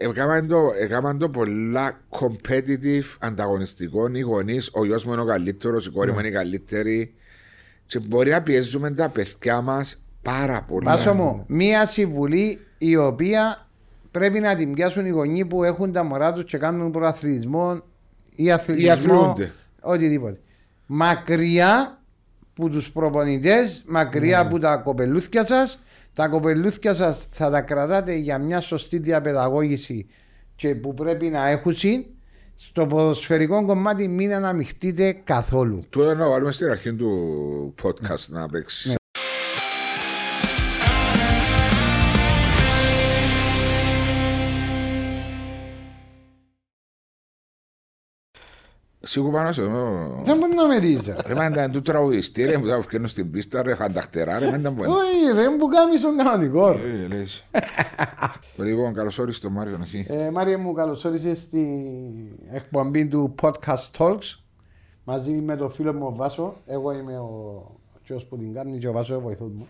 Έκαναν το, έκαναν το πολλά competitive, ανταγωνιστικό. Οι γονείς, ο γιος μου είναι ο καλύτερος, η κόρη μου είναι η καλύτερη. Και μπορεί να πιέζουμε τα παιδιά μας πάρα πολύ. Πάσο μου, μία συμβουλή η οποία πρέπει να την πιάσουν οι γονείς που έχουν τα μωρά τους και κάνουν προαθλητισμό ή αθλητισμό. αθλούνται. Οτιδήποτε. Μακριά που τους προπονητές, μακριά από τα κοπελούθια σας. Τα κοπελούθια σας θα τα κρατάτε για μια σωστή διαπαιδαγώγηση και που πρέπει να έχουν. Στο ποδοσφαιρικό κομμάτι μην αναμειχτείτε καθόλου. Τώρα να βάλουμε στην αρχή του podcast να παίξει. Ναι. Σίγουρα πάνω σε Δεν μπορεί να με δεις. ρε. Ρε μα ήταν του τραγουδιστή ρε που θα βγαίνουν στην πίστα ρε φανταχτερά ρε μα ήταν πολύ. Όχι ρε μου κάνεις τον κανονικό. ρε. Ε, λες. Λοιπόν, καλώς όρισες τον Μάριο εσύ. Ε, Μάρια μου καλώς όρισες στην εκπομπή του Podcast Talks μαζί με τον φίλο μου ο Βάσο. Εγώ είμαι ο Τζος που την κάνει και ο Βάσο ο βοηθός μου.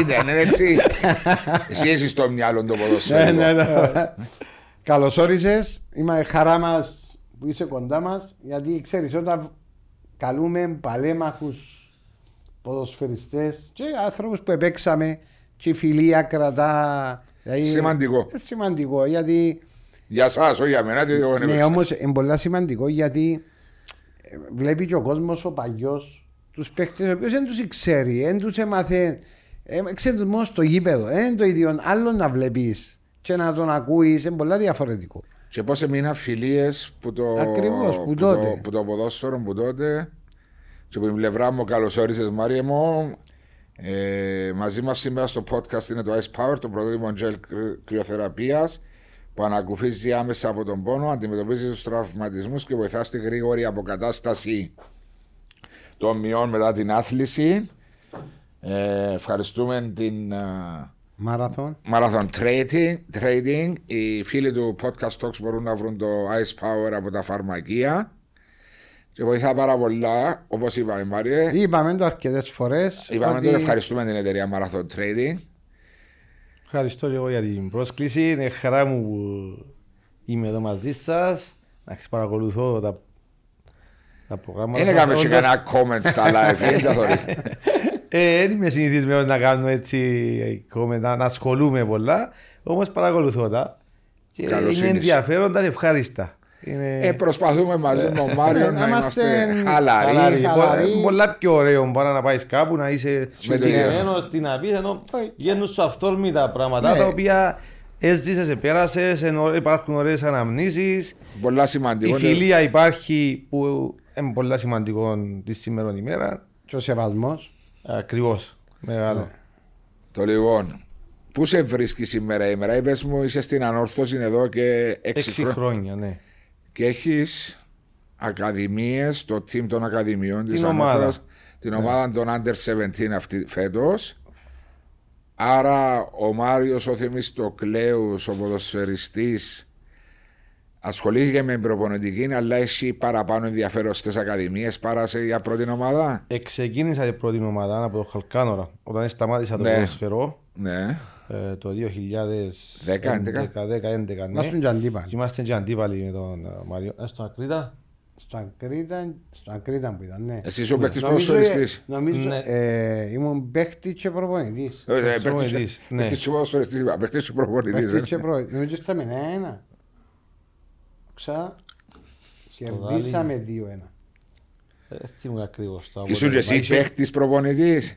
Ήταν έτσι. Εσύ έχεις στο μυαλό το Ναι, ποδοσφαίρι. ναι, ναι. Καλώς όρισες. Είμαι χαρά μας που είσαι κοντά μας γιατί ξέρεις όταν καλούμε παλέμαχους ποδοσφαιριστές και άνθρωπους που επέξαμε και η φιλία κρατά. Δηλαδή, Σημαντικό. ε, Σημαντικό γιατί Για σας, όχι για μένα. διότι εγώ δεν Ναι, έπαιξα. όμως είναι πολύ σημαντικό γιατί ε, βλέπει και ο κόσμος ο παλιός τους παίχτες, ο οποίος δεν τους ξέρει, δεν τους έμαθε. Ε, ξέρεις του μόνο στο γήπεδο. Δεν είναι το ίδιο. Άλλο να βλέπεις και να τον ακούεις, είναι πολύ διαφορετικό. Και πώς έμειναν φιλίες που το, Ακριβώς, που το, τότε. που το ποδόσφαιρο που τότε και που την πλευρά μου καλώς όρισες Μάρια μου ε, μαζί μας σήμερα στο podcast είναι το Ice Power το πρωτότυπο gel κρυ- κρυοθεραπείας που ανακουφίζει άμεσα από τον πόνο, αντιμετωπίζει τους τραυματισμούς και βοηθάς στη γρήγορη αποκατάσταση των μειών μετά την άθληση. Ε, ευχαριστούμε την ε, Μάραθον. Marathon Trading, Trading. Οι φίλοι του Podcast Talks μπορούν να βρουν το Ice Power από τα φαρμακεία. Και βοηθά πάρα πολλά, όπως είπαμε, Μάριε. Είπαμε το αρκετές φορές. Είπαμε ότι ευχαριστούμε την εταιρεία Marathon Trading. Ευχαριστώ και εγώ για την πρόσκληση. Είναι χαρά μου που είμαι εδώ μαζί σας. Να παρακολουθώ τα, τα προγράμματα. Δεν σας. έκαμε και Όντως, κανένα comment στα live, δεν τα θωρείς. ε, Δεν είμαι συνηθισμένος να κάνω έτσι comment, να, να ασχολούμαι πολλά. Όμως παρακολουθώ τα. Και Καλώς είναι είναι. ενδιαφέροντα και ευχάριστα. Είναι Ε, προσπαθούμε μαζί με τον Μάριο Ναι, να να είμαστε είμαστε χαλαροί. χαλαρή. χαλαρή. Είναι πολλά πιο ωραίο παρά να πάεις κάπου να είσαι Με το ίδιο. συγκεκριμένο στην απίθ, ενώ βγαίνουν σου αυθόρμητα πράγματα Ναι. τα οποία έζησες, πέρασες, ενώ υπάρχουν ωραίες αναμνήσεις. Πολλά Η σημαντικό. φιλία υπάρχει που είναι πολύ σημαντικό της σήμερα ημέρας. Και ο σεβασμός. Ακριβώς. Μεγάλο. Το λοιπόν. Πού σε βρίσκεις σήμερα ημέρα, είπε μου, είσαι στην ανόρθωση εδώ και έξι Έξι χρόνια. χρόνια, ναι. και έχεις ακαδημίες, το team των ακαδημιών της Την ομάδα. την ομάδα των Under 17 αυτή φέτος. Άρα ο Μάριος ο Θεμιστοκλέου, ο ποδοσφαιριστής, ασχολήθηκε με την προπονητική, αλλά έχει παραπάνω ενδιαφέρον στις ακαδημίες παρά σε για πρώτη ομάδα; Εξεκίνησα την πρώτη ομάδα από το Χαλκάνορα όταν σταμάτησα το Ναι. ποδοσφαιρό Ναι. ε, το 2010-2011. Μα στον Τζαντίπα. Είμαστε και αντίπαλοι με τον ε, Μάριο. Ε, Στον Ακρίτα. Στο Ακρίτα, στο Ακρίτα που ήταν, ναι. Εσύ είσαι ο παίκτης Νομίζω, ποδοσφαιριστής. νομίζω Ναι. ε, ήμουν παίχτη και προπονητής. προπονητής, ναι. Παίκτης και ποδοσφαιριστής, είπα. Παίκτης και προπονητής. Παίχτη και προπονητής. Νομίζω ότι ήταν ένα. Ξα... Κερδίσαμε δύο-ένα. Ε, θυμούμαι ακριβώς το Ήσουν και εσύ αποτέλεσμα. παίκτη προπονητής;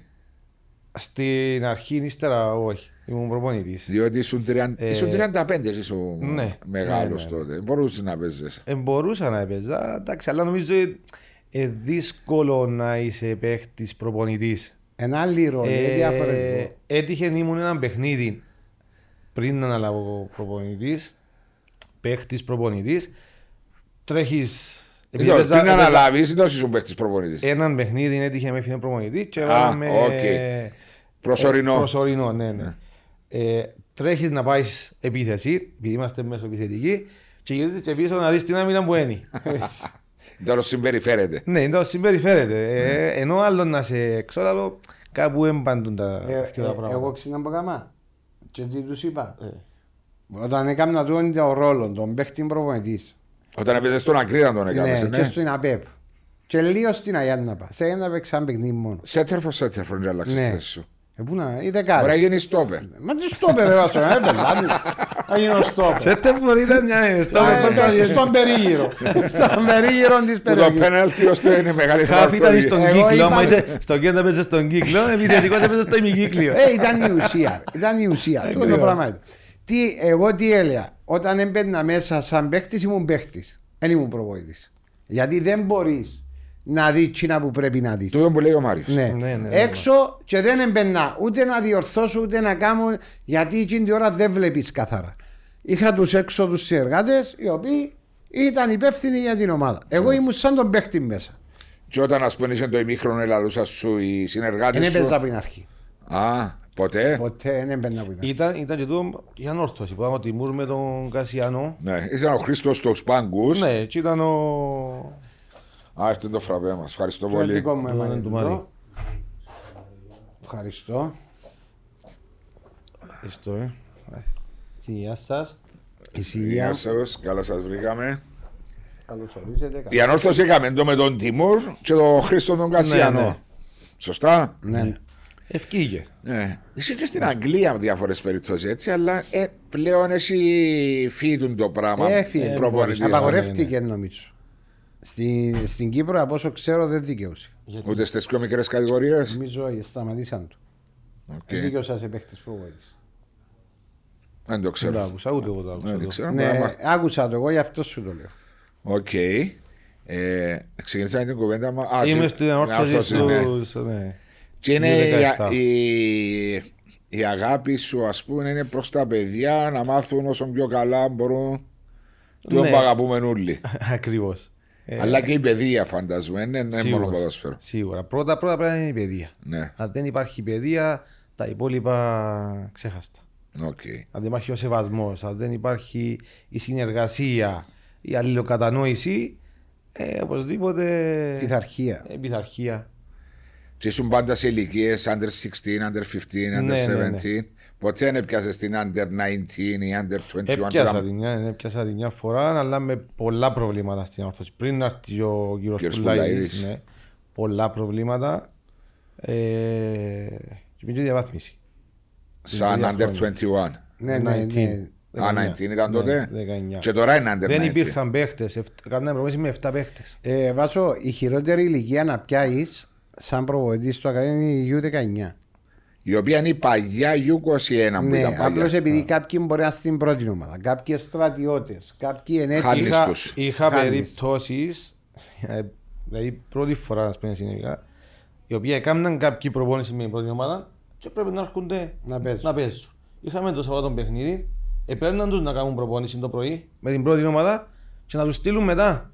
Στην αρχή, ύστερα όχι. Ήμουν προπονητής. Διότι ήσουν 30 Ε, ήσουν 35 ήσουν ναι. μεγάλος Ναι, ναι, τότε. Μπορούσες να παίζει. Ε, μπορούσα να έπαιζα, εντάξει, αλλά νομίζω είναι δύσκολο να είσαι παίχτης προπονητής. Ένα άλλη ρόλο, είναι διαφορετικό. έτυχε να ήμουν ένα παιχνίδι πριν να αναλάβω προπονητής, παίχτης προπονητής, τρέχεις... επειδή Πριν έπαιζα- να έπαιζα αναλάβεις, δεν ήσουν παίκτη προπονητής. Έναν παιχνίδι έτυχε με έφυγε προπονητή και Α, βάλαμε... οκ. Προσωρινό. Ε, προσωρινό, ναι, ναι. Ε, τρέχεις να πάεις επίθεση, επειδή είμαστε μέσω επιθετικοί, και γυρίζεις και πίσω να δεις την άμυνα που είναι. Τώρα συμπεριφέρεται. ναι, είναι το συμπεριφέρεται. Ε, ενώ άλλο να σε έξω, άλλο κάπου έμπαντουν τα Ε, δύο τα ε, πράγματα. Εγώ ξύνα από καμά. Και τι τους είπα. Ε. Όταν έκανα τον το ρόλο, τον παίχτη προπονητής. Όταν έπαιζες στον Ακρίδα τον Ναι, έκαμε. και Ναι. στην ΑΠΕΠ. Και λίγο στην Αγιάννα πά. Σε ένα παίξα παιχνίδι μόνο. Σέτερφο, σέτερφο, δεν αλλάξεις Ναι. τη θέση σου. Ε, πού να, είδε Μπορεί να κάτι. γίνεις στόπερ. Μα τι στο πέρα, βάσο, ε, πελάτη. Να γίνω στο Σε τεφόρ ήταν μια... στο- Ε, Στον περίγυρο. Στον περίγυρο της Που το περιοχής. πέναλτι ως το είναι μεγάλη Χαφ ήταν στον Εγώ κύκλο, είπα- άμα είσαι στο κέντρο έπαιζες στον κύκλο, επιθετικός έπαιζες στο ημικύκλιο. Ε, ήταν η ουσία. Ήταν η ουσία. Το Ακριβώς. πράγμα ήταν. Τι, εγώ τι έλεγα. Όταν έμπαινα μέσα σαν παίχτη, ήμουν παίχτη. Δεν ήμουν προπονητής. Γιατί δεν μπορείς να δεις τσίνα που πρέπει να δεις. Τούτο που λέει ο Μάριος. Ναι. Ναι, ναι, ναι, Έξω και δεν έμπαινα ούτε να διορθώσω ούτε να κάνω γιατί εκείνη την ώρα δεν βλέπεις καθαρά. Είχα τους έξω τους συνεργάτες οι οποίοι ήταν υπεύθυνοι για την ομάδα. Ναι. Εγώ ήμουν σαν τον παίχτη μέσα. Και όταν ας πούμε είσαι το ημίχρονο ελαλούσας σου οι Δεν συνεργάτες έπαιζα σου. από την αρχή. Α, ποτέ; Ποτέ δεν έμπαινα από την αρχή. Ήταν, ήταν και τούτο η ανόρθωση που ήταν ο Τιμούρ με τον Κασιανό. Ναι, ήταν ο Χρήστος στους πάγκους. Ναι, και ήταν ο... Α, έρθει το φραπέ μας. Ευχαριστώ Το πολύ. δικό μου Ναι, έμανε του τούτο. Μάρη. Ευχαριστώ. Ευχαριστώ, ε. Στην υγεία σας. Η Γεια υγεία. σας, καλά σας βρήκαμε. Καλώς ορίσατε. Η ανόρθωση έκαμε το με τον Τιμούρ και τον Χρήστο τον Κασιανό. Ναι, ναι. Σωστά; Ναι. Ευκήγε. Ναι. Είσαι και στην Αγγλία διάφορες περιπτώσεις έτσι, αλλά ε, πλέον έχει φύγει το πράγμα. Έφυγε. προπονητής. Απαγορεύτηκε νομίζω. Στην, στην Κύπρο, από όσο ξέρω, δεν δικαιούσε. Ούτε στις πιο μικρές κατηγορίες; Νομίζω ε, σταματήσαν του. Δεν δικαιούσα σε παίχτες προβολή. Δεν το Δεν το ξέρω. άκουσα, ούτε εγώ το Δεν άκουσα. το το. ξέρω. Ναι, Μπορεί να μάθω. άκουσα το εγώ, γι' αυτό σου το λέω. Οκ. Ε, ξεκινήσαμε την κουβέντα μας. Α, Είμαι και- στην ανόρθωση ανόρθωση, ναι. Στους... ναι. Και είναι η, 17. η, η αγάπη σου, ας πούμε, είναι προς τα παιδιά να μάθουν όσο πιο καλά μπορούν. Το Ναι. που αγαπούμε όλοι. Ακριβώς. Ε, Αλλά και η παιδεία φαντάζομαι, είναι, είναι σίγουρα. μόνο ποδόσφαιρο. Σίγουρα. Πρώτα, πρώτα πρέπει να είναι η παιδεία. Ναι, Αν δεν υπάρχει παιδεία, τα υπόλοιπα ξέχασ' τα. οκ. Αν δεν υπάρχει ο σεβασμός, αν δεν υπάρχει η συνεργασία, η αλληλοκατανόηση, ε, οπωσδήποτε. Πειθαρχία. ε, πειθαρχία. Και ήσουν πάντα σε ηλικίες under 16, under 15, under Ναι, 17. ναι, ναι. Ποτέ δεν έπιασες την under 19 ή under 21. Έπιασα την, ε, έπιασα την μια φορά, αλλά με πολλά προβλήματα στην όρθωση. Πριν να έρθει ο κύριος Κύριος Πουλαίδης, Πουλαίδης. ναι, πολλά προβλήματα. Ε, και πήγε διαβάθμιση. Σαν Τρία under χρόνια. 21. Ναι, ναι, 19. ναι. Α, 19. 19 ήταν τότε; Ναι, 19. Και τώρα είναι under Δεν 19. υπήρχαν παίχτες. Κάναμε προπόνηση με 7 παίχτες. Ε, βάζω η χειρότερη ηλικία να πιάσεις σαν προβοητή στο Ακαδέμι είναι η U19. Η οποία είναι η παλιά U21 που Ναι, ήταν απλώς παλιά. επειδή κάποιοι μπορεί να είναι στην πρώτη ομάδα, κάποιοι στρατιώτες, κάποιοι είναι έτσι. Χάλις Είχα, τους. είχα Χάλις. περιπτώσεις, ε, δηλαδή πρώτη φορά να πούμε συνέβηκα, οι οποίοι έκαναν κάποιοι προπόνηση με την πρώτη ομάδα και πρέπει να έρχονται Να παίζουν. να παίζουν. Είχαμε το Σαββάτο παιχνίδι, επέρναν τους να κάνουν προπόνηση το πρωί με την πρώτη ομάδα και να τους στείλουν μετά.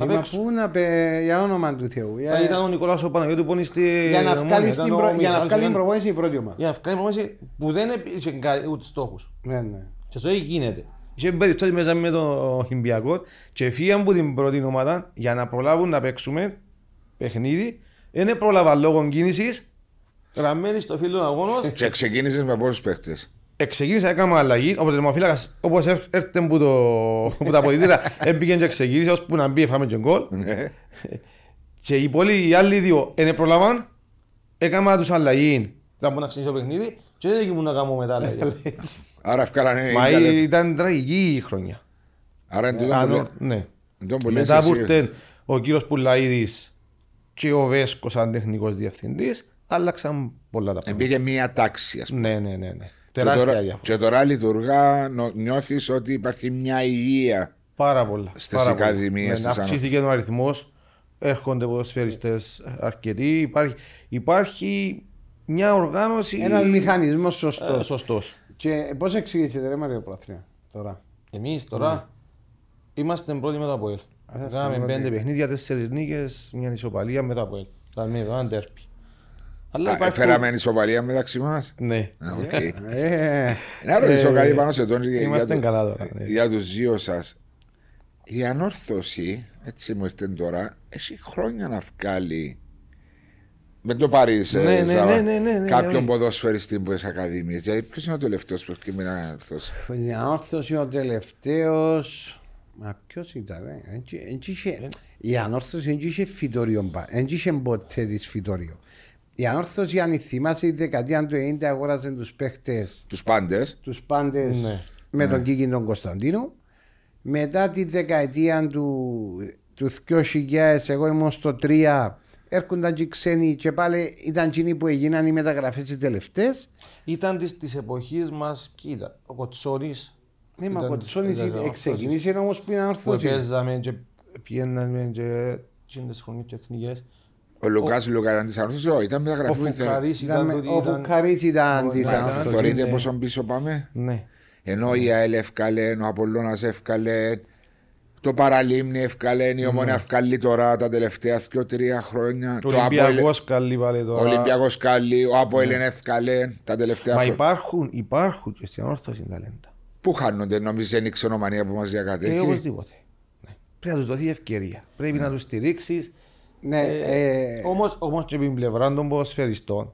Ε, Να μα παίξουν. πού να πε, για όνομα του Θεού. Για, Ε, Ήταν ο Νικολάς ο Παναγιώτου που είναι στη για να Ομόνια, βγάλει ήταν την ο προ... για να Μιχάλης, βγάλει την ήταν- προπόνηση η πρώτη ομάδα. για να βγάλει προπόνηση που δεν είχε κα- ούτε στόχους. Ναι, ναι. Και αυτό γίνεται. Είχε περιπτώσεις μέσα με τον Ολυμπιακό και φύγαν από την πρώτη ομάδα για να προλάβουν να παίξουμε παιχνίδι. Δεν πρόλαβα λόγω κίνησης. Γραμμένοι στο φίλο αγώνος. Και ξεκίνησες με πόσους παίχτες; Εξεκίνησα, έκανα αλλαγή. Ο τερματοφύλακας όπως έρ- έρθε που, το, που τα αποδητήρα έμπηκε και ξεκίνησε ώσπου να μπει φάμε και γκολ. Ναι. Και οι υπόλοιποι, οι άλλοι δύο, δεν προλάβαν. Έκανα τους αλλαγή. Ήταν που να ξεκινήσω το παιχνίδι και δεν ήμουν να κάνω μετά αλλαγή. Άρα ευκάλανε. Μα ίντερνετ. ήταν τραγική η χρονιά. Άρα είναι τούτο Α, που ναι, λέ- ναι. τούτο που λες Μετά που εσύ. ήρθε ο κύριος Πουλαίδης και ο Βέσκος σαν τεχνικός διευθυντής, άλλαξαν πολλά τα πράγματα. Μπήκε μία τάξη, ας πούμε. Ναι, ναι, ναι. ναι. Και Τεράστια τώρα, διαφορά. και τώρα λειτουργά, νιώθεις ότι υπάρχει μια υγεία. Πάρα πολλά. στις πάρα πολλά. ακαδημίες Ναι, της Αυξήθηκε ο αριθμός, έρχονται ποδοσφαιριστές αρκετοί. Υπάρχει, υπάρχει μια οργάνωση. Ένα μηχανισμό ε, σωστός. σωστός. Και πώς εξηγήσετε, ρε Μαρία Προαθρία, τώρα; Εμείς τώρα είμαστε πρώτοι με το ΑΠΟΕΛ. Ναι. Α, είστε Κάναμε πρώτοι. πέντε παιχνίδια, τέσσερις νίκες, μια ισοπαλία με το ΑΠΟΕΛ. Ήταν με ένα τέρπι. Αλλά Α, υπάρχει... Έφεραμε ισοπαλία μεταξύ μας. Ναι. Ε, Να ρωτήσω Ε, κάτι πάνω σε τον για, είμαστε για, καλά τώρα, το- ναι. για τους δύο σας. Η ανόρθωση, έτσι μου ήρθε τώρα, έχει χρόνια να βγάλει Με το πάρει Ναι, ναι, ναι, ναι, ναι, ναι, κάποιον ναι. ποδοσφαιριστή που έχει ακαδημίε. Δηλαδή, ποιος είναι ο τελευταίος που έχει μείνει ανόρθω. Η ανόρθωση ο τελευταίος. Μα ποιος ήταν, ε; Εν τσι- εν τσι είχε- Η ανόρθωση δεν είχε φυτόριο, πα- δεν είχε ποτέ της φυτόριο. Η ανόρθωση, αν θυμάσαι, η δεκαετία του 90 αγόραζε τους παίχτες, Τους πάντες. τους πάντες Ναι. με τον Κίκη τον Κωνσταντίνο. Μετά τη δεκαετία του, του 2000, εγώ ήμουν στο 3, έρχονταν και οι ξένοι και πάλι ήταν εκείνοι που έγιναν οι μεταγραφές τι τελευταίες. Ήταν της της εποχής μας, κοίτα, ο Κοτσόνη. Ναι, μα ο Κοτσόνης ξεκίνησε όμως που είναι Που ανόρθωση. παίζαμε και πιέναμε και τις χρονιές και εθνικές. Ο Λουκάς Λουκάς ήταν τη ανόρθωση. Όχι, ήταν Ο μεταγραφή. που ήθελε. Φουκαρής Ήταν ήταν με- ότι Ο ήταν... Φουκαρής ήταν Μα, της μα, ανόρθωσης. Θεωρείτε ναι. πόσο πίσω πάμε; Ναι. Ενώ η ΑΕΛ ευκαλέν, ο Απολλώνας ευκαλέν, το Παραλίμνη ευκαλέν, η Ομόνια ευκαλεί τώρα τα τελευταία 2-3 χρόνια. Ο Το Αποέλ- Ολυμπιακός καλή πάλι ο τώρα. Ολυμπιακός καλεί, ο Αποέλ είναι ευκαλέν τα τελευταία Μα χρόνια. υπάρχουν, υπάρχουν και στην όρθωση ταλέντα. Πού χάνονται, νομίζεις είναι η ξενομανία που μας Ε, διακατέχει. οπωσδήποτε. Ναι. Πρέπει να τους δοθεί ευκαιρία. Πρέπει να τους στηρίξεις. Ναι, ε, Όμως, όμως και από την πλευρά των ποδοσφαιριστών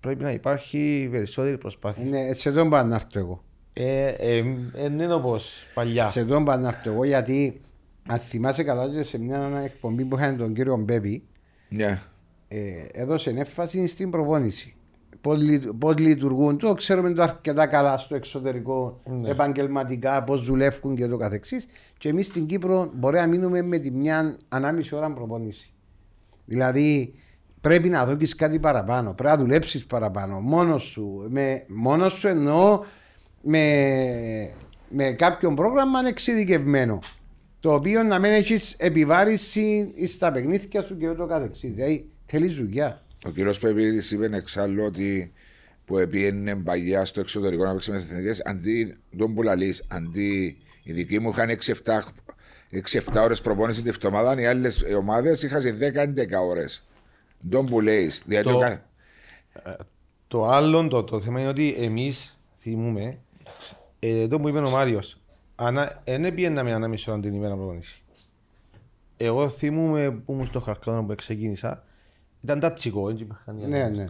πρέπει να υπάρχει περισσότερη προσπάθεια. ναι, σε τον πάω να έρθω εγώ. Ε, ε, ε, δεν είναι όπως παλιά. Σε τον πάω να έρθω εγώ γιατί αν θυμάσαι καλά και σε μια εκπομπή που είχαν τον κύριο Μπέμπη Ναι. ε, έδωσε έμφαση στην προπόνηση. Πώς, λει- πώς λειτουργούν, το ξέρουμε το αρκετά καλά στο εξωτερικό, Ναι. επαγγελματικά, πώς δουλεύουν και το καθεξής. Και εμείς στην Κύπρο μπορεί να μείνουμε με τη μια ανάμιση ώρα προπόνηση. Δηλαδή πρέπει να δώσεις κάτι παραπάνω, πρέπει να δουλέψεις παραπάνω, μόνος σου. Με, μόνος σου εννοώ με, με κάποιο πρόγραμμα εξειδικευμένο. Το οποίο να μην έχεις επιβάρηση στα παιχνίδια σου και ούτω καθεξής. Δηλαδή θέλεις δουλειά. Ο κύριος Πεπίδης είπε εξάλλου ότι που επίενε παγιά στο εξωτερικό να παίξει με τις εθνικές, αντί τον που λαλείς, αντί οι δικοί μου είχαν 6-7 6-7 ώρες προπόνηση τη βδομάδα, οι άλλες ομάδες είχαν 10-11 ώρες. Τον που λέεις, δηλαδή Το- ο κα- Το άλλο το, το θέμα είναι ότι εμείς θυμούμε ε, το που είπε ο Μάριος δεν πιέναμε ανάμιση ώρα την ημέρα προπονήση. Εγώ θυμούμαι που ήμουν στο χαρκάδο που ξεκίνησα ήταν τατσικό, έτσι μηχανία. Ναι, ναι.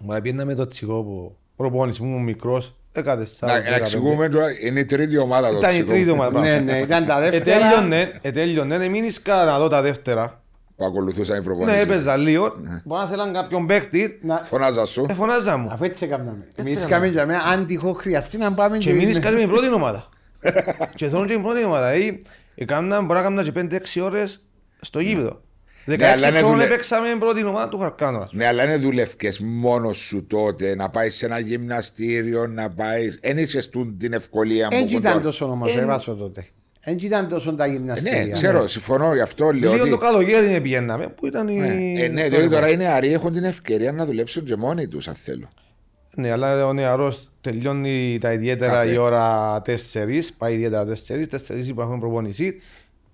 Μα πιέναμε το τσικό που προπόνηση που ήμουν μικρός 14. Να, 15. να εξηγούμε τώρα, είναι η τρίτη ομάδα το Ήταν η ψυχό τρίτη ομάδα. ναι, ναι, ήταν τα δεύτερα. Ετέλειωνε, ετέλειωνε, εμείνησκα να δω τα δεύτερα. που ακολουθούσαν οι Ναι, προπονήσεις. έπαιζα λίγο. Μπορεί να θέλαν κάποιον παίκτη. Να, Φωνάζα σου. Ε, φωνάζα μου. αφού έτσι έκαναμε. Εμείς έκαναμε. κάμε για μένα, αν τυχόν χρειαστεί να πάμε Και μείνεις κάτι με την πρώτη ομάδα. και θέλω και την πρώτη ομάδα. Δηλαδή, έκαναν, μπορεί να κάνουν και 5-6 ώρες στο γήπεδο. 16 Ναι, αλλά είναι χρόνων δουλε- έπαιξαμε την πρώτη ομάδα του Χαρκάνου. Ναι, αλλά είναι δουλεύκες μόνος σου τότε να πάεις σε ένα γυμναστήριο, να πάει. Δεν είσαι την ευκολία που Έτσι έχουν ήταν τώρα. τόσο όμως, Ε, έβασο τότε. Έτσι ήταν τόσο τα Ε, γυμναστήρια. Ναι, ξέρω, συμφωνώ γι' αυτό λέω. Λίγο Ότι... το καλοκαίρι είναι πηγαίναμε, που ήταν η... Ναι, ε, ναι, διότι τώρα οι νεαροί έχουν την ευκαιρία να δουλέψουν και μόνοι τους, αν θέλουν. Ναι, αλλά ο νεαρός τελειώνει τα ιδιαίτερα Κάθε. η ώρα 4, πάει ιδιαίτερα 4, 4 υπάρχουν προπονησί,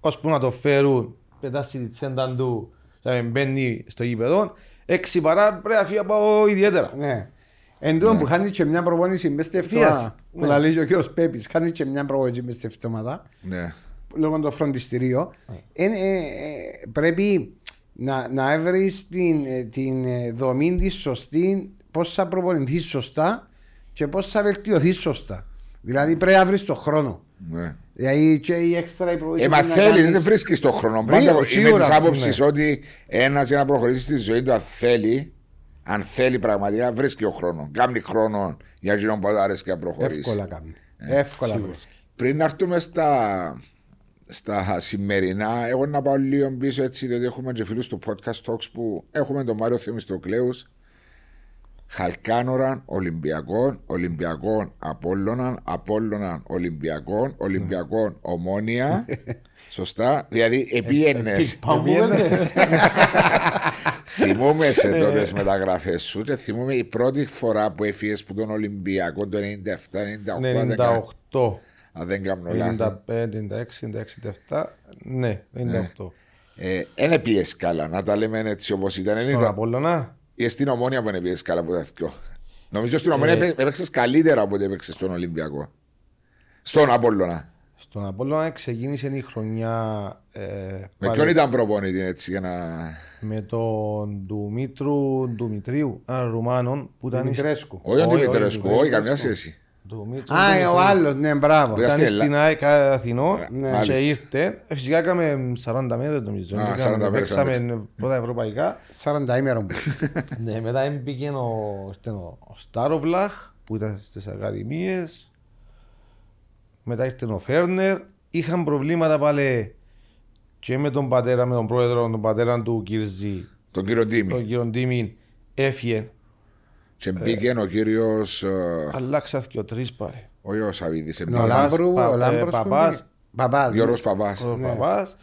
ώσπου να το φέρουν, πετάσει τη τσέντα του, και μπαίνει στο γήπεδο, 6 παρά πρέπει να φύγει από ιδιαίτερα. Ναι. Εν τω που χάνει και μια προπόνηση μες στη Ευθείας. εβδομάδα. Που Ναι. να λέει και ο κύριος Πέπης, χάνει και μια προπόνηση μες στη εβδομάδα. Ναι. λόγω το φροντιστήριο, ε, ε, ε, πρέπει να, να βρεις την, ε, την ε, δομή της σωστή, πώς θα προπονηθείς σωστά και πώς θα βελτιωθείς σωστά. Δηλαδή πρέπει να βρεις τον χρόνο. ναι. Δηλαδή και η έξτρα η Ε, μα θέλει, δεν βρίσκεις τον χρόνο. Βρει- Πάντα είμαι σίγουρα, τη άποψης ναι. ότι ένας για να προχωρήσει στη ζωή του, αν θέλει, αν θέλει πραγματικά, βρίσκει ο χρόνος. Κάνει χρόνο για εκείνον που αρέσει να προχωρήσει. Εύκολα κάνει. Εύκολα βρίσκει. Πριν να έρθουμε στα, στα σημερινά, εγώ να πάω λίγο πίσω έτσι, διότι έχουμε και φίλους του podcast talks που έχουμε τον Μάριο Θεμιστοκλέους, Χαλκάνοραν, Ολυμπιακών, Ολυμπιακών, Απόλλωναν, Απόλλωναν, Ολυμπιακών, Ολυμπιακών, Ομόνια. Σωστά. Δηλαδή, επίενες. Θυμούμαι σε τότες τι μεταγραφές σου και θυμούμαι η πρώτη φορά που έφυγες που τον Ολυμπιακό το 97-98. 98, Αν δεν κάνω λάθος. 95, 96, 97, ναι, 98. Ένα πιες καλά, να τα λέμε έτσι όπως ήταν. Στον Ήταν Απόλλωνα, ή στην ομόνια που είναι πιες καλά που τα θυκιό. Νομίζω στην ομόνια Ε. έπαιξες καλύτερα από ό,τι έπαιξες στον Ολυμπιακό. Στον Απόλλωνα. στον Απόλλωνα ξεκίνησε η χρονιά... Ε, Με πάλι- ποιον ήταν προπονητή έτσι για να. με τον Δημήτρου Δημητρίου, ένα Ρουμάνο που ήταν. εις- Δημητρέσκου. Όχι ο Όχι, Δημητρέσκου, όχι, όχι καμιά Δημητρέσκου. σχέση. Δημήτρου Α, Δημητρίου. ο άλλος, ναι, μπράβο. Που Ήταν στην στην ΑΕΚ Αθηνό Ναι. και Μάλιστα. ήρθε. Ε, Φυσικά έκαμε 40 μέρες νομίζω. Α, Έκαμε- 40 μέρες Παίξαμε πρώτα ευρωπαϊκά. 40 ημέρων που. Ναι, μετά έμπηκε ο, ήρθε ο, ο Στάροβλαχ που ήταν στις ακαδημίες. Μετά ήρθε ο Φέρνερ. Είχαν προβλήματα πάλι και με τον πατέρα, με τον πρόεδρο, τον πατέρα του Κυρζή, Τον κύριο Ντίμη. τον κύριο Ντίμιν. Έφυγε. Και μπήκε ο κύριος. Αλλάξα και ο τρεις πάλι. Όχι ο Σαββίδης. Ο Παπάς, Λάμπρου, Πα- ο ε, Λάμπρος. Παπάς. Παπάς. ναι. Γιώργος Παπάς. Ο παπάς.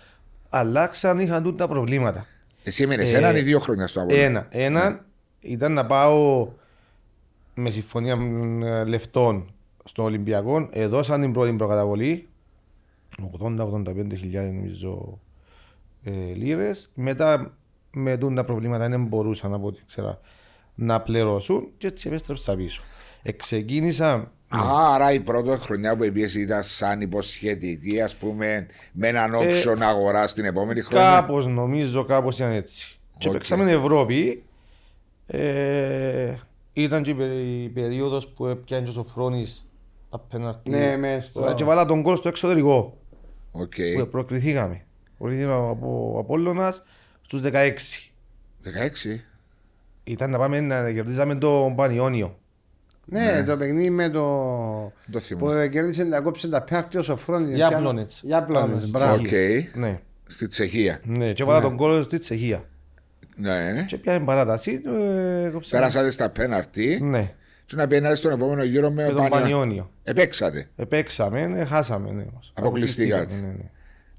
Αλλάξαν, είχαν τούτα προβλήματα. Εσύ έμεινε Ε, έναν ή δύο χρόνια στο Απόλλωνα; Ένα. Ένα ήταν να πάω με συμφωνία μ, ε, λεφτών στο Ολυμπιακό. Έδωσαν την πρώτη προκαταβολή. 80-85 χιλιάδες νομίζω ε, λίρες. Μετά με τούντα προβλήματα δεν μπορούσαν από ό,τι ξέρα να πληρώσουν και έτσι επέστρεψα πίσω. Εξεκίνησα Α, άρα η πρώτη χρονιά που πήγε ήταν σαν υποσχετική, ας πούμε, με έναν option αγορά την επόμενη χρονιά. Κάπως νομίζω, κάπως ήταν έτσι. Και Οκ. παίξαμε Ευρώπη. Ε, ήταν και η περί- η περίοδος που έπιανε και ο Σοφρόνης απέναντι. Ναι, μες στο- Και βάλα τον γκολ στο εξωτερικό. Οκ. Που προκριθήκαμε. Προκριθήκαμε από ο Απόλλωνας στους 16. 16. Ήταν να πάμε να κερδίσαμε τον Πανιόνιο. Ναι, το παιχνίδι με το. Το που θυμώ. κέρδισε να κόψει τα πιάρτη ο Σοφρόνης. Για Πιάνω- Πλόνετς. Για Πλόνετς, Οκ. μπράβο. Οκ. Ναι. Στη Τσεχία. Ναι, και βάλα τον κόλ στη Τσεχία. Ναι. Και πιάνε παράταση. ε, κόψαμε. Πέρασατε στα πέναρτη Ναι, και να πιένατε στον επόμενο γύρο με, με τον Πανιό- Πανιόνιο. Επαίξατε. Επαίξαμε, ναι, χάσαμε. Ναι, όμως. Αποκλειστήκατε. Ναι, ναι,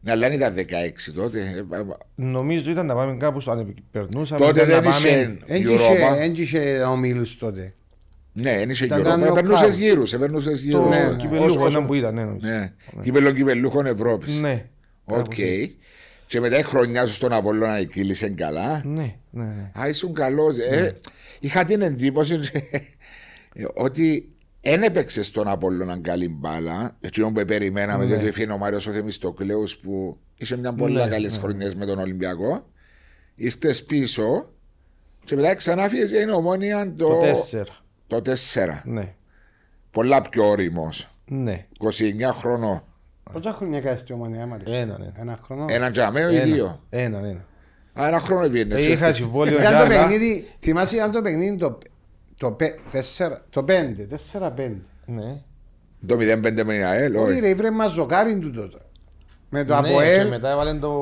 ναι. Ναι, αλλά δεν ήταν 16 τότε. Ε, ε, ε, Νομίζω ήταν να πάμε κάπου στο αν περνούσαμε. Τότε ήταν δεν να πάμε- είχε Εν Europa. είχε ομίλους τότε. Ναι, δεν είχε Ήταν Europa. knockout. Περνούσες γύρους. Περνούσες Το γύρους. Ναι, κυπελλούχο ήταν που ήταν, ναι, νομίζω. Ναι. Κύπελλο κυπελλούχων Ευρώπης. Ναι. Οκ. Και μετά η χρονιά σου στον Απόλλωνα κύλησε καλά. Ναι, ναι, ναι. Α, ήσουν καλός. Ε, είχα την εντύπωση ε, ότι δεν έπαιξε στον Απόλλωνα καλή μπάλα. Έτσι που περιμέναμε, διότι έφυγε ο Μάριος ο Θεμιστοκλέου που είχε μια πολύ Ναι, καλές ναι. χρονιές με τον Ολυμπιακό. Ήρθες πίσω και μετά ξανά φύγε η ομόνια το, Το 4. το 4. Ναι. Πολλά πιο όριμο. Ναι. 29 χρονών. Πόσα χρόνια κάνεις στη ομονία, Μαρία. Ένα, ναι. Ένα χρόνο. Ένα τζαμέο ή δύο; Ένα, ένα. Α, ένα χρόνο πήγαινε. Ε, έτσι. Είχα συμβόλαιο Ήταν για το άλλα. παιχνίδι, θυμάσαι ήταν το παιχνίδι το, το, πε- τέσσερα- το 5, 4-5. Ναι. Το 0-5 με η ΑΕΛ. Όχι όχι. ρε, βρε μας ζοκάριν του τότε. Με το Ναι, και Αποέλ, μετά έβαλε το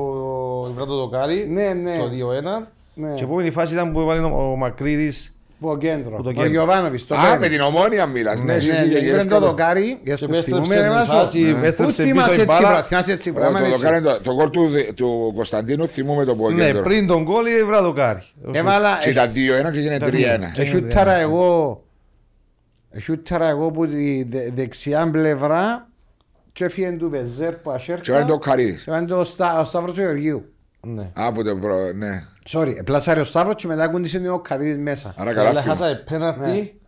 βράτο δοκάρι, Ναι, ναι. το 2-1. Ναι. Και η επόμενη φάση ήταν που έβαλε ο Μακρύδης που ο κέντρο. Που το Ο κέντρο. Γιωβάνοβιτς, το Α, πέντε. με την ομόνια μιλάς. Ναι, Ναι, εσύ ναι, είσαι ναι, και βρε το δοκάρι, για και το θυμούμε επέστρεψε ρε την Βάσο. φάση, Ναι. Πού επέστρεψε θυμάσαι πίσω η έτσι μπάλα. πράγμα, θυμάσαι έτσι Το, πράγμα. εσύ. δοκάρι, το, το γκολ του, του Κωνσταντίνου θυμούμε το Ναι, πόδι. πριν τον κόλλη έβρα δοκάρι. Έβαλα, Και ήταν 2-1 και έγινε Ήταν 3-1. δύο. εσούταρα εγώ, εσούταρα εγώ που τη δε- δεξιά πλευρά και έφυγε του Πεζέρ που ασέρκα Και βάλει το Καρίδη. και βάλει το Στά- ο Σταύρος του Γεωργίου. Ναι. Από το προ... ναι. Sorry, πλάσαρε ο Σταύρος και μετά κούντισε ο Καρίδης μέσα. Άρα καλά Αλλά θυμώ. χάσαμε πέναρτι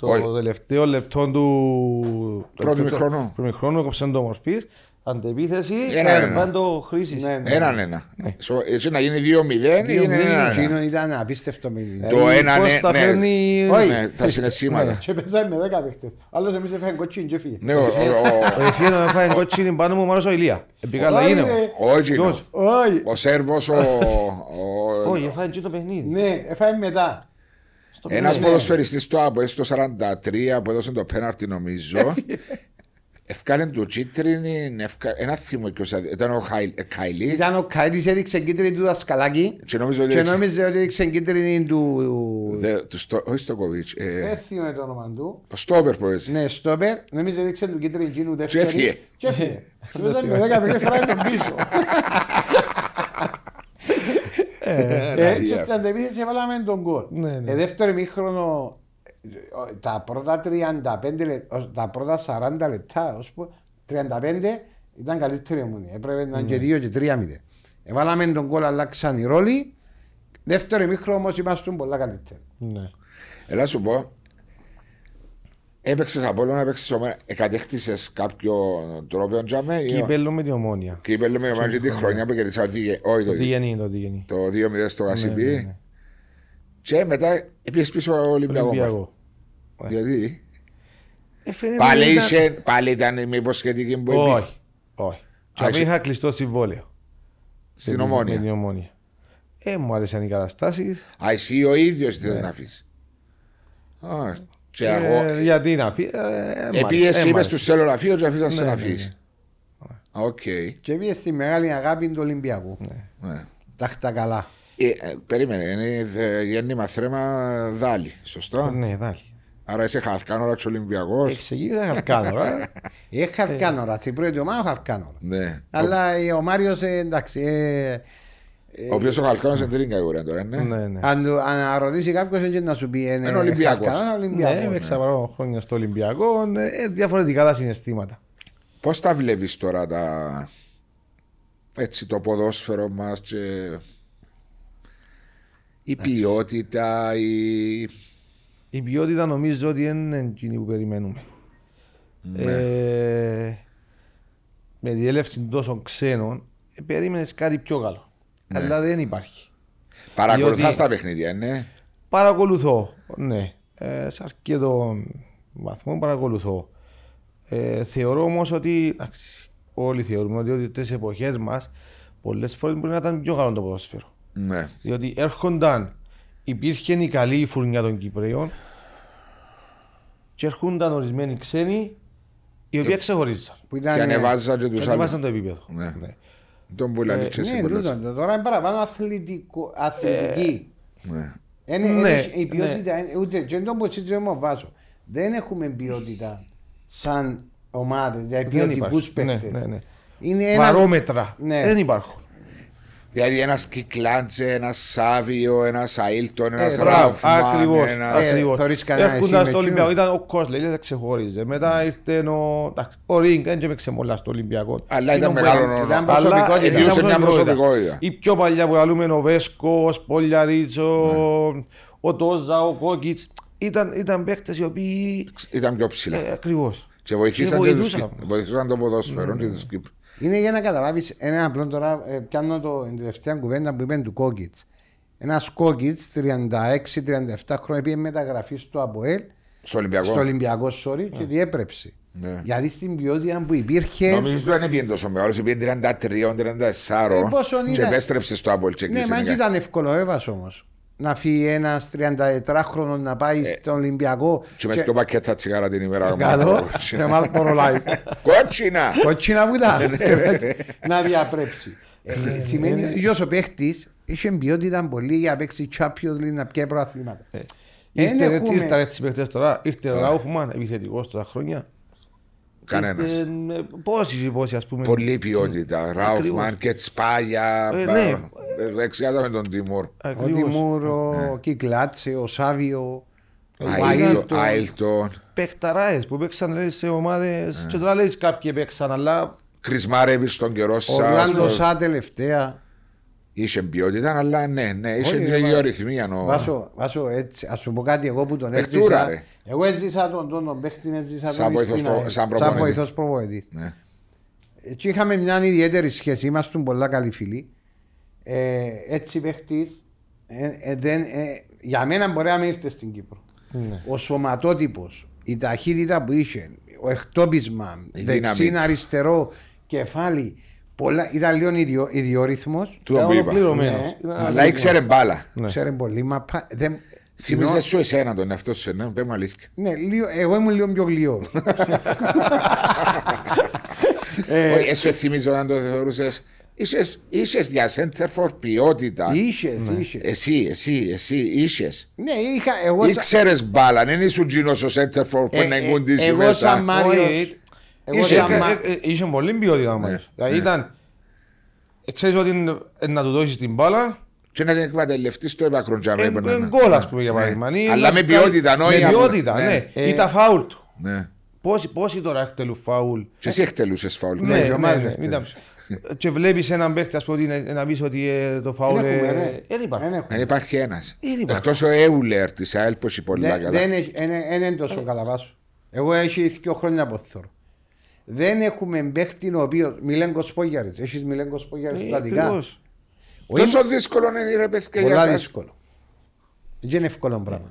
Όχι. στο τελευταίο λεπτό του Πρώτου του- μηχρόνου. του μηχρόνου έκοψαν το μορφής αντεπίθεση Ένα, ένα. έρβαν το χρήσης Ναι, ναι. Έναν ένα. Σο- Έτσι να γίνει 2-0 ή είναι ένα Εκείνο ένα. ήταν απίστευτο παιχνίδι. Το Ε, ένα, πώς ναι, τα ναι. φέρνει Όχι. Ναι, τα συναισθήματα. Και παίζαμε με δέκα παίχτες. Άλλος εμείς έφαγε κοτσίν και έφυγε. Ναι, ο- ο- ο- ο Εφιένο έφαγε κότσινη πάνω μου μάρος ο Ηλία Επήκα Όχι, λαγίνε ρε. ο Όγκινο. Ποιος; Όχι. Ο Σέρβος, ο... ο- Όχι έφαγε και το παιχνίδι Ναι, έφαγε μετά. Στο Ένας παιχνίδι. ποδοσφαιριστής του ΑΠΟΕ στο 43 που έδωσε το πέναρτι νομίζω. Ευκάλε του τσίτρινη, ευκα- ένα θυμό και όσα- ήταν ο Χάι- ε, Κάιλι Ήταν ο Κάιλης έδειξε κίτρινη του δασκαλάκι και νομίζω ότι και έδειξε- νόμιζε ότι έδειξε κίτρινη του... Δε- του Στο- όχι στο Κοβίτς, ε, Δεν θυμάμαι το όνομα του. ο Στόπερ που έδειξε. Ναι, στόπερ, νόμιζε έδειξε του κίτρινη εκείνου δεύτερη. έφυγε. Και έφυγε. Και παίζαμε με δέκα παίχτες φράγει τον πίσω. Ε, Και στην αντεπίθεση έβαλαμε τον κόλ. Ναι, ναι. Ε, Δεύτερο ημίχρονο, ε, τα πρώτα 35 λεπτά, τα πρώτα 40 λεπτά, ως που 35 ήταν καλύτερη ομονία. Έπρεπε να είναι και 2 και 3 μηδέν. Έβαλαμε τον κόλ, αλλάξαν οι ρόλοι. Δεύτερο ημίχρονο όμως ήμασταν πολλά καλύτεροι. Ναι. Έλα σου πω, Έπαιξες από όλο να παίξεις ομένα. Εκατέχτησες κάποιο τρόπο τζάμε. ή- Κύπελλο με την ομόνια. Κύπελλο με ομένα και τη χρονιά που κερδίσα ο Δίγε- όχι το Το Δίγε- διγενή, το διγενή. το 2-0 στο Ναι, ναι, Γασιμπή. ναι. Και μετά πήγες πίσω ο Ολυμπιακός. Ολυμπιακό. Γιατί; Ε, φαίνεται πάλι, ήταν- είχε, πάλι ήταν μήπως σχετική που είπε Όχι, όχι. Και Α, αφού είσαι- είχα κλειστό συμβόλαιο. στην Με την Ομόνια. ομόνια. Ε, μου άρεσαν οι καταστάσεις. Α, εσύ ο ίδιος Ναι. θες να αφήσεις. Α, Και Και εγώ, γιατί να φύγει. ε, μ' άρεσε, επειδή ε, εσύ μ' είπες άρεσε. τους θέλω να φύγω και αφήσαν Ναι, να ναι, φύγεις. Α, Οκ. Και πήγε στη μεγάλη αγάπη του Ολυμπιακού. Ναι. Τα χτα καλά. Ε, ε, Περίμενε, είναι δε- γέννημα θρέμα δάλι, σωστά. Ναι, δάλι. Άρα είσαι χαλκάνορα του Ολυμπιακός. Εξηγείται χαλκάνορα. Ε, χαρκάνορα. Στην πρώτη ομάδα χαρκάνορα. Ναι. Αλλά ε, ο Μάριος εντάξει. ε, Ο οποίος ο χαλκάνος είναι τρίτη κατηγορία τώρα, ναι. Ναι, ναι. αν, του- αν ρωτήσει κάποιο, δεν να σου πει είναι Είναι Ολυμπιακός. χαρκάνορα, Ναι, Ολυμπιακός. έπαιξα παρόμονα χρόνια στο Ολυμπιακό. ε, Διαφορετικά τα συναισθήματα. Πώς τα βλέπεις τώρα τα... Έτσι το ποδόσφαιρο μας και... Η ποιότητα, η... Η ποιότητα νομίζω ότι είναι εκείνη που περιμένουμε. Ναι. Ε, με τη έλευση τόσων ξένων, ε, περίμενες κάτι πιο καλό. Ναι. Αλλά δεν υπάρχει. Παρακολουθάς Διότι- τα παιχνίδια, ναι. Παρακολουθώ, ναι. Ε, σε αρκετό βαθμό παρακολουθώ. Ε, θεωρώ όμως ότι εντάξει, όλοι θεωρούμε ότι, ότι τις εποχές μας πολλές φορές μπορεί να ήταν πιο καλό το ποδόσφαιρο. Ναι. Διότι έρχονταν, υπήρχε η καλή φουρνιά των Κυπρέων και έρχονταν ορισμένοι ξένοι οι οποίοι ξεχωρίζαν. Που Και ήταν, ε, ανεβάζαν και Και τους άλλους. ανεβάσαν το επίπεδο. Ναι. Ναι. Τον που λαλείς και Ναι, εσύ πολλές. τούτο, τώρα είναι παραπάνω αθλητικό, αθλητική. Ναι. Είναι, Ναι, είναι- η ναι. ποιότητα, είναι- ούτε και το που συζητούμε με ο Βάσο. Δεν έχουμε ποιότητα σαν ομάδες, δηλαδή Δεν ποιοτικούς υπάρχει. Ναι, παίκτες. ναι, ναι. Είναι ένα. Βαρόμετρα Ναι. δεν υπάρχουν. Δηλαδή ένας Κυκλάντζε, ένας Σάβιο, ένας Αίλτον, ένας Ε, Μπράβο, Ράφμαν, ακριβώς. ένας... Ε, ακριβώς. θωρείς κανένα εσύ Έρχοντας με στο Ολυμπιακό, εκείνον. ήταν ο Κόσλε, δεν ξεχώριζε. Μετά ήρθε ο, εντάξει, ο Ρίγκ, δεν έπαιξε πολλά στο Ολυμπιακό. Αλλά ήταν Εκείνο που μεγάλο έκανε- όνομα. ήταν Αλλά προσωπικότητα. ήταν Ιδιούσε μια προσωπικότητα. Η πιο παλιά που λαλούμε ο Βέσκο, ο Σπολιαρίτσο, Ναι. ο Τόζα, ο Κόκκιτς. Ήταν, ήταν παίκτες οι οποίοι... Ήταν πιο ψηλά. Ε, ακριβώς. Και βοηθήσαν, Και και τους, βοηθούσαν. Κύπ- βοηθούσαν το ποδόσφαιρο και τους Κύπρους. Είναι για να καταλάβεις ένα απλό τώρα. Ε, πιάνω το, την τελευταία κουβέντα που είπε του Κόκκιτς. Ένας Κόκκιτς 36-37 χρόνια πήγε μεταγραφή στο ΑΠΟΕΛ, Στο Ολυμπιακό. στο Ολυμπιακό, sorry, και διέπρεψε. Ναι. Γιατί στην ποιότητα που υπήρχε. Νομίζω δεν πήγαινε τόσο μεγάλος, πήγαινε 33-34 Ε, πόσο και ήταν. επέστρεψε στο Άμπολ και Ναι, έκλεισε μα την δεν ήταν εύκολο έβασο όμως. Να φύγει ένας 34χρονο να πάει στον Ολυμπιακό. Ε, Και με δύο πακέτα τσιγάρα την ημέρα. Καλό. Και μάλλον πορολάει. Κότσινα! Κότσινα που ήταν. Ναι, Να διαπρέψει. Ε, Σημαίνει ότι ο παίχτης είχε ποιότητα πολύ για να παίξει Champions League να πιάει προαθλήματα. Ήρθε, Δεν έτσι, έχουμε- ήρθαν έτσι παίκτες τώρα. Ήρθε ο Ράουφμαν, επιθετικός τόσα χρόνια. Κανένας. Ήρθε, ε, Πόσοι, πόσοι ας πούμε. Πολλή ποιότητα. Ράουφμαν και Τσπάγια. Ε, ναι. ε, Δεξιάζαμε τον Τιμούρ. Ο Ακριβώς. Τιμούρ, ο Κυκλάτσε, ο Σάβιο. ο Αίλτον- Άιλτον. Άιλτον. Παιχταράες που παίξαν λέει, σε ομάδες Ναι. και τώρα λέει κάποιοι παίξαν αλλά Κρισμάρεβι στον καιρό Ο σας. Ορλάντο Σα τελευταία. Είχε ποιότητα, αλλά ναι, ναι, είχε Όχι, και ρε, μα- γεωρυθμία. ο- Βάσο, βάσο έτσι, ας σου πω κάτι εγώ που τον Παιχτούρα, έζησα. ρε. Εγώ έζησα τον τον τον παίχτη, έζησα Σαν τον βοηθός στην προ- ΑΕΛ. σαν προπονητής. βοηθός προπονητής. Ναι. Έτσι είχαμε μια ιδιαίτερη σχέση, ήμασταν πολλά καλοί φίλοι. Ε, έτσι παίχτης, ε, ε, δεν, ε, για μένα μπορεί να μην ήρθες στην Κύπρο. Ναι. Ο σωματότυπος, η ταχύτητα που είχε, ο εκτόπισμα, Η δεξί, δύναμη. αριστερό, κεφάλι, πολλά, ήταν λίγο ιδιο, ιδιόρυθμος. Του τον είπα. ολοκληρωμένος. Ναι. Ήταν Αλλά ήξερε μπάλα. Ναι. Ξέρε πολύ, μα πα- δεν, Θύμιζε σου εσένα τον εαυτό σου, ναι, πέμε αλήθεια. Ναι, λίγο, εγώ ήμουν λίγο πιο γλυό. Όχι, Εσύ θυμίζω να το θεωρούσες. Είσες- Είσες για center for ποιότητα. Είσες, είσες. Εσύ, εσύ, εσύ, είσες. Ναι, είχα, εγώ, σα- Ήξερες μπάλα, δεν ήσουν τζίνος ο center for που ε, να ε, εγκούντισει εγώ μέσα. σαν Μάριος, Όχι, εγώ Είχε- σαν ε, Μα- ε, ε, Είχε πολύ ποιότητα ο Μάριος. Δηλαδή ήταν... ε, Ξέρεις ότι είναι- ε, να του δώσεις την μπάλα Και να την εκμεταλλευτείς το έπακρο τζάμε. ε, έπαιρνε ε, ένα. γκολ ας πούμε για Ναι. παράδειγμα. Ή Αλλά να με σου κάνει- ποιότητα, όχι Με απλά. ποιότητα, Ναι. ναι. Ε, Ή τα φάουλ του. Ναι. Πόσοι, πόσοι τώρα εκτελούν φάουλ; Και εσύ εκτελούσες φάουλ. Ναι, και ο ναι, Μάριος ναι, εκτελούσε. ήταν- Και βλέπεις έναν παίκτη ας πούμε ότι είναι- να πεις ότι ε, το φάουλ... Δεν έχουμε, ε, ρε. Δεν υπάρχει. Δεν έχουμε. Δεν υπάρχει ένας. Δεν υπάρχει. Εκτός ο Έουλερ της ΑΕΛ που έχει πολλά Δεν- καλά. Δεν έχει- δεν- δεν είναι τόσο καλά βάσο. Εγώ έχει δύο χρόνια από θωρώ. Δεν έχουμε παίχτη ο οποίο. Μιλέγκο Σπόγιαρη. Έχεις Μιλέγκο Σπόγιαρη Ε, στατικά. ακριβώς. Όχι, Τόσο δύσκολο είναι ρε παιδιά για Πολλά σας. δύσκολο. Δεν είναι εύκολο πράγμα.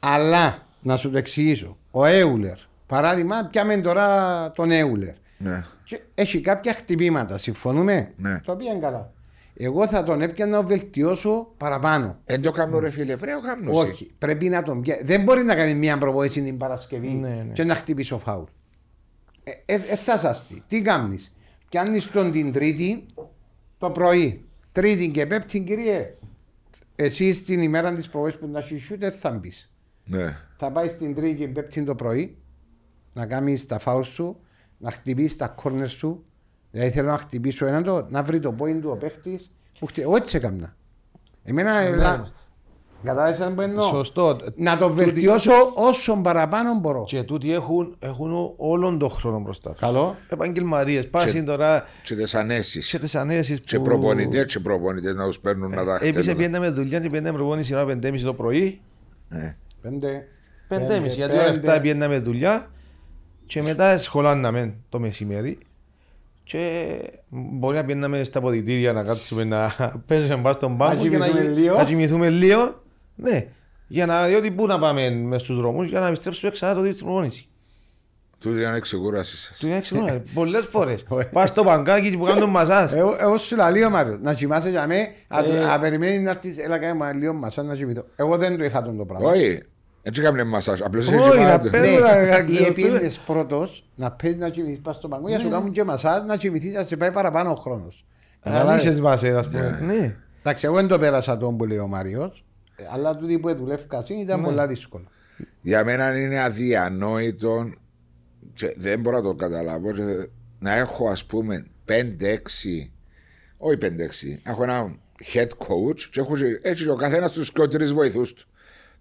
Αλλά να σου το εξηγήσω. Ο Έουλερ, παράδειγμα, πιάμε τώρα τον Έουλερ. Ναι. Και έχει κάποια χτυπήματα, συμφωνούμε; Ναι. Το οποίο είναι καλά. Εγώ θα τον έπιανα να βελτιώσω παραπάνω. Εν το κάνω ρε φίλε, πρέπει να κάνω. εσύ. Όχι, πρέπει να τον πιάσει. Δεν μπορεί να κάνει μια προπόθεση την Παρασκευή Ναι, ναι. και να χτυπήσει ο φάουλ. Ε, ε, ε, θα σας τι. Τι κάνεις; Πιάνει τον την Τρίτη το πρωί. Τρίτη και Πέμπτη, κύριε. Εσύ την ημέρα της προπόθεση που να σου shoot, δεν θα μπεις. Ναι. Θα πάει στην Τρίτη και Πέμπτη το πρωί να κάνεις τα φάουλ σου, να χτυπήσεις τα κόρνερ σου. Δηλαδή θέλω να χτυπήσω έναν το, να βρει το point του ο παίχτης. Εγώ έτσι έκανα. Εμένα. Ναι. Ελά- Κατάλαβες αν που εννοώ. Σωστό. Να το βελτιώσω όσο παραπάνω μπορώ. Και τούτοι έχουν, έχουν όλον τον χρόνο μπροστά τους. Καλό. Επαγγελματίες. Πάσουν τώρα Και τις ανέσεις. σε τις ανέσεις Και που... προπονητές και προπονητές να τους παίρνουν να τα Εμείς χτέλουν. πήγαμε δουλειά και πήγαμε προπόνηση ώρα 5.30 το πρωί. Ναι. Πέντε. 5.30 γιατί ώρα 7 πήγαμε δουλειά και μετά σχολάναμε το μεσημέρι και μπορεί να πήγαμε στα ποδητήρια να κάτσουμε να παίζουμε μπας στον πάγκο και να, κοιμηθούμε λίγο. Να κοιμηθούμε λίγο. Ναι, για να διότι πού να πάμε μες στους δρόμους για να επιστρέψουμε ξανά το δίκτυο στην προπόνησης. Τούτη είναι ξεκούραση σας. Του είναι εξηγούνα, πολλές φορές. Πας στο παγκάκι που κάνουν μασάζ. Εγώ, εγώ σου λέω λίγο Μάριο, να κοιμάσαι για μέ, Ε. να περιμένεις να έρθεις, έλα κάνει μα λίγο μασά να κοιμηθώ. Εγώ δεν το είχα τον το πράγμα. Όχι, έτσι έκαμε μασάζ. Απλώς Όχι, έτσι να πάτε. παίρνω. Ναι, να ή κλειστούμε. επίνδες πρώτος να παίζεις να κοιμηθείς πας στο παγκό, για σου κάνουν και μασάζ να κοιμηθείς να σε πάει παραπάνω ο χρόνος. Αν είσαι μασέ, ας πούμε. Ναι. Εντάξει, εγώ δεν το πέρασα τον που λέει ο Μάριος, ε, αλλά τούτοι που δουλεύκα ήταν Ναι. πολλά δύσκολο. Για μένα είναι αδιανόητο και δεν μπορώ να το καταλάβω και να έχω ας πούμε 5-6 όχι 5-6 έχω ένα head coach και έχω και- έτσι και ο καθένας τους και ο τρεις βοηθούς του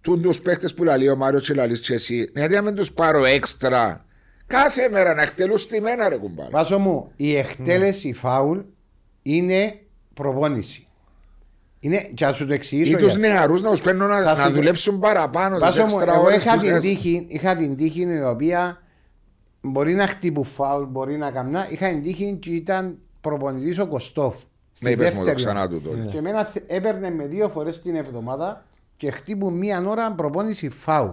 Τούν τους παίχτες που λαλεί ο Μάριος και λαλείς και εσύ γιατί να μην τους πάρω έξτρα κάθε μέρα να εκτελούν στη μένα ρε κουμπάρα Βάσο μου, η εκτέλεση φάουλ είναι προπόνηση. Είναι, και να σου το ή εξηγήσω. τους γιατί. νεαρούς να τους παίρνουν να, Θα σου να το- δουλέψουν παραπάνω τις Βάσο μου, έξτρα εγώ ώρες είχα τους την, θες. τύχη, είχα την τύχη η οποία μπορεί να χτύπου φάουλ, μπορεί να καμνά. Είχα την τύχη και ήταν προπονητής ο Κωστόφ. στη Ναι, είπες μου το δεύτερη ξανά ώρα. του τότε. Και εμένα θε- έπαιρνε με δύο φορές την εβδομάδα και χτύπου μία ώρα προπόνηση φάουλ.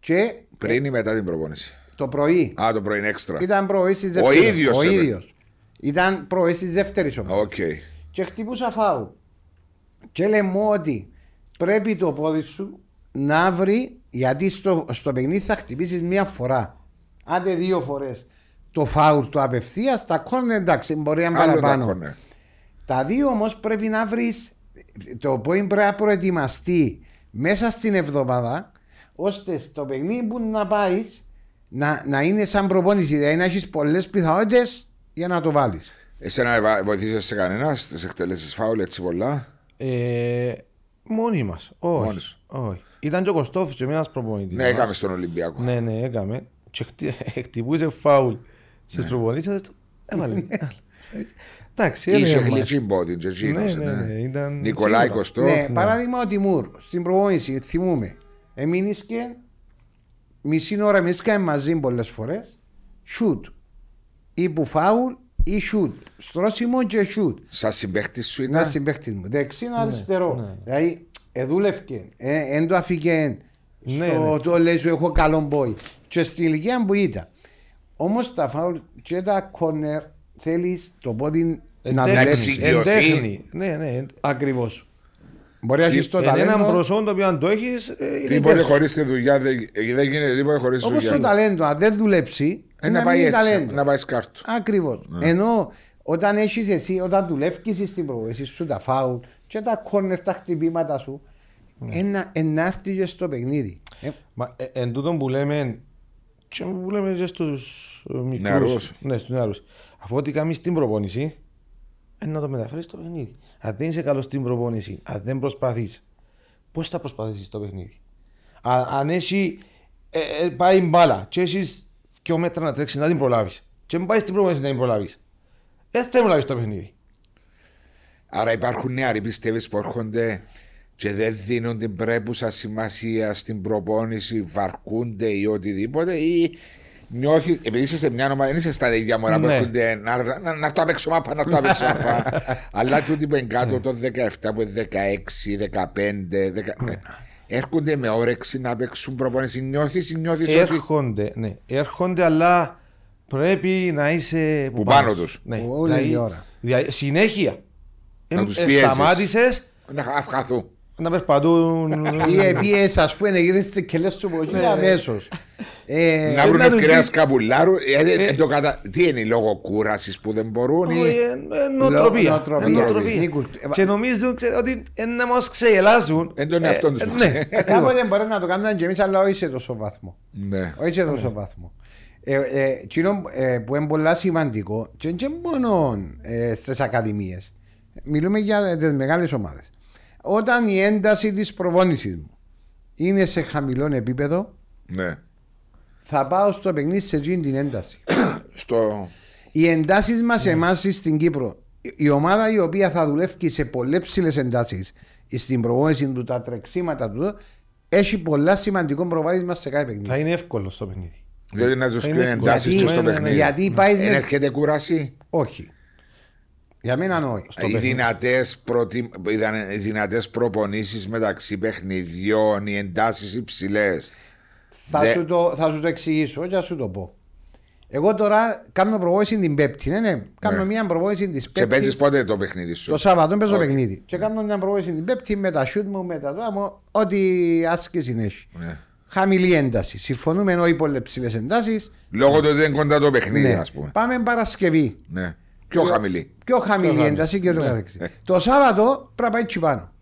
Και Πριν ή μετά την προπόνηση; το πρωί Α, το πρωί είναι έξτρα. ήταν πρωί τη δεύτερη. ίδιος Ο έπαιρνε. ίδιος. Ήταν πρωί τη δεύτερης ομάδας. Οκ. Και χτυπούσα φάουλ. Και λέει μου ότι πρέπει το πόδι σου να βρει, γιατί στο, στο παιχνίδι θα χτυπήσεις μία φορά. Άντε δύο φορές το φάουλ το απευθείας, τα κόρνερ εντάξει, μπορεί να είναι Άλλο τα παραπάνω. κόρνερ. Τα δύο όμως πρέπει να βρεις το point πρέπει να προετοιμαστεί μέσα στην εβδομάδα ώστε στο παιχνίδι που να πάεις να, να είναι σαν προπόνηση. Δηλαδή να έχεις πολλές πιθανότητες για να το βάλεις. Εσένα βα- βοηθήσες σε κανένας στις εκτελέσεις φάουλ έτσι πολλά; Ε, Μόνοι μας. Όχι. Μόνοι σου. όχι. Ήταν και ο Κωστόφ και ένας προπονητής. Ναι, μας. έκαμε στον Ολυμπιακό. Ναι, ναι, έκαμε. Και χτι- χτυπούσε φάουλ στις προπονήσεις του. Έβαλε. Εντάξει, Είχε έλεγε μας. γλυκή μπόδι και εκείνος, Ναι, ναι, ναι, ήταν Νικολάη σίγουρα. Κωστό. Ναι, παράδειγμα ο Τιμούρ στην προπόνηση, θυμούμε. Εμείνισκε μισή ώρα μίσκαμε μαζί πολλές φορές. Σουτ. Ή που φάουλ ή σουτ. Στρώσιμο και σουτ. Σαν συμπαίχτης σου Να ήταν. συμπαίχτης μου. Δεξί αριστερό. ναι. Δηλαδή, εδούλευκε. Εν το αφήκε. Ναι, στο ναι. το λέει σου έχω καλό μπόι. Και στην ηλικία που ήταν. Όμως τα φάουλ και τα κόρνερ θέλεις το πόδι να Εντέχνη, δουλέψεις. εξοικειωθεί. εντέχνη. Ναι, ναι. Ακριβώς. Μπορεί να έχεις το Εν έναν ταλέντο. προσόν το οποίο αν το έχεις, ε, είναι Τίποτε υπέρ σου. χωρίς τη δουλειά δεν δεν γίνεται τίποτε χωρίς τη Όπως το δουλειά. ταλέντο, αν δεν δουλέψει, Ε, να Να πάει μείνει έτσι, ταλέντο. να πάει σκάρτο. Ακριβώς. Ενώ όταν έχεις εσύ, όταν δουλεύει στην προβέση σου τα φάουλ και τα κόρνερ, τα χτυπήματα σου, ένα ενάρτη και στο παιχνίδι. Ε, Μα ε, εν τούτον που λέμε και που λέμε και στους ε, μικρούς Νεαρούς. Ναι, στους νεαρούς Αφού ό,τι κάνεις την προπόνηση ε, να το μεταφέρεις στο παιχνίδι Αν δεν είσαι καλός στην προπόνηση Αν δεν προσπαθείς Πώς θα προσπαθήσεις στο παιχνίδι; Α, Αν έχει ε, ε, πάει μπάλα και έχεις δυο μέτρα να τρέξεις να την προλάβεις. Και μην πάει στην προπόνηση να την προλάβεις. Δεν θα προλάβεις το παιχνίδι. Άρα υπάρχουν νεαροί πιστεύεις που έρχονται και δεν δίνουν την πρέπουσα σημασία στην προπόνηση, βαρκούνται ή οτιδήποτε, ή νιώθεις, επειδή είσαι σε μια ομάδα, δεν είσαι στα ίδια μωρά που Ναι. έρχονται να, να, να το απέξω μάπα, να το απέξω μάπα. Αλλά τούτοι που είναι κάτω το 17, που είναι 16, 15, 10, ε, έρχονται με όρεξη να παίξουν προπόνηση. Νιώθεις ή νιώθεις ότι. Έρχονται, ναι. Έρχονται, αλλά πρέπει να είσαι Που πάνω σου. τους. Ναι. Όλη Δηλαδή, η ώρα. δια- συνέχεια. Να Ε, τους ε, πιέζεις. Σταμάτησες Να αυχαθούν. να περπατούν. Ή επίσης ας πούμε να γυρίσει και λες του πολύ αμέσως. Ε, Να βρουν να τους ευκαιρία πεις- σκαπουλάρου. ε, ε, ε, το κατα- Τι είναι, λόγω κούρασης που δεν μπορούν. ή- Όχι, ε, ε, Νοοτροπία. Νοοτροπία. Ε, νοοτροπία. Είναι κουλτ- Και νομίζουν ξέρετε, ότι ε, να μας ξεγελάσουν. Εν τον εαυτόν τους Ε, που Ναι, ξέρει. Κάποτε μπορεί να το κάνουμε και εμείς αλλά όχι σε τόσο βαθμό. Ναι. Όχι σε τόσο βαθμό. Ε, ε, εκείνο, ε, που είναι πολύ σημαντικό και δεν μόνο ε, στις ακαδημίες μιλούμε για τις μεγάλες ομάδες όταν η ένταση της προπόνησης μου είναι σε χαμηλό επίπεδο ναι. Θα πάω στο παιχνίδι σε εκείνη την ένταση Στο... οι εντάσεις μας εμάς στην Κύπρο, η- η ομάδα η οποία θα δουλεύει σε πολλές ψηλές εντάσεις στην προπόνηση του, τα τρεξίματα του, έχει πολλά σημαντικό προβάδισμα σε κάθε παιχνίδι. Θα είναι εύκολο στο παιχνίδι. Δηλαδή να τους είναι κρίνει εύκολο. εντάσεις Γιατί- και στο ναι, ναι, παιχνίδι. Γιατί πάεις Εν με. έρχεται κούραση; Όχι. Για μένα όχι. Στο Οι παιχνίδι. δυνατές, προτι... οι δυνατές προπονήσεις μεταξύ παιχνιδιών, οι εντάσεις υψηλές. Θα, Δε- σου το, θα σου το εξηγήσω και θα σου το πω. Εγώ τώρα κάνω προπόνηση την Πέμπτη. Ναι, ναι. Κάνω Ναι. μια προπόνηση της Και παίζεις Πέμπτη. πότε το παιχνίδι σου; Το Σάββατο παίζω Όχι. παιχνίδι. Και κάνω μια προπόνηση την Πέμπτη με τα σιούτ μου, με τα δόα μου, ό,τι άσκηση έχει. Ναι. Χαμηλή ένταση. Συμφωνούμε όχι πολύ ψηλέ εντάσεις. Λόγω του ότι δεν είναι κοντά το παιχνίδι, Ναι. ας πούμε. Πάμε Παρασκευή. Ναι. Πιο χαμηλή. Πιο χαμηλή χαμηλή. ένταση και το καθεξής. Το Σάββατο πρέπει να πάει τσι πάνω.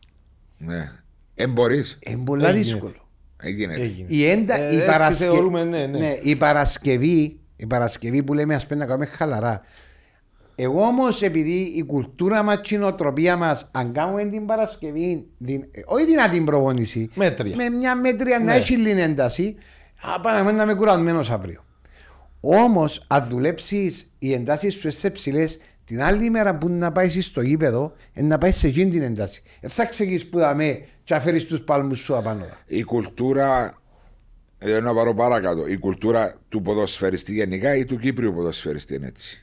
Ναι. Εν μπορείς. Είναι πολύ Έγινε. δύσκολο. Έγινε. Έγινε. Η, έντα, Ε, η, έτσι Παρασκε... θεωρούμε, ναι, ναι. η Παρασκευή, η Παρασκευή που λέμε ας πούμε να κάνουμε χαλαρά. Εγώ όμως επειδή η κουλτούρα μας και η νοοτροπία μας, αν κάνουμε την Παρασκευή, δυ... ε, όχι δυνατή προπόνηση, Μέτρια. με μια μέτρια να Ναι. έχει λίγη ένταση, α, πάμε να είμαι κουρασμένος αύριο. Όμως, αν δουλέψεις οι εντάσεις σου σε ψηλές, την άλλη μέρα που να πάει στο γήπεδο, ε, να πάει σε εκείνη την ένταση. Δεν θα ξεκινήσει που δαμέ και αφαιρεί τους παλμούς σου απάνω. Η κουλτούρα. ε, να πάρω παρακάτω. Η κουλτούρα του ποδοσφαιριστή γενικά ή του Κύπριου ποδοσφαιριστή είναι έτσι.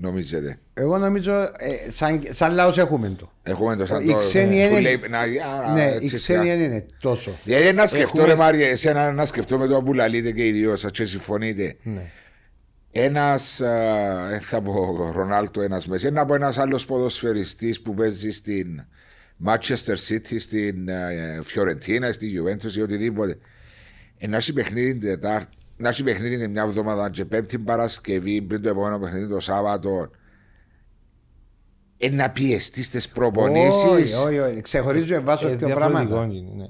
Νομίζετε; Εγώ νομίζω ε, σαν, σαν λαός έχουμε το. Έχουμε το σαν Οι το. ξένοι που είναι- λέει, να, α, ναι, έτσι, οι ξένοι σιγά. δεν είναι τόσο. Γιατί να σκεφτώ, Έχουμε- ρε Μάρια, εσένα να σκεφτώ με το που λαλείτε και οι δυο σας και συμφωνείτε. Ναι. Ένας, δεν θα πω Ρονάλτο, ένας μέσα, ένα από ένας άλλος ποδοσφαιριστής που παίζει στην Manchester City, στην ε, Φιωρεντίνα, στη Juventus ή οτιδήποτε. Ε, να έχει παιχνίδι την Τετάρτη, να έχει παιχνίδι την μια εβδομάδα και Πέμπτη Παρασκευή πριν το επόμενο παιχνίδι το Σάββατο. Ε, να πιεστείς στι προπονήσεις. Όχι, όχι, όχι. Ξεχωρίζω βάσο Ε, δύο διαφορετικό πράγματα. είναι, ναι.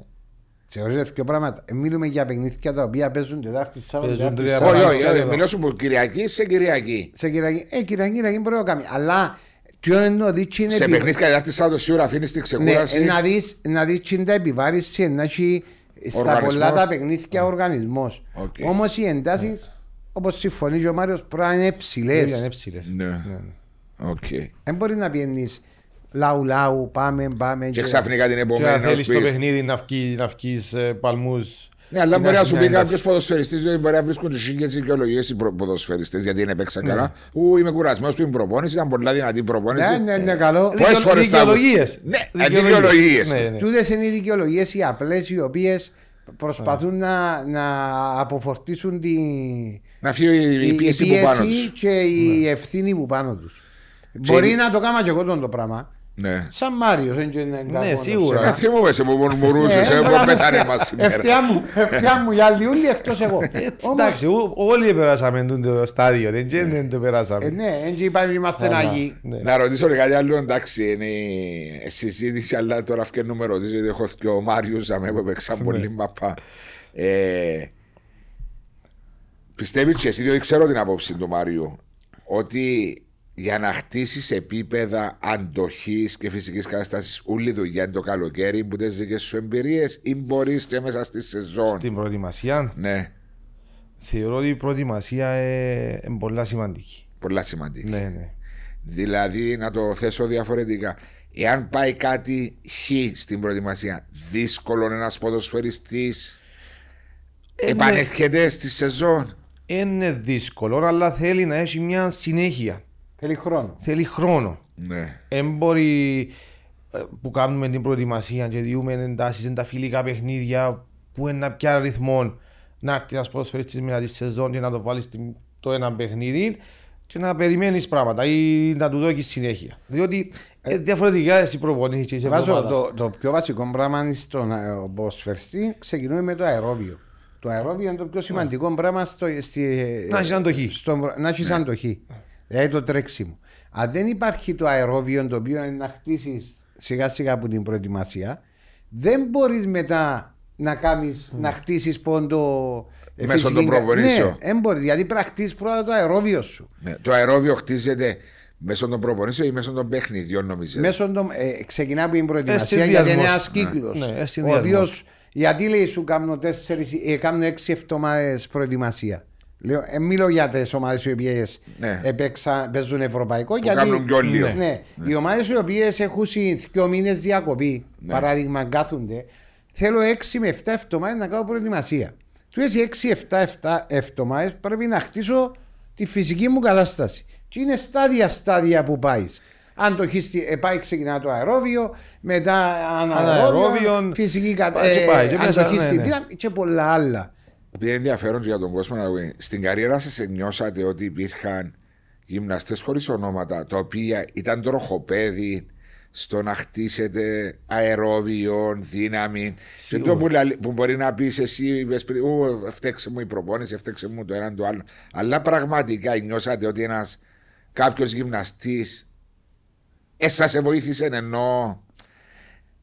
Ξεχωρίζω δύο πράγματα. Ε, Μιλούμε για παιχνίδια τα οποία παίζουν Τετάρτη Σάββατο. Παίζουν Τετάρτη, Τετάρτη, Όχι, Σάββατο. όχι, Σάββατο. μιλώ σου από Κυριακή σε Κυριακή. Σε Κυριακή. Ε, Κυριακή, Κυριακή μπορεί να κάνει. Αλλά ποιο είναι το δίτσι είναι. Σε επι- παιχνίδια Τετάρτη Σάββατο σίγουρα αφήνεις τη Ναι, ξεκούραση. ε, να δεις, να δεις τι είναι τα επιβάρηση, να έχει στα Οργανισμός. πολλά τα παιχνίδια οργανισμός. Οκ. Όμως οι εντάσεις, όπως συμφωνείς και ο Μάριος, πρέπει να είναι Δεν ψηλές. είναι ψηλές. Ναι. Ναι, ναι. Οκ. Δεν μπορεί να πιένεις λαού λαού, πάμε, πάμε. Και ξαφνικά την Και αν επόμενη να θέλεις σου το πει. παιχνίδι να βγει- να βγεις ε, παλμούς Ναι, αλλά ή μπορεί να σου πει συνένταση. κάποιος ποδοσφαιριστής ότι μπορεί να βρίσκουν τις χίλιε δικαιολογίες οι προ- ποδοσφαιριστές γιατί δεν έπαιξαν καλά. Ού, είμαι κουρασμένος πριν προπόνηση, ήταν πολύ δυνατή προπόνηση. Ναι, ναι, ναι, καλό. Πόσες Δικαιο- φορές τα- δικαιολογίες. Ναι, Δικαιολογίες. δικαιολογίες. Ναι, ναι. Τούτες είναι οι δικαιολογίες οι απλές οι οποίες προσπαθούν να, να αποφορτήσουν τη, Να φύγει η, η πίεση που πάνω πίεση τους. και η ευθύνη που πάνω τους. Μπορεί να το κάνω και εγώ το πράγμα. Ναι. Σαν Μάριος, δεν είναι κακό να σίγουρα. Να ξέρω. θυμούμαι σε που μουρμουρούσε, Ε, σε που μπράβο, πέθανε ευτιά- μας σήμερα. Ευτιά μου, ευτιά μου, οι άλλοι όλοι εκτός εγώ. Έτσι, Όμως, εντάξει, ού- όλοι περάσαμε το στάδιο, δεν και δεν το ε, περάσαμε. ναι, έτσι είπαμε είμαστε Αλλά, Άγιοι. ναι. Να ρωτήσω ρε κάτι άλλο, εντάξει, είναι η συζήτηση, αλλά τώρα φτιάχνω με ρωτήσω, γιατί έχω και ο Μάριους αμέ που παίξαν πολύ μαπά. Ε, πιστεύεις και εσύ, διότι ξέρω την απόψη του Μάριου, ότι για να χτίσεις επίπεδα αντοχής και φυσικής κατάστασης όλη δουλειά είναι το καλοκαίρι που τις δικές σου εμπειρίες ή μπορείς και μέσα στη σεζόν; Στην προετοιμασία, Ναι, θεωρώ ότι η προετοιμασία ε, είναι πολλά σημαντική. πολλά σημαντική. Ναι, ναι. Δηλαδή, να το θέσω διαφορετικά. Εάν πάει κάτι χ στην προετοιμασία, δύσκολο ένας ποδοσφαιριστής Ε, επανέρχεται στη σεζόν; Είναι δύσκολο, αλλά θέλει να έχει μια συνέχεια. Θέλει χρόνο. Θέλει χρόνο. Ναι. Δεν μπορεί ε, που κάνουμε την προετοιμασία και διούμε εντάσεις, είναι τα φιλικά παιχνίδια που είναι να πιάσει ρυθμό να έρθει ένας ποδοσφαιριστής μετά τη σεζόν και να το βάλεις στην- το ένα παιχνίδι και να περιμένεις πράγματα ή να του δώσεις συνέχεια. Διότι ε, διαφορετικά εσύ προπονήσεις και είσαι Βάζω εβδομάδας. το, το πιο βασικό πράγμα είναι στον ε, ποδοσφαιριστή. Ξεκινούμε με το αερόβιο. Το αερόβιο είναι το πιο σημαντικό πράγμα στο, στη, Να έχεις αντοχή. στο, να έχεις αντοχή. Δηλαδή το τρέξιμο. Αν δεν υπάρχει το αερόβιο το οποίο είναι να χτίσεις σιγά σιγά από την προετοιμασία, δεν μπορείς μετά να κάνεις, να χτίσεις πόντο. ε, Μέσω των φυσική- προπονήσεων. Ναι, δεν μπορείς. Γιατί πρέπει να χτίσεις πρώτα το αερόβιο σου. ναι. Το αερόβιο χτίζεται μέσω των προπονήσεων ή μέσω των παιχνιδιών, νομίζετε; Μέσω των, ε, ξεκινά από την Ε, προετοιμασία γιατί είναι ένας συνδυασμός. κύκλος. Ναι, ε, ο συνδυασμός. οποίος, γιατί λέει σου κάνω τέσσερις, ε, κάνω έξι εβδομάδες προετοιμασία. Λέω, ε, μιλώ για τι ομάδες οι οποίες Ναι. παίζουν ευρωπαϊκό. Που γιατί κάνουν πιο λίγο. ναι, οι ομάδες οι οποίες έχουν δύο μήνες διακοπή, Ναι. παράδειγμα, κάθονται, θέλω 6 με 7 εβδομάδες να κάνω προετοιμασία. Του έτσι 6-7 εβδομάδες πρέπει να χτίσω τη φυσική μου κατάσταση. Και είναι στάδια-στάδια που πάεις. Αν το έχεις, ε, πάει ξεκινά το αερόβιο, μετά αναερόβιο, Αναερόβιο, φυσική πάει και κατάσταση, πάει, και αν μέσα, το έχεις ναι, στη ναι. δύναμη και πολλά άλλα. Επειδή είναι ενδιαφέρον και για τον κόσμο να πει, στην καριέρα σας νιώσατε ότι υπήρχαν γυμναστές χωρίς ονόματα, τα οποία ήταν τροχοπέδι στο να χτίσετε αερόβιο, δύναμη. Και το που, λαλ- που μπορεί να πεις εσύ, είπες πριν, «Ου, φταίξε μου η προπόνηση, φταίξε μου το έναν το άλλο. Αλλά πραγματικά νιώσατε ότι ένας κάποιος γυμναστής εσά σε βοήθησε ενώ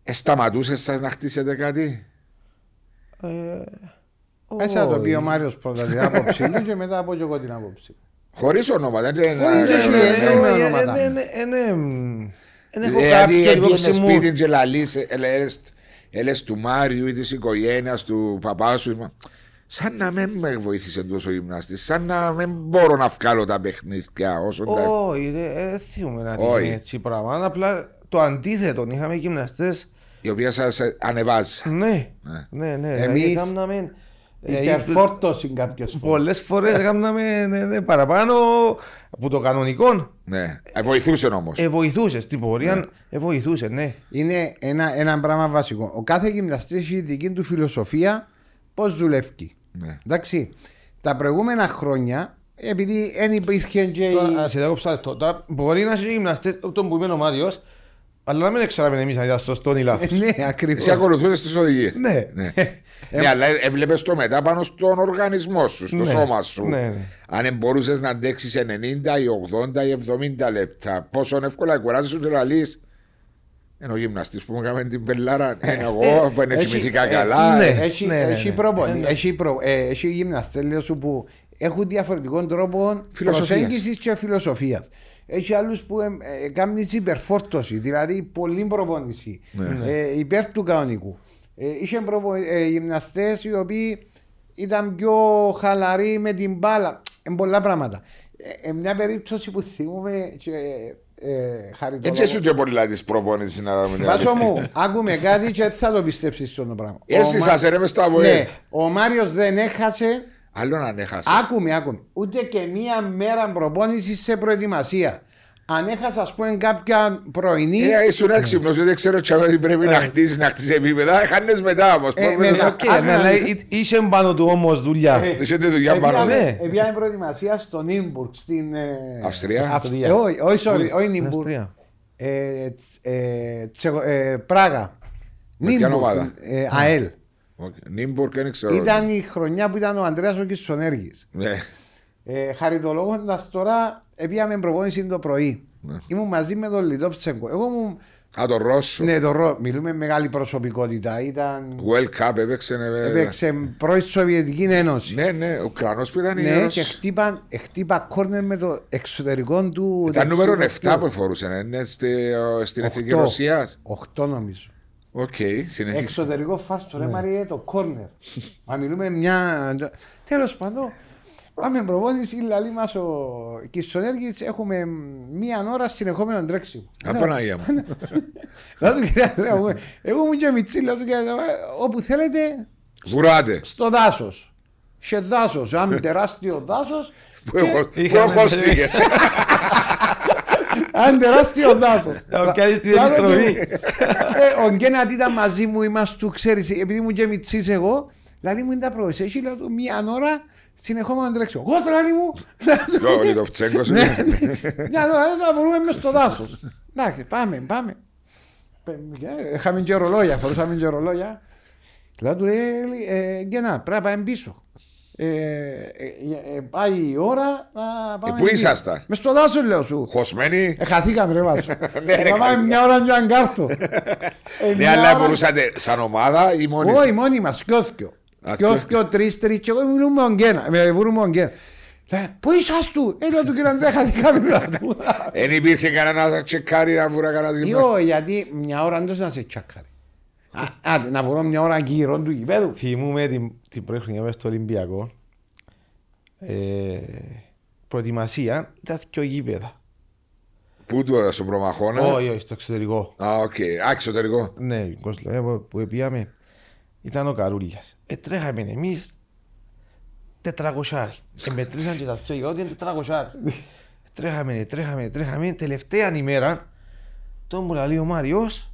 ε, σταματούσες σας να χτίσετε κάτι; Ε, Μέσα το όχι. πει ο Μάριο πρώτα την άποψή του και μετά από και εγώ την άποψη. μου. Χωρί ονόματα. δεν είναι- Όχι, Ε, δεν ε, είναι, ε, είναι ε, ονόματα. ε, ε, ε, ε, ε, μ, Δεν έχω Δηλαδή κάποια épιενε υπόψη μου. σπίτι και λαλείς, ε, έλες- έλες του Μάριου ή της οικογένειας του παπά σου. μα- Σαν να μην με βοήθησε τόσο ο γυμναστής, σαν να μην μπορώ να βγάλω τα παιχνίδια όσο τα... Όχι, δεν θυμούμαι να Όχι. είναι έτσι πράγμα. Απλά το αντίθετο. Είχαμε γυμναστές η οποία σας ε, ανεβάζει. Ναι, Ναι. ναι, ναι. Εμείς Δηλαδή, έκαναμε, ε, Υπερφόρτωση κάποιες φορές. Πολλές φορές έκαναμε ναι, ναι, παραπάνω από το κανονικό. Ναι, ε, βοηθούσε όμως. Ε, βοηθούσες στην πορεία, ε, βοηθούσες, ναι. Είναι ένα, ένα πράγμα βασικό. Ο κάθε γυμναστής έχει δική του φιλοσοφία πώς δουλεύει. Ναι. Εντάξει. Τα προηγούμενα χρόνια, επειδή δεν υπήρχε και. η- Τώρα, α, σε διακόψα λεπτό. Τώρα, μπορεί να είσαι γυμναστές, τον που είπε ο Μάριος, αλλά να μην ξέραμε εμείς αν ήταν σωστό ή λάθος. ναι, ακριβώς. Εσύ ακολουθούσες τις οδηγίες. Ναι. Ναι. ναι, αλλά έβλεπες το μετά πάνω στον οργανισμό σου, στο Ναι. σώμα σου. Ναι, ναι. Αν μπορούσες να αντέξεις 90 ή 80 ή 70 λεπτά, πόσο εύκολα κουράζει σου να λύσει. Ενώ ο γυμναστής που μου έκανε την πελάρα, είναι εγώ που δεν Έχει- κοιμηθήκα ε, καλά. ναι. ε, Έχει, ναι, ναι, έχει ναι. προπονή, Ναι. έχει, προ, ε, έχει γυμναστές λέω σου που έχουν διαφορετικό τρόπο Φιλοσοφίας. προσέγγισης και φιλοσοφίας. Έχει άλλους που ε, ε, κάνουν υπερφόρτωση, δηλαδή πολλή προπόνηση Ναι. ε, υπέρ του κανονικού. Ε, είχε προπο, ε, γυμναστές οι οποίοι ήταν πιο χαλαροί με την μπάλα. Ε, πολλά πράγματα. Ε, ε, μια περίπτωση που θυμούμε και ε, ε, χαριτολογώ. Έτσι σου και πολλά της προπόνησης να δούμε. την Βάσο αλήθεια. μου, άκουμε κάτι και δεν θα το πιστέψεις αυτό το πράγμα. Έτσι Ο Μα- σα έρευε στο ΑΒΟΕ. Ναι, ο Μάριος δεν έχασε, Άλλο να έχασε. άκουμε, άκουμε, ούτε και μία μέρα προπόνηση σε προετοιμασία. Αν έχασε, ας πούμε, κάποια πρωινή. Ε, ήσουν έξυπνος, δεν ξέρω τι πρέπει να χτίσεις, να χτίσεις επίπεδα. Χάνε μετά όμως. Ε, μετά. Οκ, Άκου ναι, να αλλά δεις. εί- είχε πάνω του όμως δουλειά. Ε, Έχετε δουλειά πάνω. ναι. Επήαμε προετοιμασία στο Νίμπουργκ, στην. ε, Αυστρία. Αυστ- Αυστρία. ε, Όχι, όχι, sorry, όχι Στην Νίμπουργκ. Αυστρία. Ε, τς- ε, Τσεχο- ε, Πράγα. Με ποια Νίμπουργκ, ομάδα; ε, ΑΕΛ. Οκ. Νίμπουργκ, δεν ξέρω. Ήταν η χρονιά που ήταν ο Ανδρέας ο Κισσονέργης. Ναι. Ε, Χαριτολογώντας τώρα, πήγαμε προπόνηση το πρωί. Ναι. Ήμουν μαζί με τον Λιτόφτσενκο. Εγώ μου. Α, το Ρώσο. Ναι, το ρο... μιλούμε μεγάλη προσωπικότητα. Ήταν. World Cup έπαιξε. ναι, Έπαιξε πρώην Σοβιετική Ένωση. Ναι, ναι, ο Ουκρανός που ήταν Ναι, ιερός. και χτύπα, χτύπα κόρνερ με το εξωτερικό του. Ήταν νούμερο δεξιού 7 που φορούσε, ναι, είναι στη- ο- στην Εθνική Οχτώ. Ρωσίας. 8 νομίζω. Οκ, συνεχίζει. Εξωτερικό φάστο, ρε Μάριε, το κόρνερ. Μα μιλούμε μια. Τέλος πάντων, Πάμε προπόνηση, λαλή μας ο Κιστονέργης, έχουμε μία ώρα συνεχόμενο τρέξιμο. Απαναγία μου. Λέω του κύριε Ανδρέα μου, εγώ μου και μητσί, λέω του κύριε Ανδρέα, όπου θέλετε, Βουράτε. στο δάσος. Σε δάσος, ένα τεράστιο δάσος. Που έχω- που είχαμε- έχω στίγες. Ένα τεράστιο δάσος. Να πιάνεις την Λάλο επιστροφή. του, ε, Ο Γκένατ ήταν μαζί μου, είμαστε του, ξέρεις, επειδή μου και μητσής εγώ, δηλαδή μου είναι τα πρόβληση. Έχει λέω του μία ώρα συνεχόμενο τρέξιμο. Εγώ στο λάδι μου. Το Λιτοφτσέγκος. Ναι, Μια ώρα να βρούμε μες στο δάσος. Εντάξει, πάμε, πάμε. Ε, Είχαμε και ρολόγια, φορούσαμε και ρολόγια. Λέω του, ρε, ε, Γκένα, πρέπει να πάμε πίσω. Ε, ε, ε, πάει η ώρα να πάμε πού πίσω. ήσασταν; Μες στο δάσος λέω σου. Χωσμένοι. Ε, χαθήκαμε ρε βάσο. Ναι, ρε, Να πάμε καλά. μια ώρα και αν κάρτο. Ε, Ναι, μια αλλά ώρα- μπορούσατε σαν ομάδα ή μόνοι Όχι, σας; μόνοι μας, σκιώθηκιο. Α, Σκιώθηκιο, τρεις, τρεις, και εγώ μιλούμε ο Γκένα, με βρούμε ο Γκένα. Λέει, Πού είσαστε του, έλα του κύριε Αντρέα, χαθήκαμε λέω του. Δεν υπήρχε κανένας τσεκάρι να βουρά κανένας γυμνό. Ιω, γιατί μια ώρα δεν να σε τσάκαρε. Α, Άντε, να βρω μια ώρα γύρω του γηπέδου. Θυμούμαι την, την πρώτη χρονιά μέσα στο Ολυμπιακό. Ε, προετοιμασία ήταν και γήπεδα. Πού του στον προμαχώνα; Όχι, όχι, στο εξωτερικό. Α, οκ. Α, εξωτερικό. Ναι, Κοσλοβέ που, που πήγαμε ήταν ο Καρούλιας. Ε, τρέχαμε εμείς τετρακοσάρι. Και μετρήσαν και τα δυο γιο ότι είναι τετρακοσάρι. τρέχαμε, τρέχαμε, τρέχαμε. Τελευταία ημέρα, τον μου λέει ο Μάριος,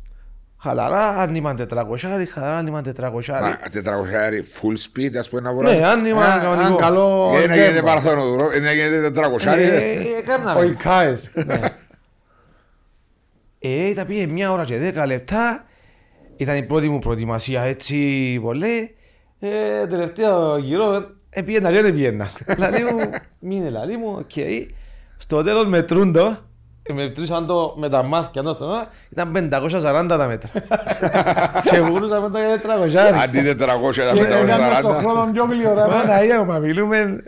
χαλαρά, αν είπαν τετρακοσάρι, χαλαρά, αν είπαν τετρακοσάρι. Μα τετρακοσιάρι full speed, ας πούμε να βουρά. Ναι, αν είπαν Α, Αν κανονικό. καλό... Για να γίνεται τέμπο. παραθένο δρόμο, να γίνεται τετρακοσιάρι. Ε, ε. ε, Ο Έκαναμε. Ικάες. Ε, τα πήγε μια ώρα και δέκα λεπτά. Ήταν η πρώτη μου προετοιμασία έτσι πολύ. Ε, τελευταίο γύρο, ε, πήγαινα και δεν πήγαινα. Λαλή μου, μείνε λαλή μου, οκ. Στο τέλος μετρούν το, ε, μετρήσαν το με τα μάτια εδώ στον ώρα, ήταν 540 τα μέτρα. και μπορούσαμε το για 400. Αντί τετρακόσια τα Και έκαμε στον πεντακοσαράντα. χρόνο πιο γλήορα. Παναγία μου, μα μιλούμε.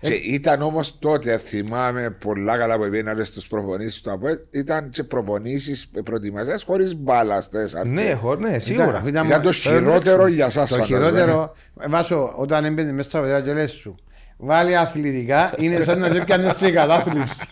Και ήταν όμως τότε, θυμάμαι πολλά καλά που πήγαιναν στου προπονήσεις του ΑΠΟΕΛ, ήταν και προπονήσεις προετοιμασία χωρίς μπάλα. Ναι, χω, ναι, σίγουρα. Ήταν το χειρότερο για εσά. Το χειρότερο, βάσο, όταν έμπαινε μέσα στα παιδιά και λες σου, βάλει αθλητικά, είναι σαν να σε πιάνεις σε κατάθλιψη.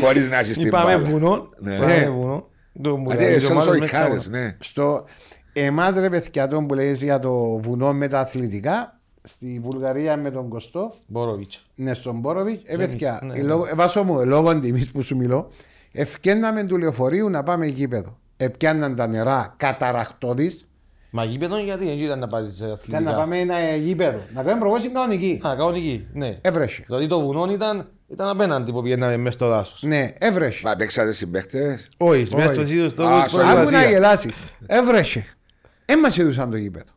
Χωρί να έχεις την Είπαμε μπάλα. βουνό. Ναι. Είπαμε βουνό. Το μου Αντί λέει, εσείς ο Μάριος οι μέσα Ικάρες, βουνό. ναι. Στο εμάς ρε παιδιά τον που λέγεις για το βουνό με τα αθλητικά, στη Βουλγαρία με τον Κωστόφ, Μποροβίτς. ναι, στον Μπόροβιτς, ε, παιδιά, ναι, ε, ναι. λόγω- ε, βάσο μου, ε, λόγω τιμής που σου μιλώ, ευκέναμε του λεωφορείου να πάμε γήπεδο. Επιάνναν τα νερά καταραχτώδης, Μα γήπεδο γιατί δεν ήταν να πάρεις ήταν αθλητικά. να πάμε ένα ε, γήπεδο, να κάνουμε προβόση κανονική. Α, κανονική, ναι. Έβρεσε. Δηλαδή το βουνό ήταν, ήταν απέναντι που πηγαίναμε μέσα στο δάσος. Ναι, έβρεσε. Μα παίξατε συμπαίχτε. Όχι, μέσα στο Όχι. ίδιο στο Α, στο στο- Άκου να προετοιμασία. γελάσεις. Έβρεσε. Έμας έδωσαν το γήπεδο.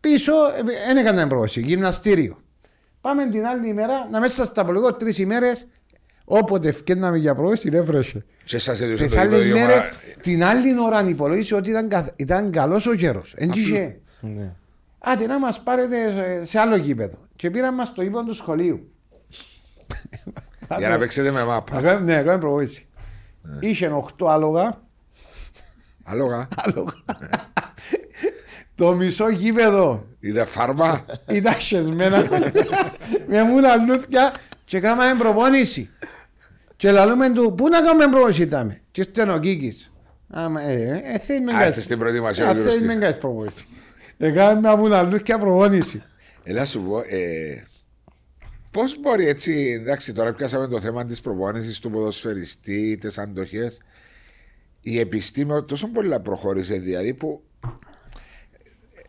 Πίσω δεν έκαναν πρόωση. Γυμναστήριο. Πάμε την άλλη ημέρα, να μέσα στα πολύ τρεις ημέρες, όποτε ευκαιρνάμε για πρόωση, έβρεσε. Και σα έδωσε Τι το άλλε ίδιο μέρε, μα- την άλλη ώρα υπολόγισε ότι ήταν, καθ- ήταν καλός ο καιρό. Εντύχε. Ναι. Άντε να μας πάρετε σε- σε άλλο γήπεδο. Και πήραν μας το γήπεδο του σχολείου. Για να παίξετε με Να μάπα. κάνουμε- Ναι, κάνουμε προβόηση. Είχε 8 άλογα. Αλόγα. άλογα. το μισό γήπεδο Είδε φάρμα. ήταν χεσμένα με μούνα λούθια και κάναμε προπόνηση. Και λαλούμε του, πού να κάνουμε προπόνηση ήταν. Και στενοκίκης. Άμα, ε, ε, ε, θέλεις με Α, κάνεις- είστε στην προετοιμασία Α, του θέλεις Ρωστή. με κάνεις προπόνηση. Έκαμε με μούνα λούθια προπόνηση. Ελά σου πω, ε, πώς μπορεί έτσι, εντάξει, τώρα πιάσαμε το θέμα της προπόνησης του ποδοσφαιριστή, τις αντοχές. Η επιστήμη τόσο πολύ προχώρησε, δηλαδή που.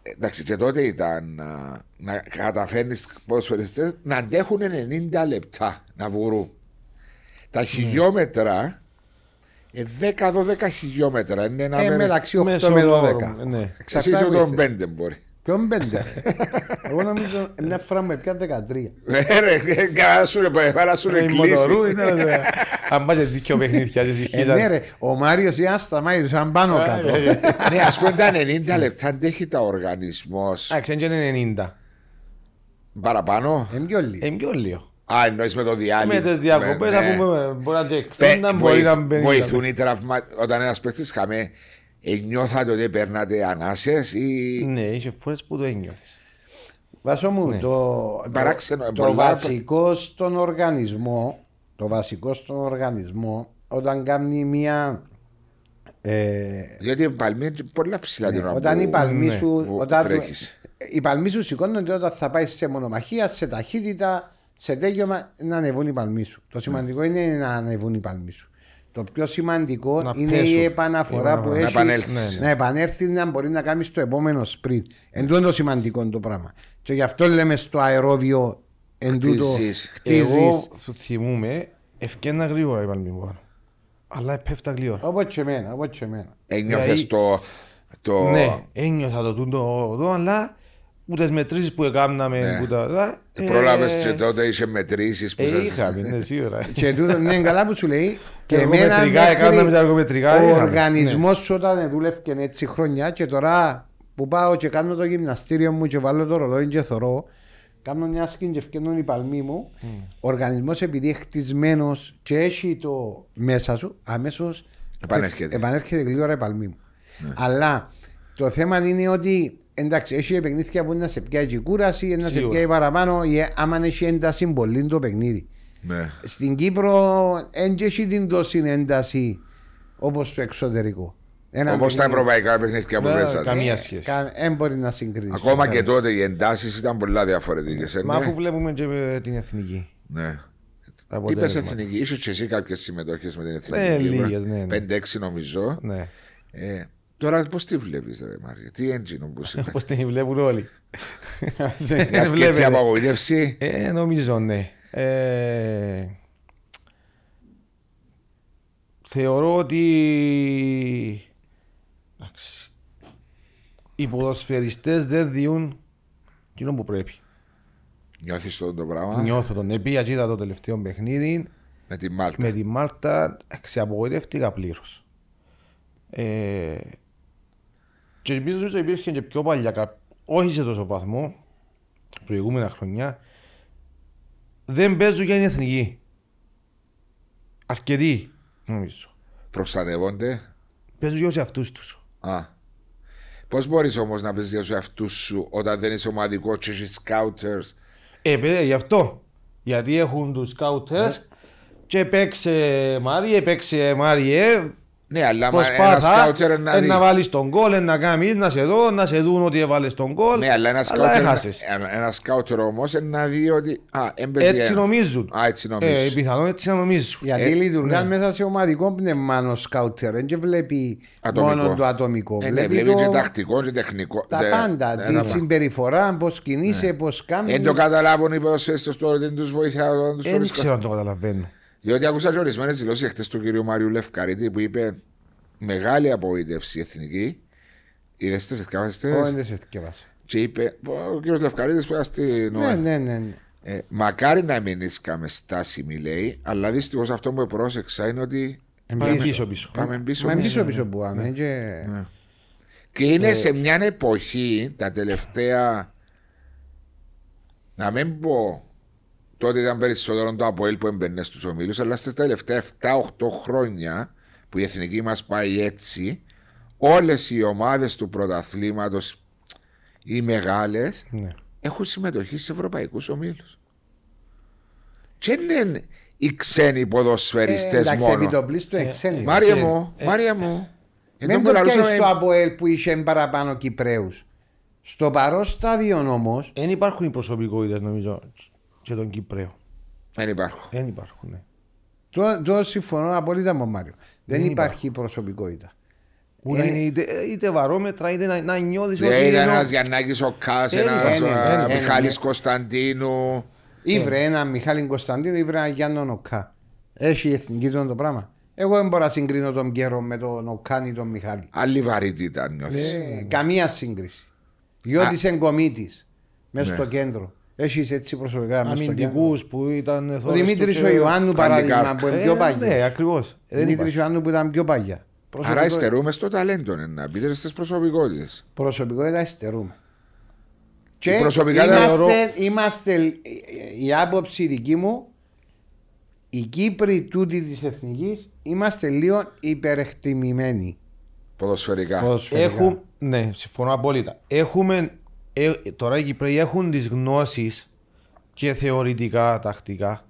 Ε, Εντάξει, και τότε ήταν α, να καταφέρνεις ποδοσφαιριστέ να αντέχουν 90 λεπτά να βουρούν. Τα χιλιόμετρα, ε, 10-12 χιλιόμετρα είναι ένα Ε, μέρα. μεταξύ 8 Μέσο με όρο, 12. ναι. Εσύ Εξαρτάται είσαι που τον είσαι. πέντε μπορεί. Ποιον πέντε. ρε; Εγώ νομίζω μια φορά με πια 13. Ε, ρε, καλά σου ρε, πάρα σου ρε Η κλείσει. μοτορού ήταν... ε, Αν πας και δίκιο παιχνίδια και Ε, συγχύσαν. ναι ρε, ο Μάριος ήταν σταμάτησε σαν πάνω κάτω. Ναι, ας πούμε τα 90 λεπτά αντέχει τα οργανισμός Εντάξει, είναι 90. παραπάνω. Είναι πιο λίγο. Ε, πιο λίγο. Α, εννοείς με το διάλειμμα. Με τις διακοπές, Ναι, ναι. αφού με- μπορεί να είναι Πε- 60, μπορεί να βοηθ- μπαίνει. Βοηθούν οι τραυμα... Όταν ένας παίκτης χαμέ, ε, νιώθατε ότι παίρνατε ανάσες ή... Ναι, είχε φορές που το ένιωθες. Βάσο μου, Ναι. το, Παράξενο, το, το πολλά- βασικό στον οργανισμό, το βασικό στον οργανισμό, όταν κάνει μια. Ε, Γιατί η παλμή είναι πολλά ψηλά την ώρα Ναι, όταν που- η παλμή ναι, σου. που Όταν του- τρέχεις. οι παλμοί σου σηκώνονται όταν θα πάει σε μονομαχία, σε ταχύτητα, σε τέλειωμα να ανεβούν οι παλμοί σου. Το σημαντικό είναι να ανεβούν οι παλμοί σου. Το πιο σημαντικό Να είναι πέσουν. η επαναφορά Η που επαναφορά. έχεις. Να επανέλθεις. Ναι, Να επανέλθεις να μπορεί να κάνεις το επόμενο sprint. Εν τούτο το σημαντικό το πράγμα. Και γι' αυτό λέμε στο αερόβιο εν τούτο Χτίζεις. χτίζεις. Εγώ σου θυμούμαι, ευκαιρνα γρήγορα η παλμή μου πάνω. Αλλά πέφτα γλύωρα. Όπως και εμένα, όπως και εμένα. Ένιωθες Δηλαδή- το... το... Ναι, ένιωθα το τούτο εδώ, αλλά που τις μετρήσεις που έκαναμε, Ναι. που τα... τα- Ε, ε, Πρόλαβες και τότε είχε μετρήσεις που Ε, σας... είχαμε, ναι, σίγουρα. και τούτο ναι, καλά που σου λέει. Και Και εμένα εργομετρικά, μέχρι έκαναμε τα εργομετρικά, ο είχαμε. οργανισμός σου όταν δούλευε έτσι χρόνια και τώρα που πάω και κάνω το γυμναστήριο μου και βάλω το ρολόι και θωρώ, κάνω μια σκηνή και ευκαινούν οι παλμοί μου. Ο οργανισμός επειδή είναι χτισμένος και έχει το μέσα σου, αμέσως Επανέρχεται. επανέρχεται γλύωρα η παλμή μου. Αλλά το θέμα είναι ότι εντάξει, έχει παιχνίδια που είναι να σε πιάει η κούραση, να σε Σίγουρα. πιάει παραπάνω, ή άμα έχει ένταση πολύ το παιχνίδι. Ναι. Στην Κύπρο δεν έχει την τόση ένταση όπως στο εξωτερικό. Ένα Όπως τα παιχνίδι, ευρωπαϊκά παιχνίδια που Ναι, παίζατε. καμία σχέση. κα- Δεν μπορεί να συγκρίνεις. Ακόμα και τότε οι εντάσεις ήταν πολλά διαφορετικές. ε, Μα αφού ναι. βλέπουμε και με την εθνική. Ναι. αποτέλεσμα. Είπες εθνική, είσαι και εσύ κάποιες συμμετοχές με την εθνική. Ναι, Κύπρο. λίγες, ναι, ναι. Πέντε-έξι νομίζω. Ναι. Ε, τώρα πώς τη βλέπεις ρε Μάρια, τι έντζινο που σημαίνει. Πώς την βλέπουν όλοι. Μια σκέψη βλέπετε. απογοήτευση. Ε, νομίζω ναι. Ε, θεωρώ ότι εντάξει, οι ποδοσφαιριστές δεν διούν εκείνο που πρέπει. Νιώθεις αυτό το πράγμα; Νιώθω τον επία και είδα το τελευταίο παιχνίδι με τη Μάλτα. με τη Μάλτα ξεαπογοητεύτηκα πλήρως. Ε, και ελπίζω ότι υπήρχε και πιο παλιά, κα- όχι σε τόσο βαθμό, προηγούμενα χρονιά, δεν παίζουν για την εθνική. Αρκετοί, νομίζω. Προστατεύονται. Παίζουν για τους εαυτούς τους. Α. Πώς μπορείς όμως να παίζεις για τους εαυτούς σου όταν δεν είσαι ομαδικός και έχεις scouters; Ε, παιδιά, γι' αυτό. Γιατί έχουν τους σκάουτερς και παίξε Μάριε, παίξε Μάριε, Ναι, αλλά μα ένα Προσπάθα scouter είναι να ε, δει. να βάλεις τον γκολ, ε, να κάνεις, να σε δω, να σε δουν ότι έβαλες τον γκολ. Ναι, αλλά ένας αλλά scouter, έχασες. ένα, ένας scouter όμως είναι να δει ότι α, έμπαιζε Έτσι ένα. νομίζουν. Α, έτσι Ε, νομίζεις. πιθανόν έτσι να νομίζουν. Γιατί Ε, λειτουργά ναι. μέσα σε ομαδικό πνεύμα ο σκάουτερ. Δεν και βλέπει Ατομικό. μόνο το ατομικό. Ε, ναι, βλέπει και τακτικό και τεχνικό. τα Τε- πάντα. ναι, τη τα- συμπεριφορά, πώς κινείσαι, πώς κάνεις. Δεν το καταλάβουν οι ποδοσφαιριστές τώρα, δεν τους βοηθά να τους Ε, Δεν φορείς ξέρω αν το καταλαβαίνω. Διότι άκουσα και ορισμένες δηλώσεις χτε του κυρίου Μάριου Λευκαρίτη που είπε μεγάλη απογοήτευση εθνική. Είδες τις εθκάβαστε. Όχι, δεν σε θυκεύασα. Και είπε ο κύριος Λευκαρίτης που ήταν στην Ναι, ΟΕ. ναι, ναι. ναι. Ε, μακάρι να μην ίσκαμε στάσιμη, λέει, αλλά δυστυχώς αυτό που πρόσεξα είναι ότι Πάμε πίσω πίσω. πάμε πίσω. Μα πίσω. πίσω πίσω που πάμε. και- Και είναι σε μια εποχή τα τελευταία. Να μην πω τότε ήταν περισσότερο το Αποέλ που έμπαινε στους ομίλους, αλλά στα τελευταία 7-8 χρόνια που η εθνική μας πάει έτσι, όλες οι ομάδες του πρωταθλήματος, οι μεγάλες, Ναι. έχουν συμμετοχή σε ευρωπαϊκούς ομίλους. Και δεν είναι οι ξένοι Ε, ποδοσφαιριστέ Εντάξει, επί μόνο. το πλήστο εξένει. Μάρια Ε, μου, ε, Μάρια μου. Μην Ενώ το που πιάνεις λαλούσαμε- στο ΑΠΟΕΛ που είχε παραπάνω Κυπρέους. Στο παρόν στάδιο όμω, Δεν υπάρχουν οι προσωπικότητες νομίζω και των Κυπρέων. Δεν υπάρχουν. Δεν υπάρχουν. Ναι. το, το συμφωνώ απόλυτα με τον Μάριο. Δεν Δεν υπάρχει προσωπικότητα. Που να Είναι- είναι είτε, είτε βαρόμετρα είτε να, να νιώθεις ότι Δεν είναι ενώ- ένα Γιαννάκης ο Κάς, Είναι, ένας είναι, είναι, Μιχάλης είναι. Κωνσταντίνου. Ήβρε ένα Μιχάλη Κωνσταντίνο, ήβρε ένα Γιάννο Νοκά. Έχει η εθνική του το πράγμα. Εγώ δεν μπορώ να συγκρίνω τον Πιέρο με τον Νοκάν ή τον Μιχάλη. Άλλη βαρύτητα νιώθεις. Ε, καμία σύγκριση. Διότι είσαι εγκομίτης μέσα Ναι. στο κέντρο. Έχεις έτσι προσωπικά μέσα στο κέντρο. αμυντικούς που ήταν Ο Δημήτρης ο Ιωάννου παράδειγμα που είναι πιο Ναι, παλιά. ακριβώς. Ε, δεν Δημήτρης υπάρχει. Ιωάννου που ήταν πιο παλιά. Άρα Προσωπικό- υστερούμε στο ταλέντο, ναι, να πείτε στις προσωπικότητες. Προσωπικότητα υστερούμε. Και Η προσωπικότητα είμαστε, θεωρώ- είμαστε, η άποψη δική μου, οι Κύπροι τούτοι της Εθνικής είμαστε λίγο υπερεκτιμημένοι. Ποδοσφαιρικά. ποδοσφαιρικά. Έχουν, ναι, συμφωνώ απόλυτα. Έχουμε ε, τώρα οι Κυπρέοι έχουν τι γνώσει και θεωρητικά, τακτικά,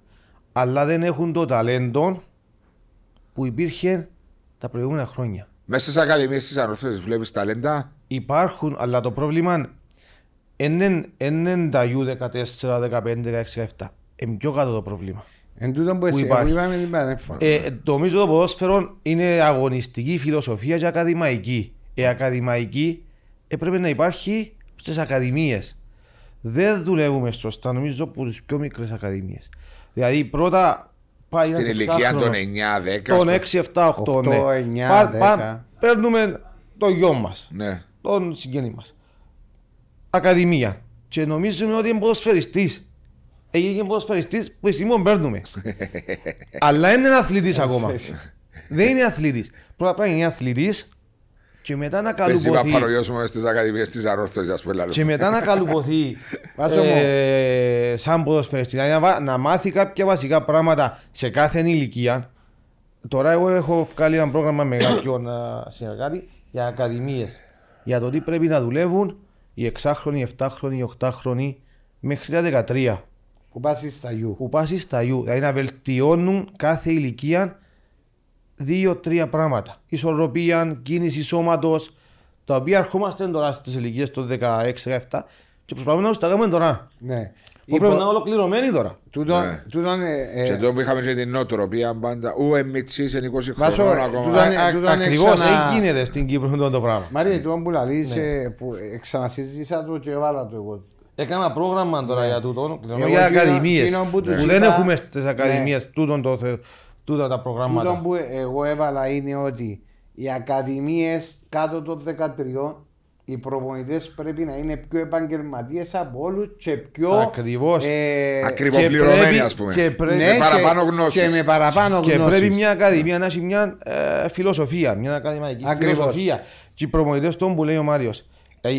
αλλά δεν έχουν το ταλέντο που υπήρχε τα προηγούμενα χρόνια. Μέσα στι ακαδημίε τη Ανόρθωση βλέπει ταλέντα. Υπάρχουν, αλλά το πρόβλημα είναι τα U14, 15, 16, 17. Είναι πιο κάτω το πρόβλημα. Εν τούτο που εσύ υπάρχει. είπαμε την πάνε φορά. Ε, νομίζω το ποδόσφαιρο είναι αγωνιστική φιλοσοφία και ακαδημαϊκή. Η ακαδημαϊκή έπρεπε να υπάρχει στις ακαδημίες. Δεν δουλεύουμε σωστά, νομίζω, από τις πιο μικρές ακαδημίες. Δηλαδή, πρώτα πάει Στην ένας ηλικία των εξάχρονος, 9-10. Των 6, 7, 8, 8, ναι. 9, Πα- 10. πα- Παίρνουμε το γιο μας, Ναι. τον συγγενή μας. Ακαδημία. Και νομίζουμε ότι είναι ποδοσφαιριστής. Έγινε ποδοσφαιριστής που στιγμή παίρνουμε. Αλλά είναι αθλητής ακόμα. Δεν είναι αθλητής. Πρώτα πρέπει να είναι αθλητής και μετά να Παίζει καλουποθεί. παπαρογιός μου στις ακαδημίες της Ανόρθωσης, ας πούμε. λαλό. Και μετά να καλουποθεί Βάζω μου. ε, σαν ποδοσφαιριστή. Δηλαδή να, βα- να μάθει κάποια βασικά πράγματα σε κάθε ηλικία. Τώρα εγώ έχω βγάλει ένα πρόγραμμα με κάποιον α, συνεργάτη για ακαδημίες. Για το τι πρέπει να δουλεύουν οι 6χρονοι, οι 7χρονοι, οι 8χρονοι μέχρι τα 13 Που πας στα γιου. που πάσει στα γιου. Δηλαδή να βελτιώνουν κάθε ηλικία δύο-τρία πράγματα. Ισορροπία, κίνηση σώματος, τα οποία ερχόμαστε τώρα στις ηλικίες των 16-17 και προσπαθούμε να τους τα κάνουμε τώρα. Ναι. Που πρέπει να είναι Υπο- ολοκληρωμένοι τώρα. Τούτον, Ναι. τούτον, ε, ε, Και εδώ που είχαμε και την νοοτροπία πάντα. Ου, εμίτσις, είναι 20 Βάσο, χρονών τούτο ακόμα. είναι- τούτο είναι Ακριβώς ξανά- έτσι γίνεται στην Κύπρο αυτό το πράγμα. Μαρία, τούτον που λαλείς, Ναι. ε, που ε, ξανασυζήτησα το και έβαλα το εγώ. Έκανα πρόγραμμα τώρα για τούτο, Εγώ για εκείνο- ακαδημίες. εκείνο που τους Που δεν είπα- έχουμε στις Ναι. ακαδημίες τούτα τα Τούτον προγράμματα. που εγώ έβαλα είναι ότι οι ακαδημίες κάτω των 13 οι προπονητές πρέπει να είναι πιο επαγγελματίες από όλους και πιο Ακριβώς. ε, Ακριβοπληρωμένοι, πρέπει- ας πούμε. και πρέπει- ναι, με παραπάνω και- γνώσεις. και με παραπάνω Και γνώσεις. πρέπει μια ακαδημία να έχει μια ε, φιλοσοφία, μια ακαδημαϊκή Ακριβώς. φιλοσοφία. Και οι προπονητές των που λέει ο Μάριος. Ε,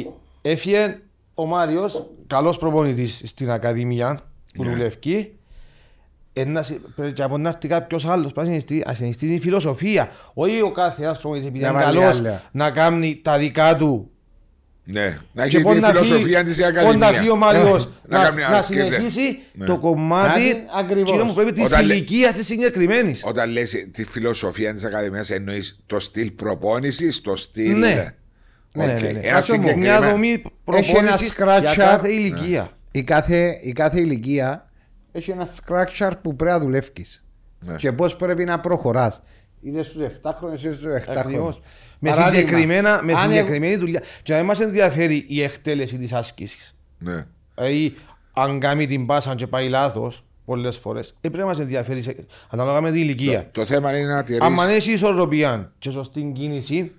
έφυγε ο Μάριος, καλός προπονητής στην ακαδημία που Ναι. δουλεύει. Ένα, και από να έρθει κάποιος άλλος που να συνιστεί τη φιλοσοφία. Όχι ο κάθε ένα προπονητή επειδή Να είναι βάλει καλός άλλα. να κάνει τα δικά του. Ναι, να Και έχει πότε τη να φύγει- φιλοσοφία της η πότε να φύγει ο ακαδημία. Μάριο Να να, κάνει να άλλο, συνεχίσει ναι. το κομμάτι Κάτι ακριβώς. εκείνο που πρέπει της Όταν λέ- ηλικίας της συγκεκριμένης. Όταν λες τη φιλοσοφία της ακαδημίας εννοείς το στυλ προπόνησης, το στυλ... Ναι. Οκ. Ναι, ναι, ναι. Ένα Άσο μου, Μια συγκεκριμένο... δομή ένα προπόνησης structure. για κάθε ηλικία. η, κάθε, η κάθε ηλικία έχει ένα structure που πρέπει να δουλεύει. Ναι. Και πώς πρέπει να προχωράς. Είτε στους 7 χρόνια είτε στους 8 χρόνια. Ακριβώς. Με, συγκεκριμένα, με συγκεκριμένη δουλειά. Και να μας ενδιαφέρει η εκτέλεση της άσκησης. Ναι. Δηλαδή, αν κάνει την πάσα και πάει λάθος πολλές φορές, πρέπει να μας ενδιαφέρει σε... ανάλογα με την ηλικία. Το θέμα είναι να τηρείς... Αν έχει ισορροπία και σωστή κίνηση,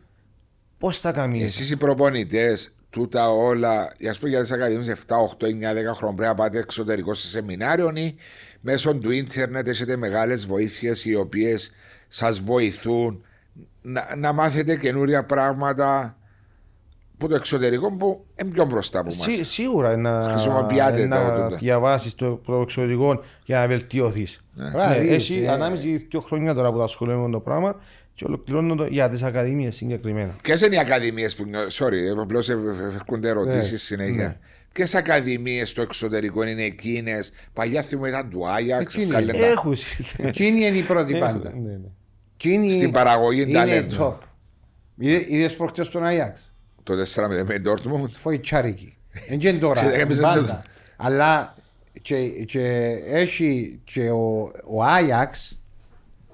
πώς θα κάνεις; Εσείς οι προπονητές, τούτα όλα, για πούμε για τις ακαδημίες 7, 8, 9, 10 χρόνια πρέπει να πάτε εξωτερικό σε σεμινάριο ή μέσω του ίντερνετ έχετε μεγάλες βοήθειες οι οποίες σας βοηθούν να, να μάθετε καινούρια πράγματα που το εξωτερικό που είναι πιο μπροστά από μας. Σί- σίγουρα να, Χρησιμοποιάτε τα να τούτα. διαβάσεις το, το εξωτερικό για να βελτιωθείς. Ναι. Μπράβο, Ναι, είσαι, έχει ε. ανάμιση δύο χρόνια τώρα που τα ασχολούμαι με το πράγμα και ολοκληρώνω το για τις ακαδημίες συγκεκριμένα. Ποιες είναι οι ακαδημίες που. Sorry, απλώς έρχονται ερωτήσει Ναι, συνέχεια. ναι. Ποιες ακαδημίες στο εξωτερικό είναι εκείνες; Παλιά θυμούμαι ήταν του Άγιαξ, Εκείνη. Σκαλέντα. Έχουν. Εκείνη είναι η πρώτη πάντα. Ναι, ναι. Εκείνη Στην παραγωγή είναι ταλέντου. top. Είδε προχτές τον Αγιάξ. Το 4 με με Ντόρτμουντ. Φοητσάρικη. Δεν είναι τώρα. Ξέρετε, έπαιζε πάντα. το- Αλλά και, και έχει και ο, ο Άγιαξ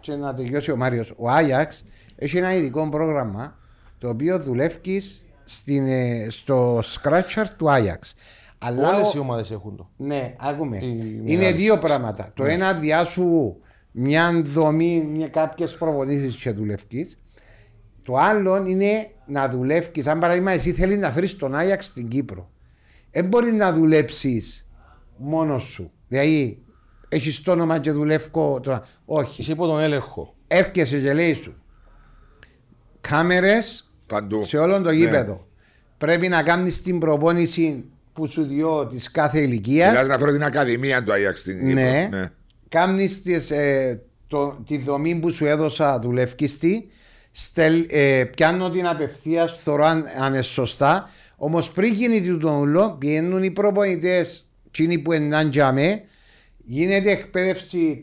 και να τελειώσει ο Μάριος ο Άγιαξ έχει ένα ειδικό πρόγραμμα το οποίο δουλεύει στην, ε, στο scratcher του Άγιαξ. Αλλά Όλες ο- οι ομάδες έχουν το. ναι, άκουμε. Οι Είναι μεγάλες. δύο πράγματα. Το ένα διάσου μια δομή, μια, κάποιες προπονήσεις και δουλεύεις. Το άλλο είναι να δουλεύεις. Αν παράδειγμα εσύ θέλεις να φέρεις τον Άγιαξ στην Κύπρο. Δεν μπορεί να δουλέψεις μόνος σου. Δηλαδή έχεις το όνομα και δουλεύω τώρα. Όχι. Είσαι υπό τον έλεγχο. Έρχεσαι και λέει σου κάμερες Παντού. σε όλο το Ναι. γήπεδο. Πρέπει να κάνεις την προπόνηση που σου διώ της κάθε ηλικίας. Μιλάς να φέρω την Ακαδημία του Άγιαξ στην Κύπρο. Ναι. Ναι. Κάνεις τις, ε, το, τη δομή που σου έδωσα δουλεύκης τη, στελ, ε, πιάνω την απευθεία, θωρώ αν, αν είναι σωστά, Όμως πριν γίνει τούτο ούλο, πηγαίνουν οι προπονητές, εκείνοι που ενάν τζαμέ, γίνεται εκπαίδευση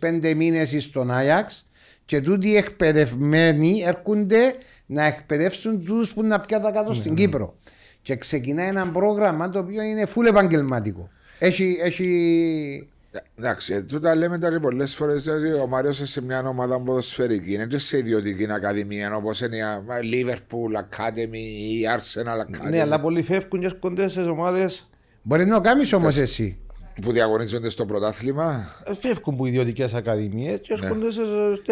4-5 μήνες στον Άγιαξ και τούτοι οι εκπαιδευμένοι έρχονται να εκπαιδεύσουν του που να πιάνουν κάτω στην Κύπρο. Και ξεκινάει ένα πρόγραμμα το οποίο είναι full επαγγελματικό. Έχει, έχει Εντάξει, ε, τούτα λέμε τα πολλές φορές ότι ο Μάριος είναι σε μια ομάδα ποδοσφαιρική. Είναι και σε ιδιωτική ακαδημία όπως είναι η Liverpool Academy ή η Arsenal Academy. Ναι, αλλά πολλοί φεύγουν και έρχονται σε ομάδες Μπορεί να το κάνεις όμως εσύ. Που διαγωνίζονται στο πρωτάθλημα. Ε, φεύγουν από ιδιωτικές ακαδημίες και έρχονται σε.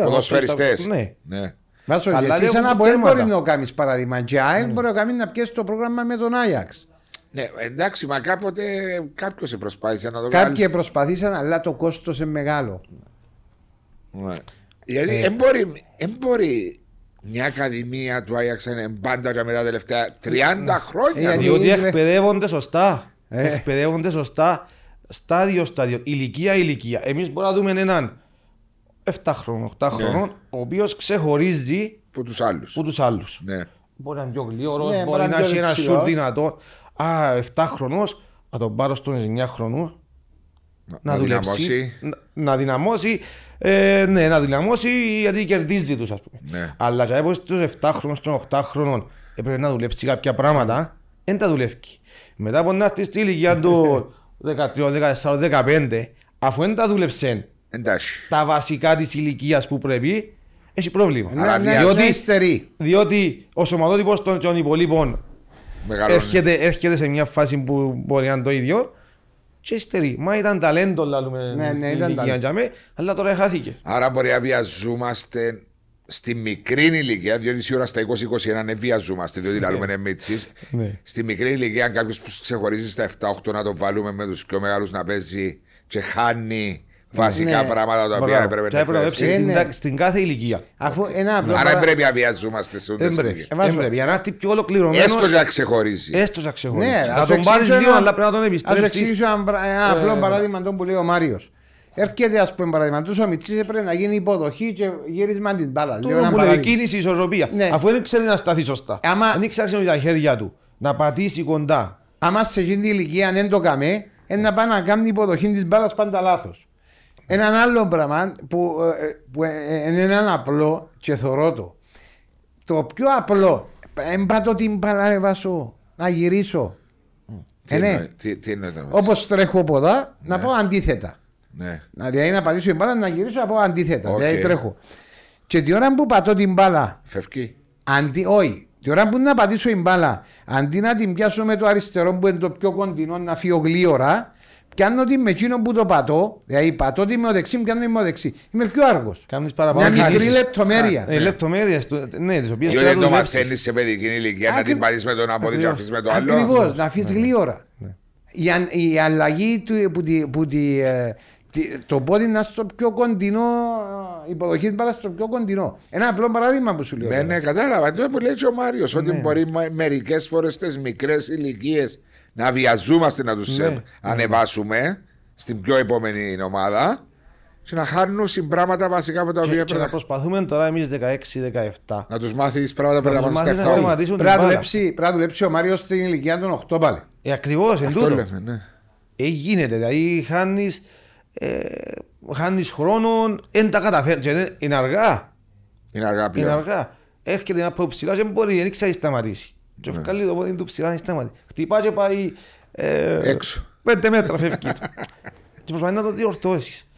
Ποδοσφαιριστές. Ναι. ναι. Βάσο, Καλά, εσύ λέω, σαν να έχουν μπορεί θέματα. να το κάνεις παράδειγμα. Και ΑΕΛ μπορεί να κάνει να πιέσει το πρόγραμμα με τον Άγιαξ. Ναι, εντάξει, μα κάποτε κάποιος προσπάθησε να το κάνει. Κάποιοι προσπαθήσαν, αλλά το κόστος είναι μεγάλο. Ναι. Γιατί δεν μπορεί, εν μπορεί μια ακαδημία του Άγιαξ να είναι πάντα και μετά τα τελευταία 30 χρόνια. Ε, γιατί- Διότι είναι- εκπαιδεύονται σωστά. Ε. Εκπαιδεύονται σωστά. Στάδιο, στάδιο. Ηλικία, ηλικία. Εμείς μπορούμε να δούμε έναν 7χρονο, 8χρονο, ο οποίος ξεχωρίζει από τους άλλους. από τους άλλους. Ναι. Μπορεί να είναι πιο γλυόρο, Ναι, μπορεί να έχει ένας δεξιός. σουρ δυνατό. Α, 7χρονο, θα τον πάρω στον 9χρονο να, δουλέψει. δυναμώσει. Να, να δυναμώσει. Ε, ναι, να δυναμώσει γιατί κερδίζει τους, ας πούμε. Ναι. Αλλά για έπω στους 7χρονου, των 8χρονων έπρεπε να δουλέψει κάποια πράγματα, δεν τα δουλεύει. Μετά από να έρθει στη ηλικία του 13, 14, 15, αφού δεν τα δούλεψε Εντάξει. τα βασικά της ηλικίας που πρέπει, έχει πρόβλημα. Ναι, ναι, διότι- είναι υστερή. Διότι ο σωματότυπος των, των υπολείπων Μεγαλώνει. έρχεται, έρχεται σε μια φάση που μπορεί να είναι το ίδιο και υστερεί. Μα ήταν ταλέντο, λαλούμε, Ναι, ναι, στην ήταν ηλικία ταλέντο. για μέ, αλλά τώρα χάθηκε. Άρα μπορεί να βιαζόμαστε στη μικρή ηλικία, διότι σίγουρα στα 20-21 δεν βιαζόμαστε, διότι λαλούμε είναι μίτσις. Ναι. Στη μικρή ηλικία, αν κάποιος που ξεχωρίζει στα 7-8 να το βάλουμε με τους πιο μεγάλους να παίζει και χάνει βασικά Ναι. πράγματα τα οποία Μπράβο. έπρεπε Και να έπρεπε να εκπαιδευτεί. παίξει στην, Ναι. τα- στην κάθε ηλικία. Αφού ένα απλό Άρα παρα- δεν πρέπει να βιαζόμαστε σε Δεν όλες πρέπει. τις βάζω- Δεν πρέπει. Για να έρθει πιο ολοκληρωμένο. Έστω και να ξεχωρίζει. Έστω να ξεχωρίσει. Ναι, να ας τον πάρεις εξηγήσω δύο, ένα- αλλά πρέπει να τον Ας σου επιστρέψεις. εξηγήσω ένα, πρα- ένα απλό παράδειγμα τον που λέει ο Μάριος. Έρχεται, ας πούμε, παράδειγμα του ο Μιτσής έπρεπε να γίνει υποδοχή και γύρισμα την μπάλας. Λέω Τούτο ένα που λέει παράδειγμα. κίνηση, ισορροπία. Ναι. Αφού δεν ξέρει να σταθεί σωστά. Άμα- Δεν ξέρει να τα χέρια του. Να πατήσει κοντά. Άμα σε εκείνη την ηλικία δεν το καμε, είναι να πάει να κάνει υποδοχή της μπάλας πάντα λάθος. Έναν άλλο πράγμα που, ε, ε, που ε, ε, είναι ένα απλό και θωρώ το. Το πιο απλό, εμπάτω την μπάλα, ρε Βάσο, να γυρίσω. Τι Ε, ναι. εννοεί- τι- Τι εννοείται με Όπως τρέχω από εδώ, να πάω αντίθετα. Ναι. Να, δηλαδή να πατήσω την μπάλα, να γυρίσω να πάω αντίθετα. Οκ. Δηλαδή τρέχω. Και την ώρα που πατώ την μπάλα, Φεύγει. Αντί, όχι. Τη ώρα που να πατήσω την μπάλα, αντί να την πιάσω με το αριστερό που είναι το πιο κοντινό να φύγω γλήορα, πιάνω την με εκείνο που το πατώ, δηλαδή πατώ την με το δεξί, πιάνω την με το δεξί. Είμαι πιο αργός. Κάνεις παραπάνω Μια μικρή κινήσεις. λεπτομέρεια. Ε, λεπτομέρειες, του- ναι, τις οποίες Διότι πρέπει δεν να το δουλέψεις. μαθαίνει σε παιδική ηλικία να Ακρι- την πάρεις με τον ένα πόδι και να αφήσεις με το άλλο. Ακριβώς, να αφήσεις γλίωρα. Η, αν- η αλλαγή του, που, τη, που τη, ε, τη- το πόδι να στο πιο κοντινό, ε, η υποδοχή μπάλα στο πιο κοντινό. Ένα απλό παράδειγμα που σου λέω. Ναι, τώρα. ναι, κατάλαβα. Αυτό που λέει και ο Μάριος, ότι Ναι. μπορεί μερικές φορές στις μικρές ηλικίες να βιαζόμαστε να τους Ναι. ανεβάσουμε στην πιο επόμενη ομάδα και να χάνουν συμπράγματα βασικά από τα Και, οποία και να πρέπει προσπαθούμε τώρα εμείς 16-17 να τους μάθεις πράγματα που να πρέπει τους να μάθεις να μάθει. σταματήσουν την Πρέπει να μπάλα. δουλέψει, πρέπει να δουλέψει ο Μάριος στην ηλικία των 8 πάλι. Ε, ακριβώς, εν Αυτό τούτο. λέμε, ναι. Ε, γίνεται, δηλαδή χάνεις, ε, χάνεις χρόνο, δεν τα καταφέρνεις, και δεν- είναι αργά, Είναι αργά είναι πλέον. αργά. Έρχεται ένα από ψηλάς και δεν μπορεί, δεν ξέρει σταματήσει. Και Ναι. βγάλει το πόδι του ψηλά να σταματήσει. Χτυπά και πάει ε, Έξω. πέντε μέτρα φεύγει του. και προσπαθεί να το διορθώσεις.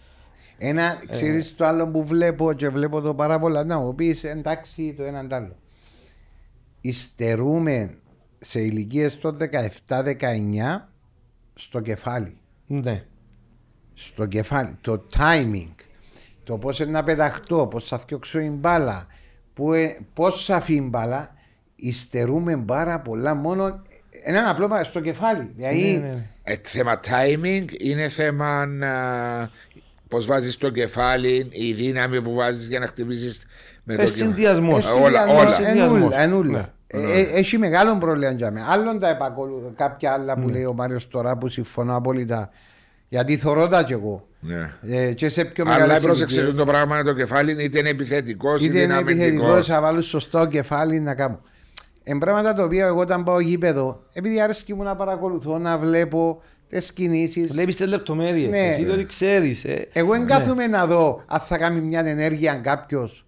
Ένα, ξέρεις το άλλο που βλέπω και βλέπω το πάρα πολλά. Να μου πεις εντάξει το έναν τ' άλλο. Ιστερούμε σε ηλικίες των 17-19 στο κεφάλι. Ναι. Στο κεφάλι. Το timing. Το πώς να πεταχτώ, πώς θα φτιάξω η μπάλα, πώς θα αφήνει η μπάλα. Ιστερούμε πάρα πολλά μόνο ένα απλό πράγμα στο κεφάλι. Δηλαδή, Ναι, ναι, ναι. Ε, θέμα timing είναι θέμα πώς βάζεις το κεφάλι, η δύναμη που βάζεις για να χτυπήσεις με το Ε, κεφάλι. συνδυασμός. Εσύ όλα, διαδρομός, όλα. Συνδυασμός. ενούλα, ενούλα. Ναι. Ε, ε, έχει μεγάλο πρόβλημα για μένα. Άλλον τα επακολου... κάποια άλλα που λέει ο Μάριος τώρα που συμφωνώ απόλυτα. Γιατί θωρώ τα κι εγώ. Ναι. Ε, και σε πιο Αλλά μεγάλες πρόσεξε ηλικίες, το πράγμα με το κεφάλι, είτε είναι επιθετικός είτε Είτε είναι είναι επιθετικός, αμυντικό. θα βάλω σωστό κεφάλι να κάνω. Εν πράγματα τα οποία εγώ όταν πάω γήπεδο, επειδή αρέσκει μου να παρακολουθώ, να βλέπω τις κινήσεις. Βλέπεις τις λεπτομέρειες, Ναι. εσύ το ξέρεις. ε. Εγώ δεν Ναι. κάθομαι να δω αν θα κάνει μια ενέργεια κάποιος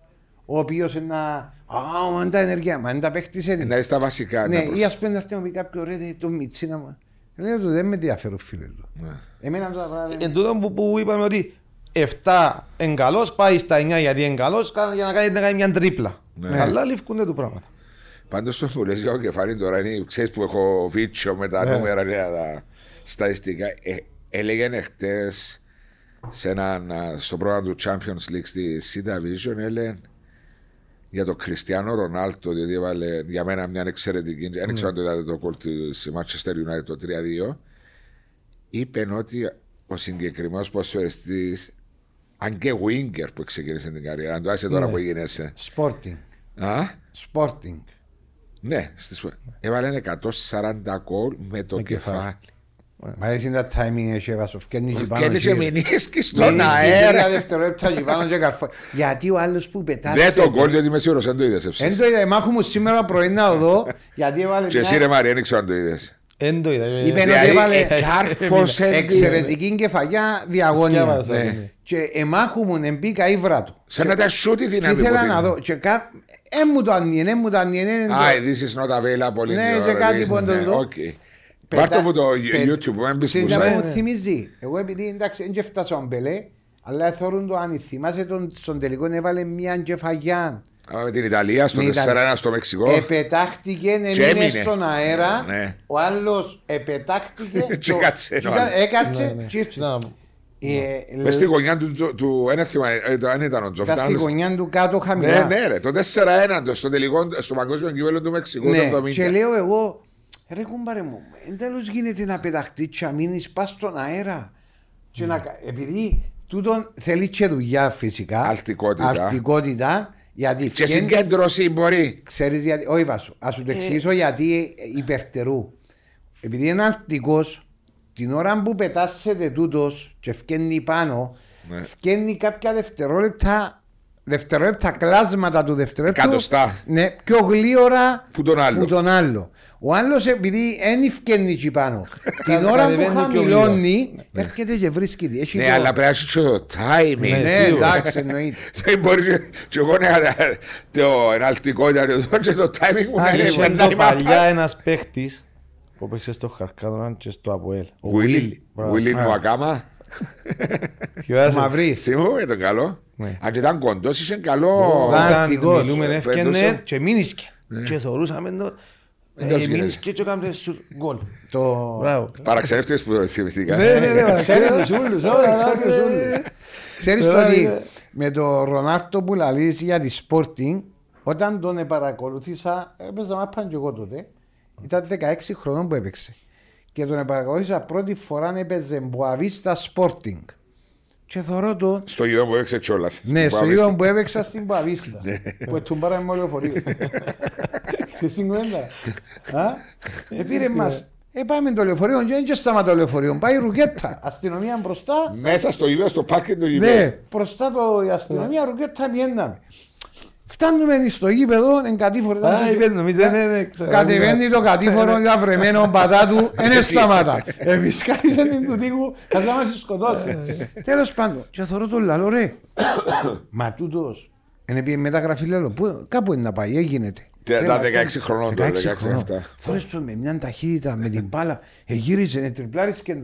ο οποίος είναι να. Α, μα είναι τα ενέργεια, μα είναι τα παίχτης Να είσαι στα βασικά. Ναι, να ή προσ- ας πούμε να έρθει να πει κάποιος ρε, το μιτσί να μου. Λέω του δεν με ενδιαφέρουν φίλε του. Ναι. Εμένα τώρα πράγματα. Εν τούτο που, που είπαμε ότι 7 είναι καλός, πάει στα 9 γιατί είναι καλός, κα- για να κάνει, να κάνει μια τρίπλα. Ναι. Αλλά λήφκονται του πράγματα. Πάντως το που λες για το κεφάλι τώρα είναι, ξέρεις που έχω βίτσιο με τα Ναι. νούμερα και τα στατιστικά. Ε, έλεγε χτες σε έναν, α, στο πρόγραμμα του Champions League στη C Division έλεγε για τον Κριστιανό Ρονάλτο, διότι έβαλε για μένα μια εξαιρετική. Δεν ξέρω αν το είδατε το κόλ της Manchester United το 3-2. Είπε ότι ο συγκεκριμένος ποσοριστή, αν και winger που ξεκίνησε την καριέρα, αν το άσε τώρα που γίνεσαι. Sporting. Α, Sporting. ναι, στις... έβαλε 140 γκολ με το Με κεφάλι. κεφάλι. Μα έτσι τα timing έχει έβασο. Φκένει και πάνω. Και και- μηνύσκει στον Μείνεις και αέρα. τρία δευτερόλεπτα και πάνω και καρφώ. Γιατί ο άλλος που πετάσσε. Δεν το γκολ, γιατί είμαι σίγουρος, δεν το είδες Δεν έψης. το είδα, μάχου μου σήμερα πρωί να δω. Γιατί έβαλε Και εσύ μια ρε Μαρία, δεν ξέρω αν το είδες. Εν το είδα. Είπε ε, ότι Δηλαδή, έβαλε ε, κάρφωσε την- εξαιρετική κεφαλιά διαγώνια. Διάβασα, Ναι. ναι. Και εμάχου μου εμπήκα ύβρα του. Σαν να τα σούτ η Και δύναμη ήθελα που να δίνει. δω. Και κά... Ε, μου το ανιενέ, μου το ανιενέ. Α, this is not available in Ναι, your- και κάτι που ναι, δεν το δω. Οκ. Πάρ' το από το Πε- YouTube, δεν μπεις Ξέρεις που να είσαι. μου θυμίζει. Εγώ επειδή εντάξει δεν και φτάσα ο Μπελέ, αλλά θεωρούν το αν θυμάσαι τον, στον τελικό έβαλε μια κεφαγιά. Α, Με την Ιταλία στο Με Ιταλία. 4-1 στο Μεξικό. Επετάχτηκε, Και έμεινε έμεινε. στον αέρα. Ναι. Ο άλλος επετάχτηκε. Και το- έκατσε ο ήταν- άλλος. Έκατσε. Ναι, ναι. και ήρθε. Να- Ε, Μες στη γωνιά του- του- του, ένα θυμά- ε, το- αν ήταν ο Τζοφ. Ήταν ήταν στη άλλος. γωνιά του κάτω Ναι, χαμηλά. ναι, ρε. Το 4-1 το- στο τελικό, στο παγκόσμιο κύπελο του Μεξικού το Ναι, 70. και λέω εγώ, ρε κουμπάρε μου, εν τέλος γίνεται να πεταχτεί και να μείνεις πας στον αέρα. Και να, κα- επειδή τούτον θέλει και δουλειά φυσικά. Αλτικότητα. Αλτικότητα, γιατί Και φκέν- συγκέντρωση μπορεί. Ξέρεις γιατί, όχι Βάσο, ας Ε. σου το εξηγήσω γιατί υπερτερού. Επειδή είναι αλτικός, την ώρα που πετάσσεται τούτος και φκένει πάνω, Ναι. φκένει κάποια δευτερόλεπτα, δευτερόλεπτα κλάσματα του δευτερόλεπτου. Εκατοστά. Ναι, πιο γλίωρα Που τον άλλο. που τον άλλο. Ο άλλος επειδή δεν φκένει εκεί πάνω. την ώρα που Κατεβαίνει πιο χαμηλώνει, έρχεται και βρίσκει. τη. Έχει Ναι, το- αλλά πρέπει να έχει και το timing. Ναι, Ναι, σίγουρα. εντάξει, εννοείται. Δεν μπορεί και- και εγώ να το εναλτικότητα και το timing μου να Α, είναι Είχε να το είμαι παλιά απα- ένας παίχτης που παίξε στο Χαρκάδωνα και στο Αποέλ. Ο Willy. Μπράβο. Willy Νουακάμα. Θυμάσαι. Μαυρής. Θυμούμαι τον καλό. Ναι. Αν και ήταν κοντός, είχε καλό. Ήταν Όταν αρτικός. μιλούμε Ε, έφτιανε πέτωσε. και μείνισκε. Και θεωρούσαμε το... Δεν το ε, γίνεται. Μείνισκε και έκαμε σου γκολ. Το... Μπράβο. Παραξενεύτηκες που το θυμηθήκα. Ναι, ναι, ναι, Ξέρει παραξενεύω. τους ούλους, όχι, ξέρεις τους ούλους. Ξέρεις το Τώρα ότι είναι- με το Ρονάρτο που λαλείς για τη Sporting, όταν τον παρακολούθησα, έπαιζα μάπαν και εγώ τότε, ήταν 16 χρονών που έπαιξε. Και τον παρακολούθησα πρώτη φορά να έπαιζε Μποαβίστα Sporting. Και θωρώ το, Στο γιο που έξε κιόλας. ναι, Στην στο Παύλιστα. ίδιο που έπαιξα στην Μποαβίστα. που του πάραμε με λεωφορείο. Ξέρεις την κουβέντα. Α, Επήρε μας. Ε, πάμε το λεωφορείο και δεν και σταματά το λεωφορείο. Πάει ρουκέτα. Αστυνομία μπροστά. Μέσα στο γήπεδο, στο πάρκινγκ του Ναι, γήπεδου. μπροστά το η αστυνομία ρουκέτα πιέναμε. Φτάνουμε στο γήπεδο, εν κατήφορο. Α, είπε, νομίζω, ναι, ναι, ξέρω. Κατεβαίνει το κατήφορο, για βρεμένο πατά του, δεν σταματά. Επισκάλισε την του τείχου, θα μας σκοτώσει. Τέλος πάντων, και θωρώ τον λαλό ρε. Μα τούτος, είναι πει μεταγραφή λαλό, πού- κάπου είναι να πάει, έγινεται. Τε- Ρε, Τα μα, 16 χρονών τώρα, 16 χρονών. 16-17. Θωρείς τον με μια ταχύτητα, με την μπάλα, εγύριζε, ε, τριπλάρισκε.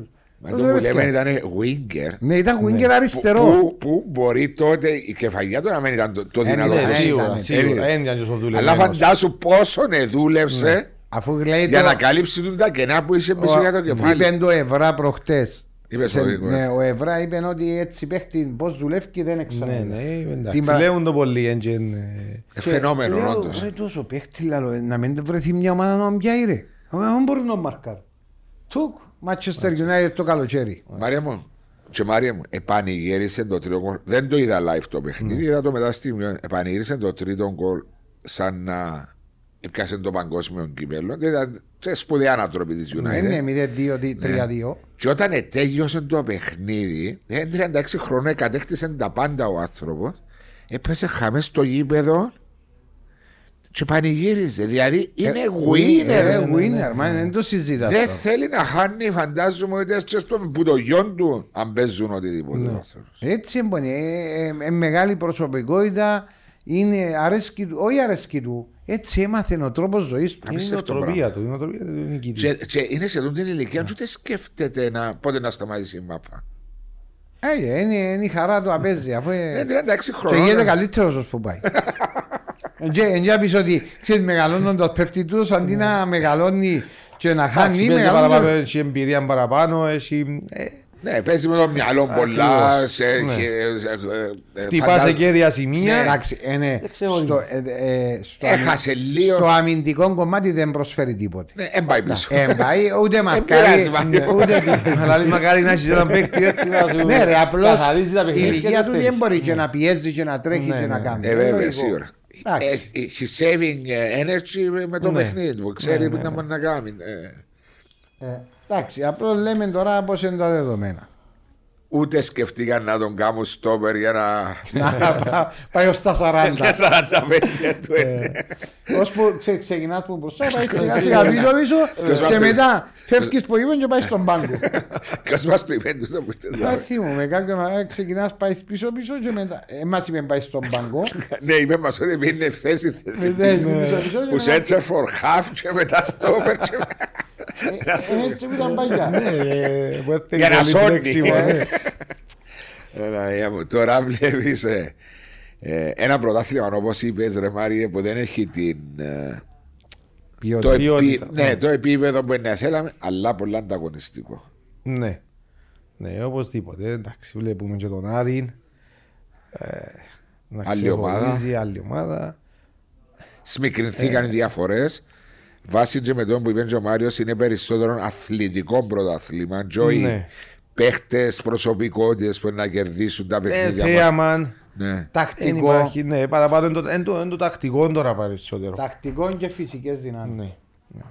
Μα το που λέμε ήταν winger. Ναι, ήταν winger αριστερό. Που, που μπορεί τότε η κεφαλιά του να μην ήταν το, το Ε, δυνατό. ναι, Ναι, ναι, σίγουρα, ήταν, σίγουρα. ε, Εν ήταν και στο Αλλά δουλεμένος. φαντάσου πόσο ναι δούλεψε Αφού λέει για το- να καλύψει του τα κενά που είσαι πίσω για το κεφάλι. Είπε το Ευρά προχτές. Είπες Σε- το δικό ναι, σου. ο Ευρά είπε ότι έτσι παίχτη πώς δουλεύει δεν Ναι, εξαρτάται. ναι, εντάξει. Την πα- Λέουν το πολύ, εν και, ε, Ε, Φαινόμενο, Λέω, όντως. Ρε τόσο παίχτη λαλό, ε, να μην βρεθεί μια ομάδα να πιάει ρε. Δεν μπορεί να μαρκάρει. Τουκ, Manchester United το καλοκαίρι. Μαρία μου, και Μαρία μου, επανηγύρισε το τρίτο γκολ. Δεν το είδα live το παιχνίδι, είδα το μετά στη μειώ. Επανηγύρισε το τρίτο γκολ σαν να έπιασε το παγκόσμιο κύπελο. Ήταν και σπουδαία ανατροπή της Ναι, United. ναι, 0-2-3-2. Και όταν ετέγιωσε το παιχνίδι, ε, 36 χρόνια κατέκτησε τα πάντα ο άνθρωπος, έπεσε χαμές στο γήπεδο Και πανηγύριζε. Δηλαδή είναι Ε, winner. ε, ναι, ναι, winner, μα δεν το συζητά Δεν αυτό. θέλει να χάνει, φαντάζομαι ότι έτσι στο που το γιον του, αν παίζουν οτιδήποτε. Ναι. Έτσι έμπονε. Ε, ε, ε, μεγάλη προσωπικότητα. Είναι αρέσκει του, όχι αρέσκει του. Έτσι έμαθε ο τρόπος ζωής του. Είναι η Απίστευτο νοοτροπία του. Η νοοτροπία του είναι νικητή. Και, και είναι σε αυτή την ηλικία, του ούτε σκέφτεται να, πότε να σταματήσει η μάπα. Ε, είναι, είναι η χαρά του απέζει. Αφού, ε, Είναι 36 και χρόνια. γίνεται καλύτερος όσο που πάει. Εν για πεις ότι ξέρεις μεγαλώνοντας πέφτει τούτος αντί να μεγαλώνει και να χάνει Εντάξει, παίζει παραπάνω, μεγαλώνει έχει εμπειρία παραπάνω, έχει... ε, Ναι, παίζει με το μυαλό πολλά. Ακριβώς. Σε, Ναι. σε- ε, ε, Χτυπάς φαντάζ- σε κέρια σημεία. Εντάξει, ε, ναι, Δεν ξέρω, στο, ε, ε, στο, αμυ- Έχασε λίγο. στο αμυντικό κομμάτι δεν προσφέρει τίποτε. Ναι, εν πάει πίσω. Ε, πάει, ούτε πειράζει, μαρκάρει, μα. ούτε τίποτα. Αλλά λέει μακάρι να έχεις έναν παίκτη έτσι να σου Ναι, ρε, απλώς καθαρίζει τα η παιχνίδια ηλικία και του παίζεις. δεν μπορεί και να πιέζει και να τρέχει Ναι, και να ναι. κάνει. Ε, Είναι βέβαια, λογικό. σίγουρα. Εντάξει. Ε, He's saving ε, energy με το Ναι. παιχνίδι του. Ξέρει Ναι, τι ναι, να ναι. μπορεί να κάνει. Ε, Ε, Εντάξει, απλώς λέμε τώρα πώς είναι τα δεδομένα. Ούτε σκεφτήκαν να τον κάνουν στόπερ για να. Να πά- πάει ως τα 40. Για 45 του. ε. Ώσπου ξε, ξεκινάς που μπροστά, πάει σιγά σιγά πίσω πίσω Ποιος μας και το- μετά φεύγεις που είπαν και πάεις στον πάγκο. Ποιος μας το είπε τούτο που ήρθε εδώ. Δεν θυμούμαι, κάποιον ε, ξεκινάς πάεις πίσω πίσω και μετά, εμάς είπε πάεις στον πάγκο. Ναι, είπε μας ότι πήγαινε θέση Ε, θέση. δεν, πίσω πίσω Που και μετά- center for half και μετά στόπερ. και- ε, ε, έτσι που ήταν παλιά. Ε, που έθελε Για να πολύ σώνει. τρέξιμο, ναι. Παναγία μου, Τώρα βλέπεις ε, ε, ένα πρωτάθλημα όπως είπες ρε Μάριε που δεν έχει την, ε, το, Ποιότητα. επί, ποιότητα. ναι, το επίπεδο που να θέλαμε αλλά πολύ ανταγωνιστικό. Ναι. Ναι, οπωσδήποτε. Εντάξει, βλέπουμε και τον Άρην. Ε, να Άλλη ομάδα. ξεχωρίζει, άλλη ομάδα. Σμικρινθήκαν Ε. οι διαφορές Βάσει και με τον που είπε και ο Μάριος είναι περισσότερο αθλητικό πρωτάθλημα και όχι Ναι. παίχτες, προσωπικότητες που να κερδίσουν τα Ε, παιχνίδια μας. θέαμαν. Ναι. Δεν Τακτικό, υπάρχει, ναι, παραπάνω είναι το, είναι το, είναι το τακτικό τώρα περισσότερο. τακτικό και φυσικές δυνάμεις. Ναι.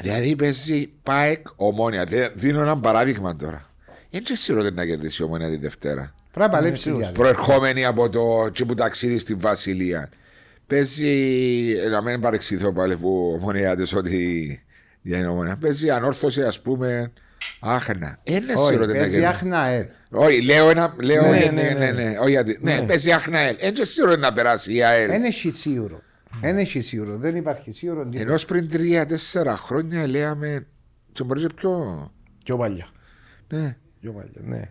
Δηλαδή παίζει ΠΑΕΚ ομόνια. Δε- Δίνω ένα παράδειγμα τώρα. Δεν ξέρω ότι να κερδίσει η ομόνια τη Δευτέρα. Πρέπει να παλέψεις για αυτό. Προερχόμενη από το και που ταξίδι στη Βασιλεία. Παίζει, ε, να μην παρεξηθώ πάλι που ομονιάτες ότι για είναι ομόνια. Παίζει ανόρθωση ας πούμε άχνα. Δεν είναι Όχι, σίγουρο ότι να παίζει κερδίσει. άχνα ελ. Όχι, λέω ένα. Λέω, Ναι, ναι, ναι, ναι, ναι, ναι. ναι, όχι, γιατί- ναι, παίζει άχνα ΑΕΛ. Δεν είναι σίγουρο να περάσει η ΑΕΛ. Δεν έχει σίγουρο. Δεν έχει σίγουρο. Δεν υπάρχει σίγουρο. τίποτα. Ενώ πριν τρία-τέσσερα χρόνια λέμε. Και μπορεί και πιο. Πιο παλιά. Ναι. Πιο παλιά, ναι.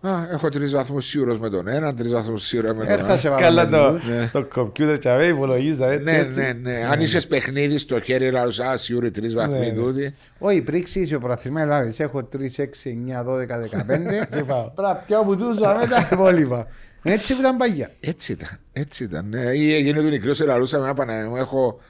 Α, έχω τρεις βαθμούς σίγουρο με τον ένα, τρεις βαθμούς σίγουρο με Δεν τον θα άλλο. σε βάλω Καλά με το, τους. το κομπιούτερ τσαβέ υπολογίζα έτσι. Ναι, έτσι. ναι, ναι. Αν είσαι παιχνίδι στο χέρι, λέω Α, σίγουρο τρεις βαθμοί Ναι, ναι. τούτοι. Όχι, πρίξεις είσαι ο πρωταθλήμα Ελλάδας. Έχω 3, 6, 9, 12, 15. Τι πάω. Πρέπει να πιάω που τους με τα υπόλοιπα. Έτσι που ήταν παγιά. Έτσι ήταν. Έτσι ήταν. Ναι. Ή έγινε του νικρός σε λαλούσα με ένα μου. Έχω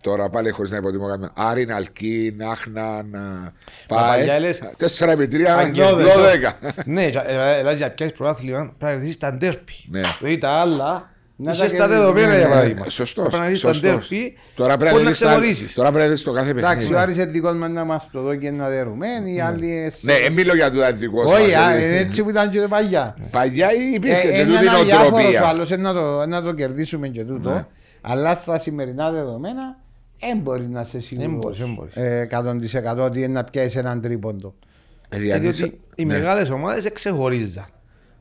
τώρα πάλι χωρίς να υποτιμώ κανένα. Άριν, Αλκίν, Άχνα, να παλιά πάει. λες- 4 με 3, Αγγέλδες, 12. Ναι, για- ε, ε, για πιάσεις πρωτάθλημα πρέπει να κερδίσεις τα ντέρπι. Ναι. Δηλαδή τα άλλα Να είσαι τα στα κερδίσεις, δεδομένα ναι, για ναι, παράδειγμα. Σωστός. Πρέπει να κερδίσεις τα ντέρπι Τώρα πρέπει πώς να να δεις τα- ξεχωρίσεις. Τώρα πρέπει να δεις το κάθε Εντάξει, παιχνίδι. ο Άρης είναι δικός μας να μας το δω και να δερούμε. Οι άλλοι... Ναι, δεν μιλώ για το δικό σου. Όχι, α, Μαχαίρι. είναι έτσι που ήταν και παγιά. Παλιά υπήρχε Ε, και Είναι τούτη ένα διάφορος ο νοοτροπία. άλλος, ε, να το- να το κερδίσουμε και τούτο. Ναι. Αλλά στα σημερινά δεδομένα δεν μπορείς να είσαι Δεν μπορείς, δεν σίγουρος μπορείς. ε, 100% ότι είναι να πιάσεις έναν τρίποντο. Ε, Ε, διότι- Διότι οι ναι. μεγάλες ομάδες εξεχωρίζαν.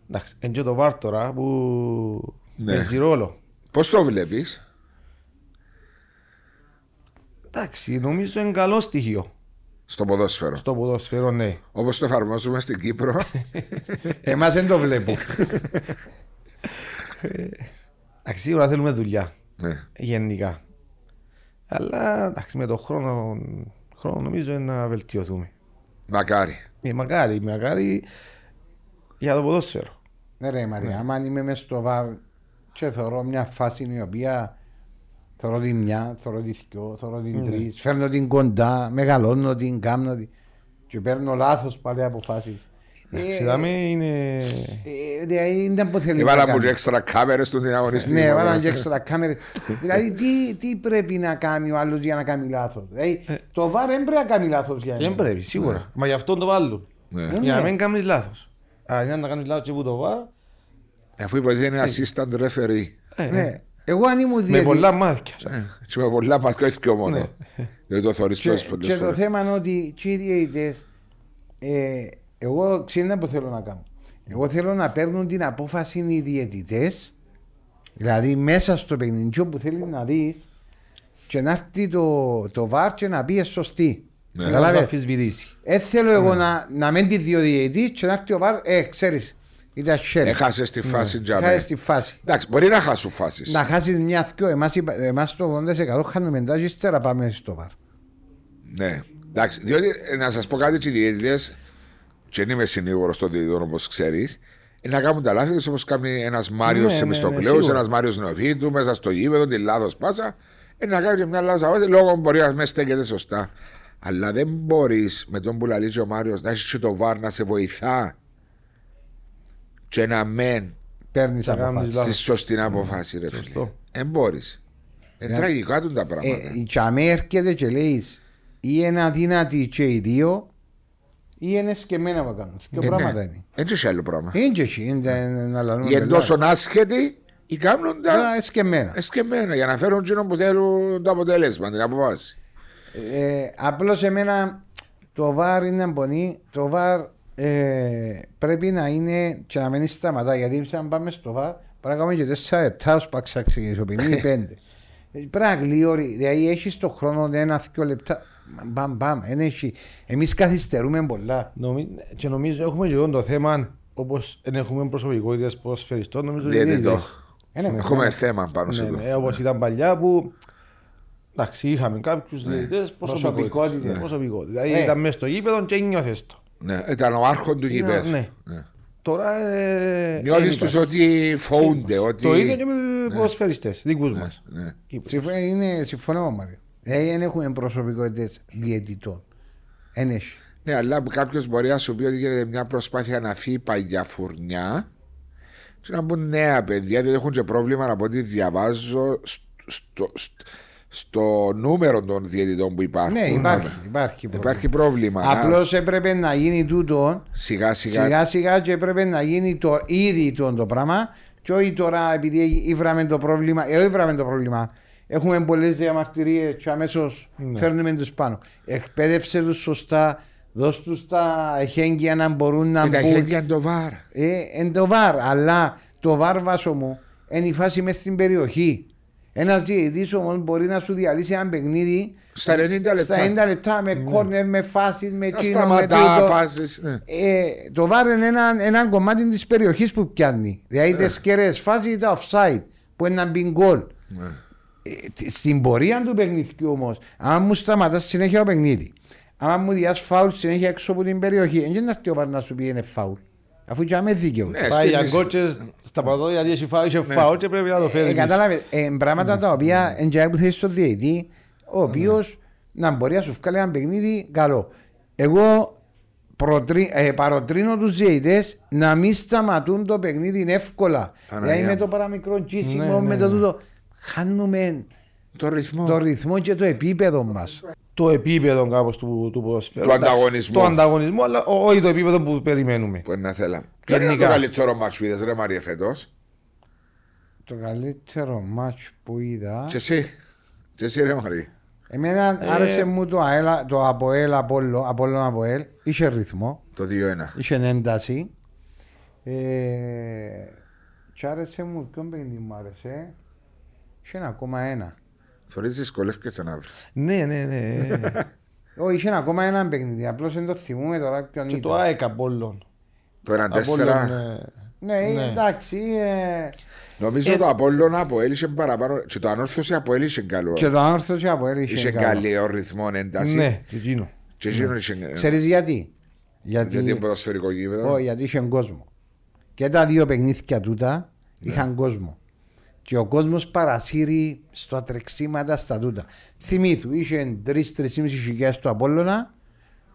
Εντάξει, είναι και το βάρ τώρα που Ναι. παίζει ρόλο. Πώς το βλέπεις; Εντάξει, νομίζω είναι καλό στοιχείο στο ποδόσφαιρο. στο ποδοσφαίρο, ναι. Όπως το εφαρμόζουμε στην Κύπρο. Εμάς δεν το βλέπω. Εντάξει, σίγουρα θέλουμε δουλειά, ναι. γενικά. Αλλά εντάξει, με τον χρόνο, χρόνο νομίζω είναι να βελτιωθούμε. Μακάρι. Ε, μακάρι, μακάρι για το ποδόσφαιρο. Ναι ρε Μαρία, άμα είμαι μες στο βαρ και θεωρώ μια φάση η οποία θεωρώ την μια, θεωρώ την δυο, θεωρώ την Ναι. τρεις, φέρνω την κοντά, μεγαλώνω την, κάμνω την και παίρνω λάθος πάλι αποφάσεις. Εντάξει, δάμε είναι... Ε, Δηλαδή δεν που θέλει να Έβαλα μου κάνει. και έξτρα κάμερες στον την αγωνιστική. Ναι, ομάδα. βάλαν και έξτρα κάμερες. δηλαδή τι, τι πρέπει να κάνει ο άλλος για να κάνει λάθος. Δηλαδή το βαρ δεν πρέπει να κάνει λάθος για Δεν εμένα. πρέπει, σίγουρα. Μα γι' αυτό το βάλουν. Ναι. Για να ναι. μην κάνεις λάθος. Αν είναι να κάνεις λάθος και που το βάρ, Αφού υποτίθεται είναι assistant referee. ε, Ναι. Εγώ αν ήμουν Με διαιτητής πολλά μάτια. Ε, Και με πολλά παθκό ήθικο μόνο. Ναι. Δεν το θωρείς και, τόσες πολλές και το φορές. θέμα είναι ότι και οι διαιτητές ε, εγώ ξέρετε που θέλω να κάνω. Εγώ θέλω να παίρνουν την απόφαση οι διαιτητές δηλαδή μέσα στο παιχνίδι που θέλει να δεις και να έρθει το, το βάρ και να πει «Ε, σωστή. Ναι. Να Καταλάβες. αμφισβητήσει. Ε, θέλω εγώ να, να μην τη δύο διαιτητής και να έρθει ο βάρ, ε, ξέρεις, ήταν χέρι. Έχασες τη φάση για Χάρη μέ. στη φάση. Εντάξει, μπορεί να χάσουν φάσεις. Να χάσεις μια θκιο, εμάς, είπα- εμάς το 80% χάνουμε μετά και ύστερα πάμε στο βάρ. Ναι. Εντάξει, διότι ε, να σας πω κάτι, και οι διαιτητές, και δεν είμαι συνήγορος των διαιτητών όπως ξέρεις, να κάνουν τα λάθη τους όπως κάνει ένας Μάριος Ναι, ναι, ναι, Σεμιστοκλέου, ναι, σίγουρα. ένας Μάριος Νεοφίτου, μέσα στο γήπεδο, τη λάθος πάσα. Ε, να κάνει και μια λάθος απόφαση, λόγω μπορεί να με στέκεται σωστά. Αλλά δεν μπορείς με τον που λαλείς ο Μάριος να έχεις και το βάρ να σε βοηθά και να μεν Παίρνεις Θα κάνεις αποφάσεις. λάθος. τη σωστή αποφάση, ρε φίλε. Σωστό. Δεν μπορείς. Είναι Ναι. τραγικά τους τα Ε, πράγματα. η Τσαμέ έρχεται και λέει ή είναι αδύνατοι και οι δύο είναι σκεμμένα να κάνουν. δεν ναι. είναι. Ε, Έτσι έχει άλλο πράγμα. Ε, Έτσι έχει. Οι εντός άσχετοι ή κάνουν τα ε, εσκεμμένα. για να φέρουν που θέλουν το αποτέλεσμα, την αποφάση. Ε, Απλώς εμένα το βάρ είναι αμπονή. Το βάρ πρέπει να είναι και να μην σταματά. Γιατί αν πάμε στο βάρ, πρέπει να κάνουμε και 4 Πρέπει να γλύωρει. Δηλαδή έχεις το χρόνο ένα-δυο λεπτά. Μπαμ, μπαμ. Εμείς καθυστερούμε πολλά. Νομι- Και νομίζω έχουμε και εδώ το θέμα όπως δεν έχουμε προσωπικότητες ποδοσφαιριστών. Νομίζω ότι Διαιτητό. είναι Ε, ναι, Έχουμε ναι. θέμα πάνω σε Ναι, αυτό. ναι, όπως ήταν παλιά που εντάξει, είχαμε κάποιους διαιτητές Προσωπικότητες. προσωπικότητες. Ναι. Δηλαδή ήταν μέσα στο γήπεδο και νιώθες το. Ναι, ήταν ο άρχον του γηπέδου. Ναι. Ναι. Τώρα ε, Νιώθεις δεν τους υπάρχει. ότι φοβούνται. Ότι... Το ίδιο και με ποδοσφαιριστές δικούς μας. Ναι. Κύπρους. Συμφω- είναι, συμφωνώ με Μάριο. Δηλαδή δεν έχουμε προσωπικότητες διαιτητών. Δεν έχει. ναι, αλλά κάποιος μπορεί να σου πει ότι γίνεται μια προσπάθεια να φύγει η παλιά φουρνιά και να μπουν νέα παιδιά, διότι έχουν και πρόβλημα από ό,τι διαβάζω στο, στο, στο, στο νούμερο των διαιτητών που υπάρχουν. Ναι, υπάρχει. Υπάρχει, Υπάρχει πρόβλημα. Απλώς έπρεπε να γίνει τούτο Σιγά σιγά. σιγά σιγά και έπρεπε να γίνει το ήδη το, το πράγμα. Και όχι τώρα επειδή ήβραμε το πρόβλημα. Ε, όχι ήβραμε το πρόβλημα. Έχουμε πολλές διαμαρτυρίες και αμέσως Ναι. φέρνουμε τους πάνω. Εκπαίδευσε τους σωστά. Δώσ' τους τα εχέγγυα να μπορούν να Και τα μπουν. χέρια είναι το βάρ. Ε, εν το βαρ, αλλά το βαρ βάσο μου είναι η φάση μέσα στην περιοχή. Ένας διαιτητή όμω μπορεί να σου διαλύσει ένα παιχνίδι Στα 90 λεπτά. στα 90 λεπτά με κόρνερ, με φάσεις, με Να κίνο, με σταματά τούτο. φάσεις, ναι. Ε, το βάρ είναι ένα, ένα κομμάτι της περιοχής που πιάνει. Δηλαδή Ε. τις σκερέ φάσεις είτε offside που είναι να μπει γκολ. Ναι. Ε, τι- στην πορεία του παιχνιδιού όμως, αν μου σταματάς συνέχεια το παιχνίδι, αν μου διάσει φάουλ συνέχεια έξω από την περιοχή, δεν είναι αυτό να σου πει είναι φάουλ. Αφού και άμε δίκαιο. Ναι, Πάει στην- για κότσες στα παδό γιατί έχει φάουλ, είχε φάουλ και πρέπει να το Ε, φέρεις. Κατάλαβες. Ε, πράγματα τα οποία εντιάει που θέλει στο διαιτή, ο οποίος να μπορεί να σου βγάλει ένα παιχνίδι καλό. Εγώ προτρί, ε, παροτρύνω τους διαιτητές να μην σταματούν το παιχνίδι εύκολα. Παναγία Δηλαδή με μου. το παραμικρό τζίσιμο, Ναι, ναι, με το ναι. τούτο. Χάνουμε Το ρυθμό. το ρυθμό και το επίπεδο μας. Το επίπεδο κάπως του, του ποδοσφαίρου. Του Εντάξει, ανταγωνισμού. Το ανταγωνισμό, αλλά ό- όχι το επίπεδο που περιμένουμε. Που είναι να θέλαμε. Ποιο είναι το Γενικά. καλύτερο μάτς που είδες ρε Μαρία φέτος; Το καλύτερο μάτς που είδα. Και εσύ. Και εσύ ρε Μαρία. Εμένα Ε, άρεσε μου το, αέλα, το Αποέλ Απόλλω, Απόλλων Αποέλ. Είχε ρυθμό. Το 2-1. Είχε ένταση. Ε, και άρεσε μου, ποιον παιχνίδι μου άρεσε. Είχε ένα ακόμα ένα. Θωρείς δυσκολεύκεσαι να βρεις. Ναι, ναι, ναι. Όχι, είχε ένα ακόμα ένα παιχνίδι. Απλώς δεν το θυμούμε τώρα ποιον και ήταν. το ΑΕΚ Απόλλων. Το 1-4. Απόλλων, ε, Ναι, Ναι. εντάξει. Ε, Νομίζω Ε, το Απόλλωνα από έλυσε παραπάνω. Και το ανόρθωση από έλυσε καλό. και το άνορθος και Αποέλ είχε Είχε καλό. καλό ρυθμό ένταση. Ναι, και εκείνο. Και εκείνο είχε. Ξέρεις γιατί; Γιατί είναι Γιατί, ποδοσφαιρικό γήπεδο. όχι, γιατί είχε κόσμο. Και τα δύο παιχνίδια τούτα είχαν κόσμο. Και ο κόσμος παρασύρει στα τρεξίματα στα τούτα. Θυμήθου, είχε 3-3,5 χιλιάδες στο Απόλλωνα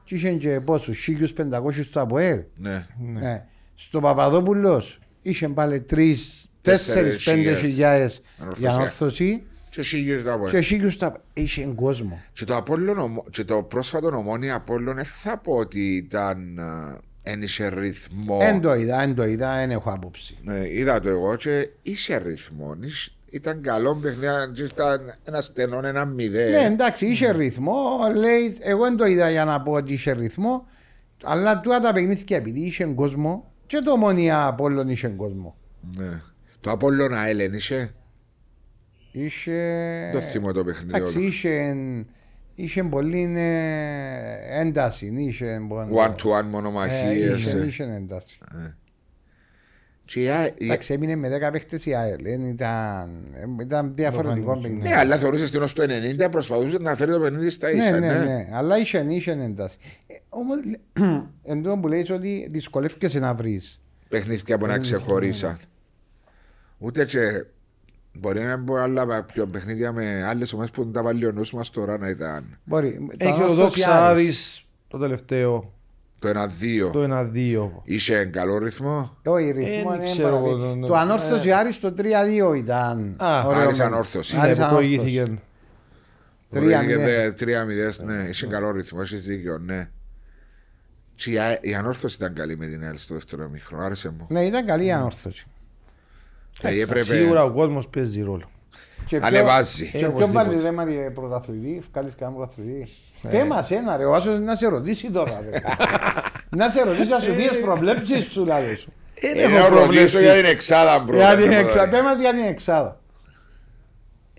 και είχε και πόσους, 1.500 στο Αποέλ. Ναι. Ναι. Στο Παπαδόπουλος είχε πάλι 3-4-5 χιλιάδες για ανόρθωση Και σίγουρος το Απόλλωνα. και χίλιους στα είχε κόσμο. Και το, Απόλλων, ομο- και το πρόσφατο ομόνια Απόλλων δεν θα πω ότι ήταν ε, εν είχε ρυθμό. Εν το είδα, εν το είδα, δεν έχω άποψη. Ναι, είδα το εγώ και είχε ρυθμό. Είχε- ήταν καλό παιχνίδι, ήταν ένα στενό, ένα μηδέ. Ναι, εντάξει, είχε ρυθμό. Λέει, εγώ δεν το είδα για να πω ότι είχε ρυθμό. Αλλά τώρα τα παιχνίδια επειδή είχε κόσμο και το ομονία Απόλλων είχε κόσμο. Ναι. Το Απόλλωνα Έλεν είχε. Είχε. Το θυμώ το παιχνίδι Εντάξει, όλο. είχε, είχε πολύ ε, ένταση. Είχε, One to one Ε, μονομαχίες. είχε, ε. είχε ένταση. Και η Α- η- Εντάξει, έμεινε με 10 παίχτες η ΑΕΛ. Δεν Ήταν, ε, ήταν διαφορετικό παιχνίδι. Ναι, αλλά θεωρούσες ότι στο 90 προσπαθούσες να φέρει το παιχνίδι στα Ναι, ίσα. ναι, ναι. ναι. Αλλά είχε, είχε ένταση. Ε, όμως, εν τω που λέει ότι δυσκολεύκεσαι να βρεις. Παιχνίδια που να ξεχωρίσαν. Ούτε και μπορεί να μπω άλλα πιο παιχνίδια με άλλες ομάδες που τα βάλει ο νους μας τώρα να ήταν Μπορεί. Το Έχει ο Ανόρθωση Δόξα Άρης. Άρης το τελευταίο, το 1-2. το 1-2. Είχε καλό ρυθμό; Όχι, ρυθμό Ε, είναι ξέρω παραπεί. εγώ, το- Το το- Ανόρθωση Άρης το 3-2 ήταν. Α, ωραίο Άρης με- Ανόρθωση. Άρης Ναι, που Ανόρθωση. προηγήθηκε. Τρία Είχε μηδέν. δε- 3-0, ναι, είχε καλό ρυθμό, είχε δίκιο, ναι. Και η Α- η ανόρθωση ήταν καλή με την ΕΛ στο δεύτερο μήχρονο, άρεσε μου. Ναι, ήταν καλή η Ανόρθωση. Δηλαδή έπρεπε. Σίγουρα ο κόσμος παίζει ρόλο. Και ποιο- Ανεβάζει. Και ποιο οπωσδήποτε. βάλει ρε Μαρία πρωταθλητή, βγάλεις κανένα πρωταθλητή. Ε. Πέ μας ένα ρε, ο Άσος να σε ρωτήσει τώρα ρε. Να σε ρωτήσει να σου πει τις προβλέψεις σου λάδι σου. Δεν Ε, έχω να ρωτήσω προβλέψει. για την εξάδα, μπρο. Για την εξάδα, πέ μας για την εξάδα.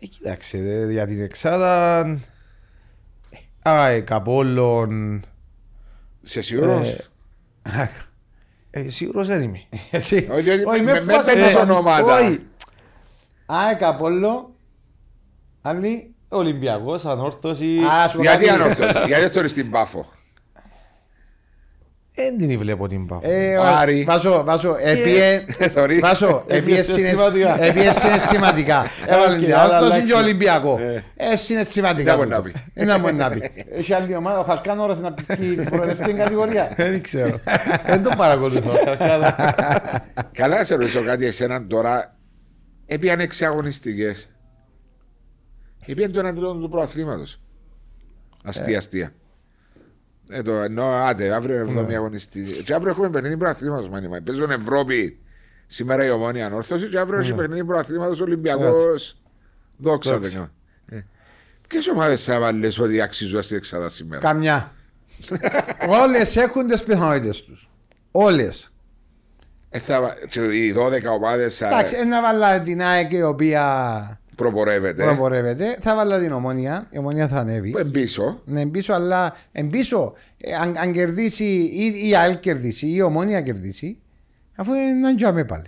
Ε, Κοιτάξτε, δε, για την Εξάδα. ΑΕΚ, Απόλλων. Σε σίγουρος; Ε, σίγουρος δεν είμαι. Εσύ. Όχι, όχι, Όχι, με- με με φάσε πέντε το- ονόματα. όχι. ΑΕΚ Απόλλω. Άλλη. Ολυμπιακός, Ανόρθωσης. Α, σου πω Γιατί κάτι. ανόρθωσης, γιατί δεν θεωρείς την Πάφο. Δεν την βλέπω την πάω. Ε, Ο ο- Άρη. Βάζω, βάζω, επίε, Θεωρείς. βάζω, επίες Έπιες συναισθηματικά. συναισθηματικά. Έβαλε Οκ, την άρα Ανόρθωση αλλάξει. και Ολυμπιακό. Ε. Ε, συναισθηματικά. Δεν μπορεί τούτο. να πει. Ε, Δεν μπορεί να πει. Έχει άλλη ομάδα, ο Χαλκάνο ώρας να πει την προοδευτική κατηγορία. Δεν ξέρω. Δεν το παρακολουθώ. Καλά. Καλά να σε ρωτήσω κάτι εσένα τώρα. Έπιαν έξι αγωνιστικές. Έπιαν το έναν τρίτο του προαθλήματος. Αστεία, αστεία. Ε, το εννοώ, άντε, αύριο είναι 7η αγωνιστική. Και αύριο έχουμε παιχνίδι προαθλήματος, μάνιμα. Παίζουν Ευρώπη σήμερα η ομόνια ανόρθωση και αύριο έχει παιχνίδι προαθλήματος Ολυμπιακός. Δόξα δεν Δόξα. κάνω. Ε, Ποιες ομάδες θα βάλεις ότι αξίζουν στην εξάδα σήμερα; Καμιά. Όλες έχουν τις πιθανότητες τους. Όλες. Ε, θα βα- και οι 12 ομάδες θα Εντάξει, ένα βάλα την ΑΕΚ η οποία προπορεύεται. προπορεύεται. Θα βάλα την ομόνια. Η ομόνια θα ανέβει. Που είναι πίσω. Ναι, εμπίσω, αλλά εμπίσω, ε, αν, αν κερδίσει ή η ΑΕΛ κερδίσει ή η ομόνια κερδίσει, αφού είναι να τζάμε πάλι.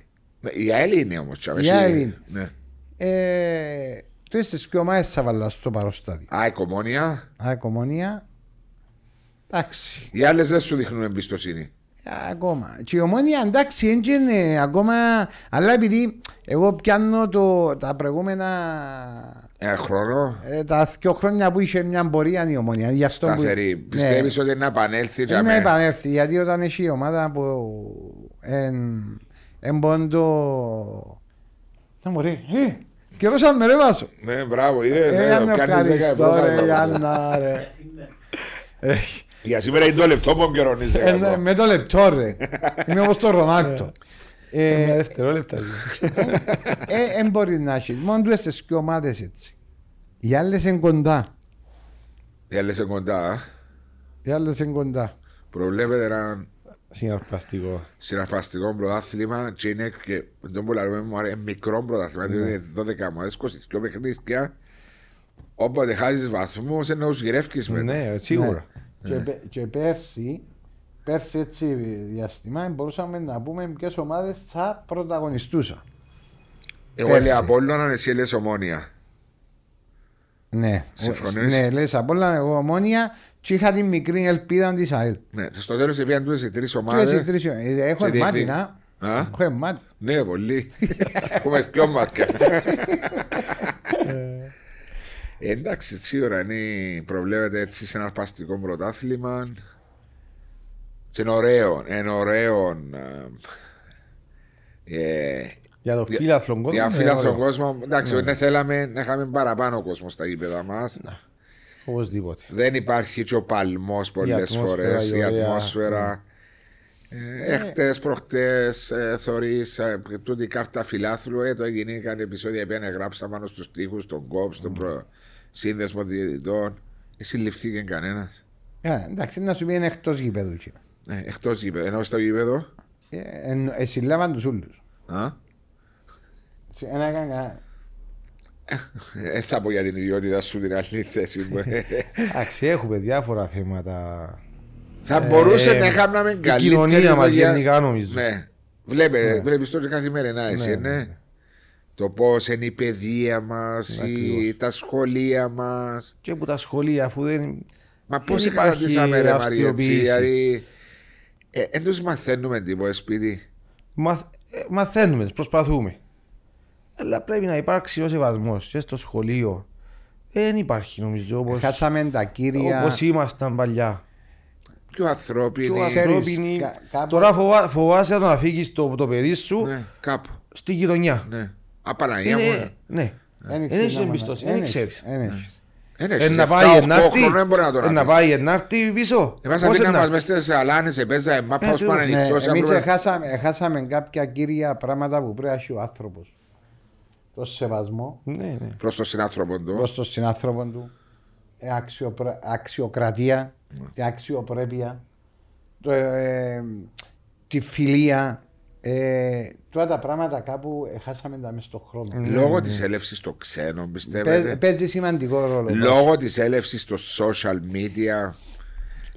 Η ΑΕΛ είναι όμως. Η ΑΕΛ είναι. Ναι. Ε, Τούτες τις και ομάδες θα βάλω στο παρόν στάδιο. ΑΕΚ ομόνια. ΑΕΚ ομόνια, εντάξει, Οι άλλες δεν σου δείχνουν εμπιστοσύνη. Ακόμα. Και η ομόνια εντάξει, έτσι είναι ακόμα, αλλά επειδή εγώ πιάνω το, τα προηγούμενα Ένα χρόνο ε, τα δύο χρόνια που είχε μια πορεία η ομόνια. Γι' αυτό που- σταθερή. Ναι. Πιστεύεις ότι να επανέλθει. για Ναι, μέ- επανέλθει. Γιατί όταν έχει η ομάδα που εν, εν πόντο... Θα μου λέει, ε, καιρώσαμε ρε Βάσο. Ναι, μπράβο, είδε. Ε, ναι, αν το πιάνεις δέκα ευχαριστώ ευρώ, ρε μπράβο. Γιάννα ρε. Ε, Για σήμερα είναι το λεπτό που καιρώνεις ε, δέκα ναι, ευρώ. Με το λεπτό ρε. Είμαι όπως το Ρονάλτο. Μια Ε, δευτερόλεπτα. ε, εν μπορεί να έχεις. Μόνο του έστες και ομάδες έτσι. Οι άλλες είναι κοντά. Οι άλλες είναι κοντά. α. Οι άλλες είναι κοντά. Προβλέπεται ένα Συναρπαστικό. συναρπαστικό πρωτάθλημα και είναι και δεν που λέμε μου αρέσει μικρό πρωτάθλημα, δηλαδή είναι 12 ομάδες, 22 παιχνίδια. Όποτε χάσεις βαθμούς, ενώ τους γυρεύκεις μετά. Ναι, σίγουρα. Και, πε- και πέρσι, πέρσι έτσι διαστημά μπορούσαμε να πούμε ποιες ομάδες θα πρωταγωνιστούσαν. Εγώ Πέρσι. έλεγα Απόλλωνα, εσύ έλεγες Ομόνια. Ναι, Συμφωνείς; ναι, λες απ' όλα εγώ ομόνια και είχα την μικρή ελπίδα της ΑΕΛ. Ναι, και στο τέλος πήγαν τούτες οι τρεις Και εσύ ομάδες. τρεις, ε, έχω σε εμάτι διεκδίκη- να. Α; Έχω εμάτι. Ναι, πολύ. Έχουμε δυο μάτια. Ε, Εντάξει, σίγουρα είναι, προβλέπεται έτσι συναρπαστικό πρωτάθλημα. Και είναι ωραίο, είναι ωραίο. ε, ε, Για το Για- φίλαθλο κόσμο. Για είναι φίλαθλο ωραίο. κόσμο, εντάξει, ναι. θέλαμε να είχαμε παραπάνω κόσμο στα γήπεδα μας. Οπωσδήποτε. Δεν υπάρχει και ο παλμός πολλές ατμόσφαιρα, φορές. η Η ωραία, ατμόσφαιρα. Ε, Εχθές, προχτές, ε, θωρείς, ε, τούτη η κάρτα φιλάθλου, ε, το έγιναν επεισόδια που γράψα πάνω στους τοίχους, τον κόπ, στον προ... σύνδεσμο διαιτητών. Ε, συλληφθήκε κανένας. Ε, εντάξει, να σου πει είναι εκτός γηπέδου. εκείνο. Ε, εκτός γήπεδο, ενώ στο γήπεδο. Ε, εν- ε, συλλάβαν τους όλου. Α, Ένα έκανα κα- ε, θα πω για την ιδιότητα σου την άλλη θέση μου. Ε, Εντάξει, έχουμε διάφορα θέματα. θα μπορούσε Ε, να είχαμε Η καλύτερη κοινωνία μας δουλειά. γενικά νομίζω. Ναι. Βλέπε, βλέπεις το και καθημερινά εσύ, Ναι, ναι. ναι. Το πώς είναι η παιδεία μας, η- Ακριβώς. τα σχολεία μας. Και από τα σχολεία, αφού δεν. Μα πώς Δεν εκαταντήσαμε ρε υπάρχει Μαρία έτσι, αυστηροποίηση. δηλαδή... Ε, εν τους μαθαίνουμε τίποτα σπίτι. Μαθ, ε, μαθαίνουμε, προσπαθούμε. Αλλά πρέπει να υπάρξει ο σεβασμός και στο σχολείο. Ε, Δεν υπάρχει νομίζω όπως, Χάσαμε τα κύρια. όπως ήμασταν παλιά. Πιο ανθρώπινη. Πιο Ξέρεις, ανθρώπινοι. κα- κάπου- Τώρα φοβά, φοβάσαι να φύγεις το, το παιδί σου Ναι, κάπου. στη γειτονιά. Ναι. Απαναγία μου. Είναι, ναι. Δεν Δεν ξέρεις έχει να εμπιστοσύνη, μάνα- δεν δεν ξέρεις. έχεις, δεν έχεις. Ε, ναι, Ε, στις να 7-8 πάει ενάρτη, χρονών δεν μπορεί να τον ε, να αφήσει. πάει ενάρτη πίσω. Εμάς Πώς αφήναν μας ενάρτη. μες στις αλάνες, επέζαμε μάπα, Ε, ως τούτο. πάνε Ναι, ανοιχτός. εμείς έπρεπε- έχασαμε, έχασαμε κάποια κύρια πράγματα που πρέπει να έχει ο άνθρωπος. Το σεβασμό Ναι, ναι. Προς τον συνάνθρωπο του. προς τον συνάνθρωπο του, ε, αξιοπρα- αξιοκρατία, Ναι. την αξιοπρέπεια, το, ε, τη φιλία. Ε, τώρα τα πράγματα κάπου ε, χάσαμε τα μέσα στον χρόνο. Λόγω της έλευσης των ξένων, Παί- πιστεύετε. Παίζει σημαντικό ρόλο. Λόγω της έλευσης των social media;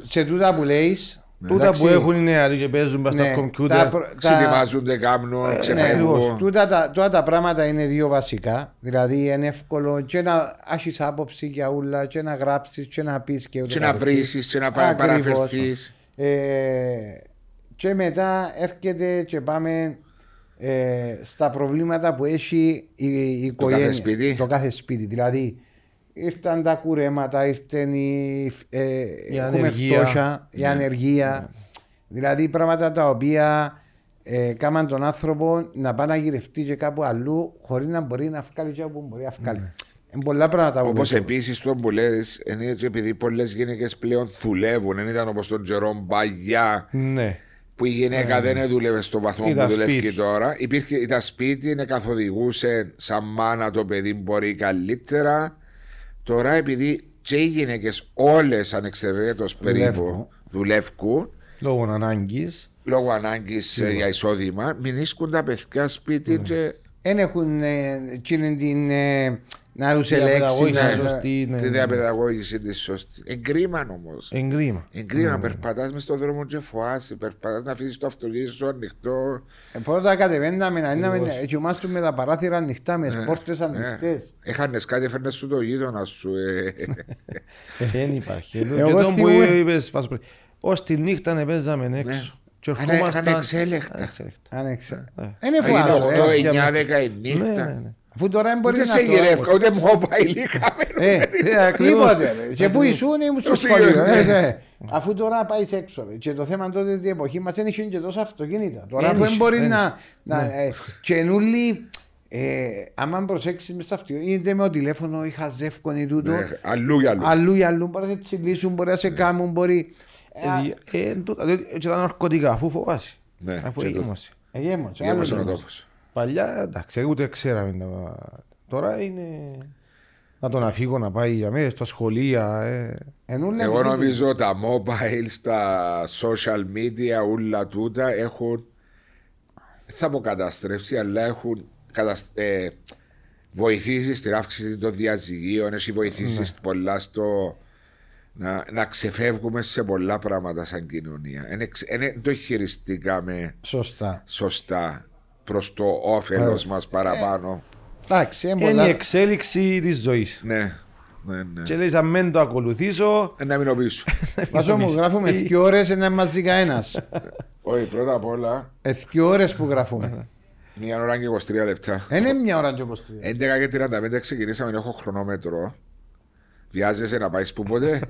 Σε τούτα που λέεις. Τούτα που έχουν οι νεαροί και παίζουν πας στα Ναι, κομπιούτερ. τα προ- τα- Ξετοιμάζονται, κάνουν, ακριβώς. ξεφεύγουν. Τούτα τα, τούτα τα πράγματα είναι δύο βασικά. Δηλαδή είναι εύκολο και να έχεις άποψη για ούλα, και να γράψεις, και να πεις και ούτε Και να καθεξής. βρήσεις και να πα- Ακριβώς. παραφερθείς. Ε, και μετά έρχεται και πάμε ε, στα προβλήματα που έχει η, η οικογένεια. κάθε σπίτι. Το κάθε σπίτι. Δηλαδή ήρθαν τα κουρέματα, ήρθαν οι, ε, έχουμε ανεργία. φτώχεια, η ανεργία. Δηλαδή πράγματα τα οποία ε, κάμαν τον άνθρωπο να πάει να γυρευτεί και κάπου αλλού χωρίς να μπορεί να βγάλει και όπου μπορεί να βγάλει. Είναι πολλά πράγματα που Όπως παίζουν. επίσης το που λες, είναι έτσι επειδή πολλές γυναίκες πλέον δουλεύουν. Δεν ήταν όπως τον Τζερόμ Μπαγιά Ναι. Που η γυναίκα δεν δούλευε στο βαθμό Ήταν που δουλεύει σπίτι. τώρα. Υπήρχε, ήταν σπίτι, είναι καθοδηγούσε σαν μάνα το παιδί μπορεί καλύτερα. Τώρα επειδή και οι γυναίκες όλες ανεξαιρέτω περίπου δουλεύουν Λόγω ανάγκης. λόγω ανάγκης για εισόδημα, μην ίσκουν τα παιδιά σπίτι Ναι. και Δεν έχουν ε, εκείνη την ε, να τους Διαπαιδαγώγηση ελέξει. να- σωστή, ναι, τη ναι. διαπαιδαγώγηση τη σωστή. Εγκρίμα όμως. Εγκρίμα. Εγκρίμα, περπατάς μες στον δρόμο και φοάσαι. Περπατάς να αφήσεις το αυτοκίνητο σου ανοιχτό. Ε, Πρώτα κατεβαίναμε να είναι και ομάστου με τα παράθυρα ανοιχτά, μες τις πόρτες ανοιχτές. Έχανες κάτι, έφερνες σου το γείτονα σου. ε. Δεν υπάρχει. Εγώ Και τον που θυμούμαι- είπες, Βάσο, πριν, ως τη νύχτα να παίζαμε έξω. Και Ανε- ερχόμασταν... ανεξέλεκτα. Ανεξέλεκτα. Άνοιξε. Ε. Δεν είναι Είναι φοβάσαι. 8, ε. 9, 10 η Ναι, ναι, νύχτα. Ναι. Αφού τώρα δεν μπορεί Ούτε να σε το- γυρεύκα, ούτε mobile είχαμε. Ε, Ε, ακριβώς; Τίποτε. ρε. Και πού ήσουν, ήμουν στο Στο σχολείο. σχολείο, ε, ναι. ε. Αφού τώρα πάεις έξω. ρε. Και το θέμα τότε στην εποχή μας δεν είχε και τόσα αυτοκίνητα. Τώρα Δεν αφού δεν είχε, μπορεί δεν να. να ε, και νουλί, ε, άμα προσέξεις μες στο αυτοκίνητο, είτε με το τηλέφωνο ή χαζεύκον ή τούτο. Ναι, Αλλού για αλλού. Αλλού ή αλλού μπορεί να σε τσιλίσουν, μπορεί να σε κάνουν, μπορεί. Ε, ε, τούτα, διότι έτσι τα ναρκωτικά, αφού φοβάσαι. Ναι, Αφού και το- έγιμωσε. Εγέμωσε. Γέμωσε ο άλλο τόπο. Παλιά, εντάξει, ούτε ξέραμε. τα- Τώρα είναι να τον αφήγω να πάει για μένα στα σχολεία. Ε. Ενούλα Εγώ με τούτο. νομίζω τα mobile, τα social media, όλα τούτα έχουν. Δεν θα πω καταστρέψει, αλλά έχουν κατασ- ε, βοηθήσεις στην αύξηση των διαζυγίων, έχει βοηθήσει πολλά στο να, να ξεφεύγουμε σε πολλά πράγματα σαν κοινωνία. Δεν το χειριστήκαμε Σωστά. σωστά προς το όφελος μας παραπάνω. Εντάξει, είναι Είναι η πολλά. εξέλιξη της ζωής. Ναι, ναι, ναι. Και λέει, αν δεν το ακολουθήσω. Ε, Να μείνω πίσω. Βάζω μου γράφουμε Ή- δύο ώρες να μας δει κανένας. Όχι, πρώτα απ' όλα, Ε, Δύο ώρες που γράφουμε. μία ώρα και 23 λεπτά. Δεν είναι μια ώρα και 23. 11 και 35 ξεκινήσαμε, έχω χρονόμετρο. Βιάζεσαι να πάεις που ποτέ; Ε,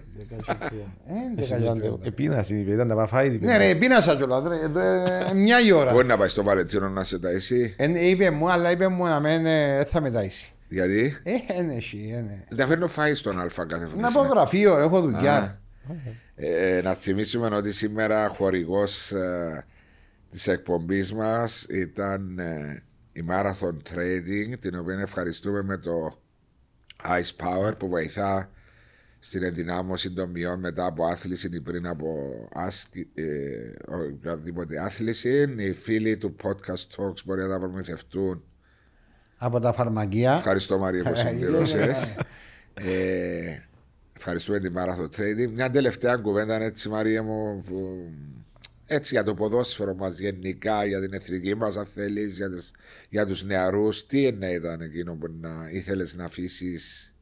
έντεκα και τριάντα. Επίναση, ήταν τα παφάιδη. Ναι ρε, πίνασα κιόλας ρε, εδώ, ε, μια η ώρα. Μπορεί να πάει στο Βαλεντίνο να σε ταΐσει. Ε, Είπε μου, αλλά είπε μου να μην ε, θα μεταείσει. Γιατί; Ε, είναι εσύ, είναι. δεν φέρνω φάι στον Αλφα κάθε φορά. Να πω γραφείο, ρε, έχω δουλειά. Ε, να θυμίσουμε ότι σήμερα χορηγός της εκπομπής μας ήταν ε, η Marathon Trading την οποία ευχαριστούμε με το Ice Power που βοηθά στην ενδυνάμωση των μειών μετά από άθληση ή πριν από άσκη, ε, οποιαδήποτε άθληση. Οι φίλοι του Podcast Talks μπορεί να τα προμηθευτούν. Από τα φαρμακεία. Ευχαριστώ Μαρία που συμπληρώσες. ε, ευχαριστούμε την Marathon Trading. Μια τελευταία κουβέντα έτσι Μαρία μου που έτσι για το ποδόσφαιρο μας γενικά, για την εθνική μας αν θέλεις, για, τις, για τους νεαρούς, τι είναι ήταν εκείνο που να, ήθελες να αφήσεις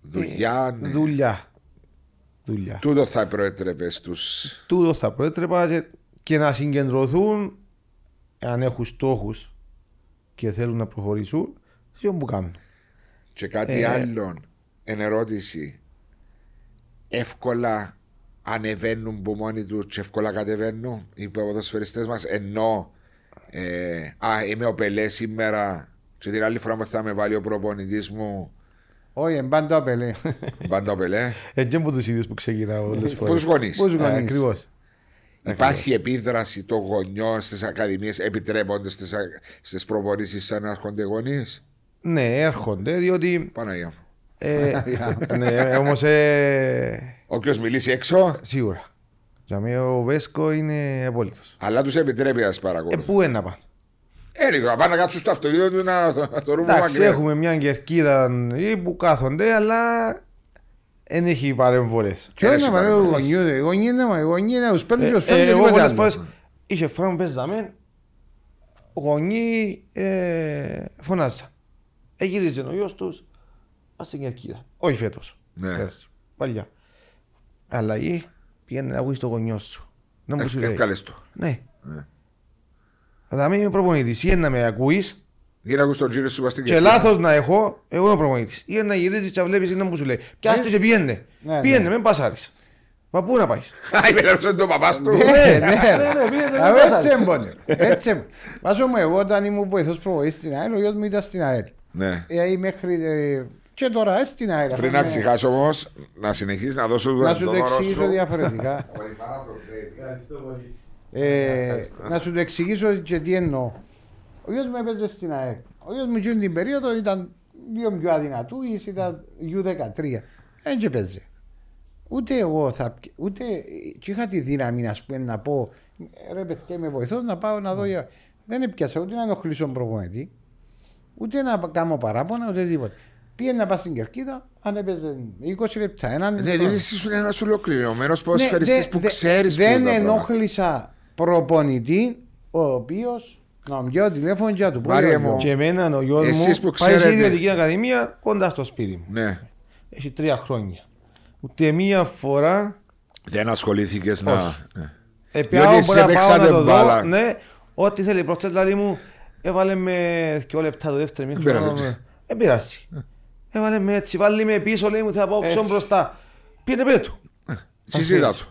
δουλειά. ναι. Δουλειά. Δουλειά. Τούτο θα προέτρεπε στους... Τούτο θα προέτρεπα και, και να συγκεντρωθούν αν έχουν στόχους και θέλουν να προχωρήσουν σε ό,τι που κάνουν. Και κάτι Ε. άλλο, εν ερώτηση, εύκολα ανεβαίνουν που μόνοι τους και εύκολα κατεβαίνουν οι ποδοσφαιριστές μας ενώ ε, α, είμαι ο Πελέ σήμερα και την άλλη φορά που θα με βάλει ο προπονητής μου Όχι, εμπάντα ο Πελέ. πάντα ο Πελέ Έτσι από τους ίδιους που ξεκινάω όλες τις Πώς φορές. γονείς Πώς γονείς. Ακριβώς. Υπάρχει επίδραση των γονιών στις ακαδημίες επιτρέπονται στις, α- στις προπονήσεις σαν να έρχονται γονείς; Ναι, έρχονται διότι. Παναγία μου Ε, ναι, όμως. Ε, Όποιος μιλήσει έξω; σίγουρα. Για μένα ο Βέσκο είναι απόλυτος. αλλά τους επιτρέπει να τις Ε, παρακολουθούν πού είναι να πάνε; Ε, να πάνε να κάτσουν στο αυτοκίνητο του να να θεωρούμε Εντάξει, μακριά. έχουμε μια κερκίδα ή που κάθονται, αλλά δεν έχει παρεμβολές. Ποιο Έρεσε είναι μα παρακαλώ. ο γονιού, οι γονιοί είναι μα, οι γονιοί είναι, τους παίρνουν και τους φέρνουν και Ε, Εγώ τίποτε πολλές άλλο. φορές είχε φορά που παίζαμε, γονεί ε, φωνάζαν. Έγυριζε ο γιος τους, ας στην κερκίδα. Όχι φέτος. Ναι. Πέρσι. Παλιά. Αλλαγή, πήγαινε να ακούεις το γονιό σου. Να μου σου λέει. Εύκαλες το. Ναι. Ναι. Θα είμαι προπονητής. Ή να με ακούεις Γύρω να ακούς τον γύρο σου πας στην και κερκίδα. λάθος να έχω, εγώ είμαι προπονητής. Ή να γυρίζεις και να βλέπεις ή να μου σου λέει. Πιάστε και πιένε. Ναι, Πιένε, ναι. μην πασάρεις. Μα πού να πάεις; Α, είπε λάθος είναι το παπάς του. Ναι, ναι. πιένε, Α, μην Έτσι πασάρεις. έμπονε. Έτσι έμπονε. Βάζω μου εγώ όταν ήμουν βοηθός προβοής στην ΑΕΛ, ο γιος μου ήταν στην ΑΕΛ. Ναι. Ε, μέχρι ε, και τώρα ε, στην ΑΕΛ. Πριν αφού να είναι- ξεχάσω όμως, να συνεχίσεις να δώσω Να σου το το δώρο εξηγήσω σου. διαφορετικά. Ε, να σου το εξηγήσω και τι εννοώ. Ο γιος μου έπαιζε στην ΑΕΛ. Ο γιος μου εκείνη την περίοδο ήταν λίγο πιο αδυνατούης, ήταν U13. Δεν και παίζε. Ούτε εγώ θα, π- ούτε και είχα τη δύναμη να, πούμε, να πω ρε παιδιά με βοηθώ να πάω να δω. για-». Δεν έπιασα ούτε να ενοχλήσω τον προπονητή, ούτε να κάνω παράπονα, ούτε τίποτα. Πήγαινε να πάω στην κερκίδα, αν έπαιζε 20 λεπτά, έναν Ναι, λεπτό. δηλαδή εσύ ήσουν ένας ολοκληρωμένος Ναι, ποδοσφαιριστής δε- που δε- ξέρεις Δεν που τα πράγματα. ενόχλησα προπονητή ο οποίο να μου πιω τηλέφωνο και να του πω. Μάρια «Γιο, μου, γιο». Και εμένα ο γιος Εσείς μου που πάει σε ξέρετε- ιδιωτική ακαδημία κοντά στο σπίτι μου. Ναι. Έχει τρία χρόνια. Ούτε μία φορά Δεν ασχολήθηκες να... Όχι. ναι. ε, Διότι πιάω, εσείς μπορεί να πάω έπαιξατε να το μπάλα. δω. Ναι, ό,τι θέλει. Προχτές δηλαδή μου έβαλε με δυο λεπτά το δεύτερο μήχρονο. πειράζει. Δεν πειράζει. Έβαλε με έτσι, βάλει με πίσω, λέει μου θα πάω Έτσι. ξόν μπροστά. Πήγαινε πέρα του. Συζήτα του.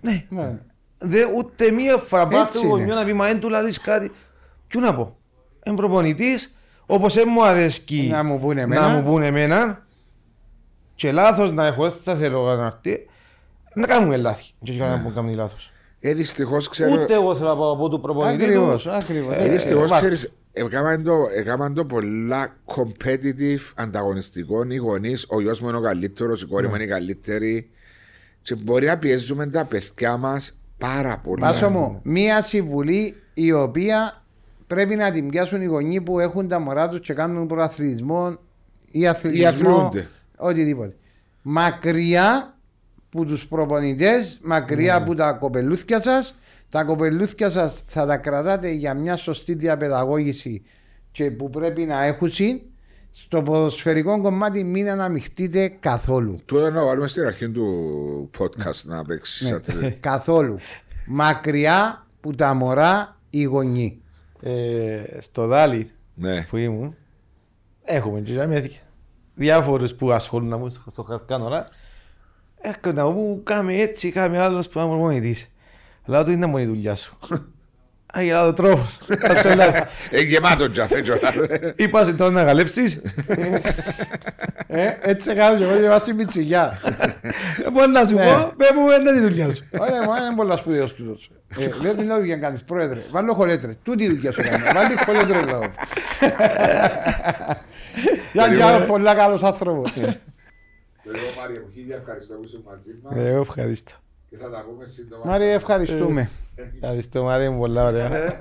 Ναι. Ναι. Δε, ούτε μία φορά πάρτε Έτσι το είναι. γονιό να πει μα εν του λαλείς κάτι. Ποιο να πω. Εν προπονητής, όπως δεν μου αρέσκει Να μου πούνε να εμένα. μου πούνε εμένα και λάθος να έχω, δεν θα θέλω να έρθει, να κάνουμε λάθη. Και όχι κανένα που κάνει λάθος. Ε, δυστυχώς ξέρω... Ούτε εγώ θέλω να πάω από του προπονητή Ακριβώ. τους. Ακριβώς. Ε, Ε, δυστυχώς βάρ- ξέρεις, έκαναν το, έκαναν το πολλά competitive, ανταγωνιστικό. Οι γονείς, ο γιος μου είναι ο καλύτερος, η κόρη μου είναι η καλύτερη. Και μπορεί να πιέζουμε τα παιδιά μας πάρα πολύ. Πάσο μου, μία συμβουλή η οποία πρέπει να την πιάσουν οι γονείς που έχουν τα μωρά τους και κάνουν προαθλητισμό ή αθλητισμό. αθλούνται. Οτιδήποτε. Μακριά που τους προπονητές, μακριά από τα κοπελούθια σας. Τα κοπελούθια σας θα τα κρατάτε για μια σωστή διαπαιδαγώγηση και που πρέπει να έχουν. Στο ποδοσφαιρικό κομμάτι μην αναμειχτείτε καθόλου. Τώρα να βάλουμε στην αρχή του podcast να παίξει. Ναι, σαν τρε- καθόλου. Μακριά που τα μωρά οι γονεί. Ε, στο Δάλι Ναι. που ήμουν, έχουμε και για διάφορους που ασχολούν να μου στο χαρκάνορα. Έρχονται να μου κάμε έτσι, κάμε άλλος που είναι προπονητής. Αλλά του είναι μόνο η δουλειά σου. Αγελά το τρόπος. Κατσελάς. Ε, γεμάτο τζαφέ τζολά. Είπα σε τώρα να γαλέψεις. Ε, έτσι κάνω και εγώ και βάσει μητσιγιά. Μπορεί να σου Ναι. πω, πέ μου δεν είναι η δουλειά σου. Ωραία, μου είναι πολλά σπουδαίος τούτος. Ε, Λέω την δουλειά να κάνεις, πρόεδρε. Βάλω χολέτρες. Τούτη η δουλειά σου κάνει. Βάλει χολέτρες λέω. Για και άλλος πολλά καλός άνθρωπος. Εγώ Μάρια μου, χίλια ευχαριστώ που είσαι μαζί μας Εγώ ευχαριστώ. και θα τα πούμε σύντομα. Μάρια, ευχαριστούμε. Ευχαριστώ Μάρια μου πολλά ωραία.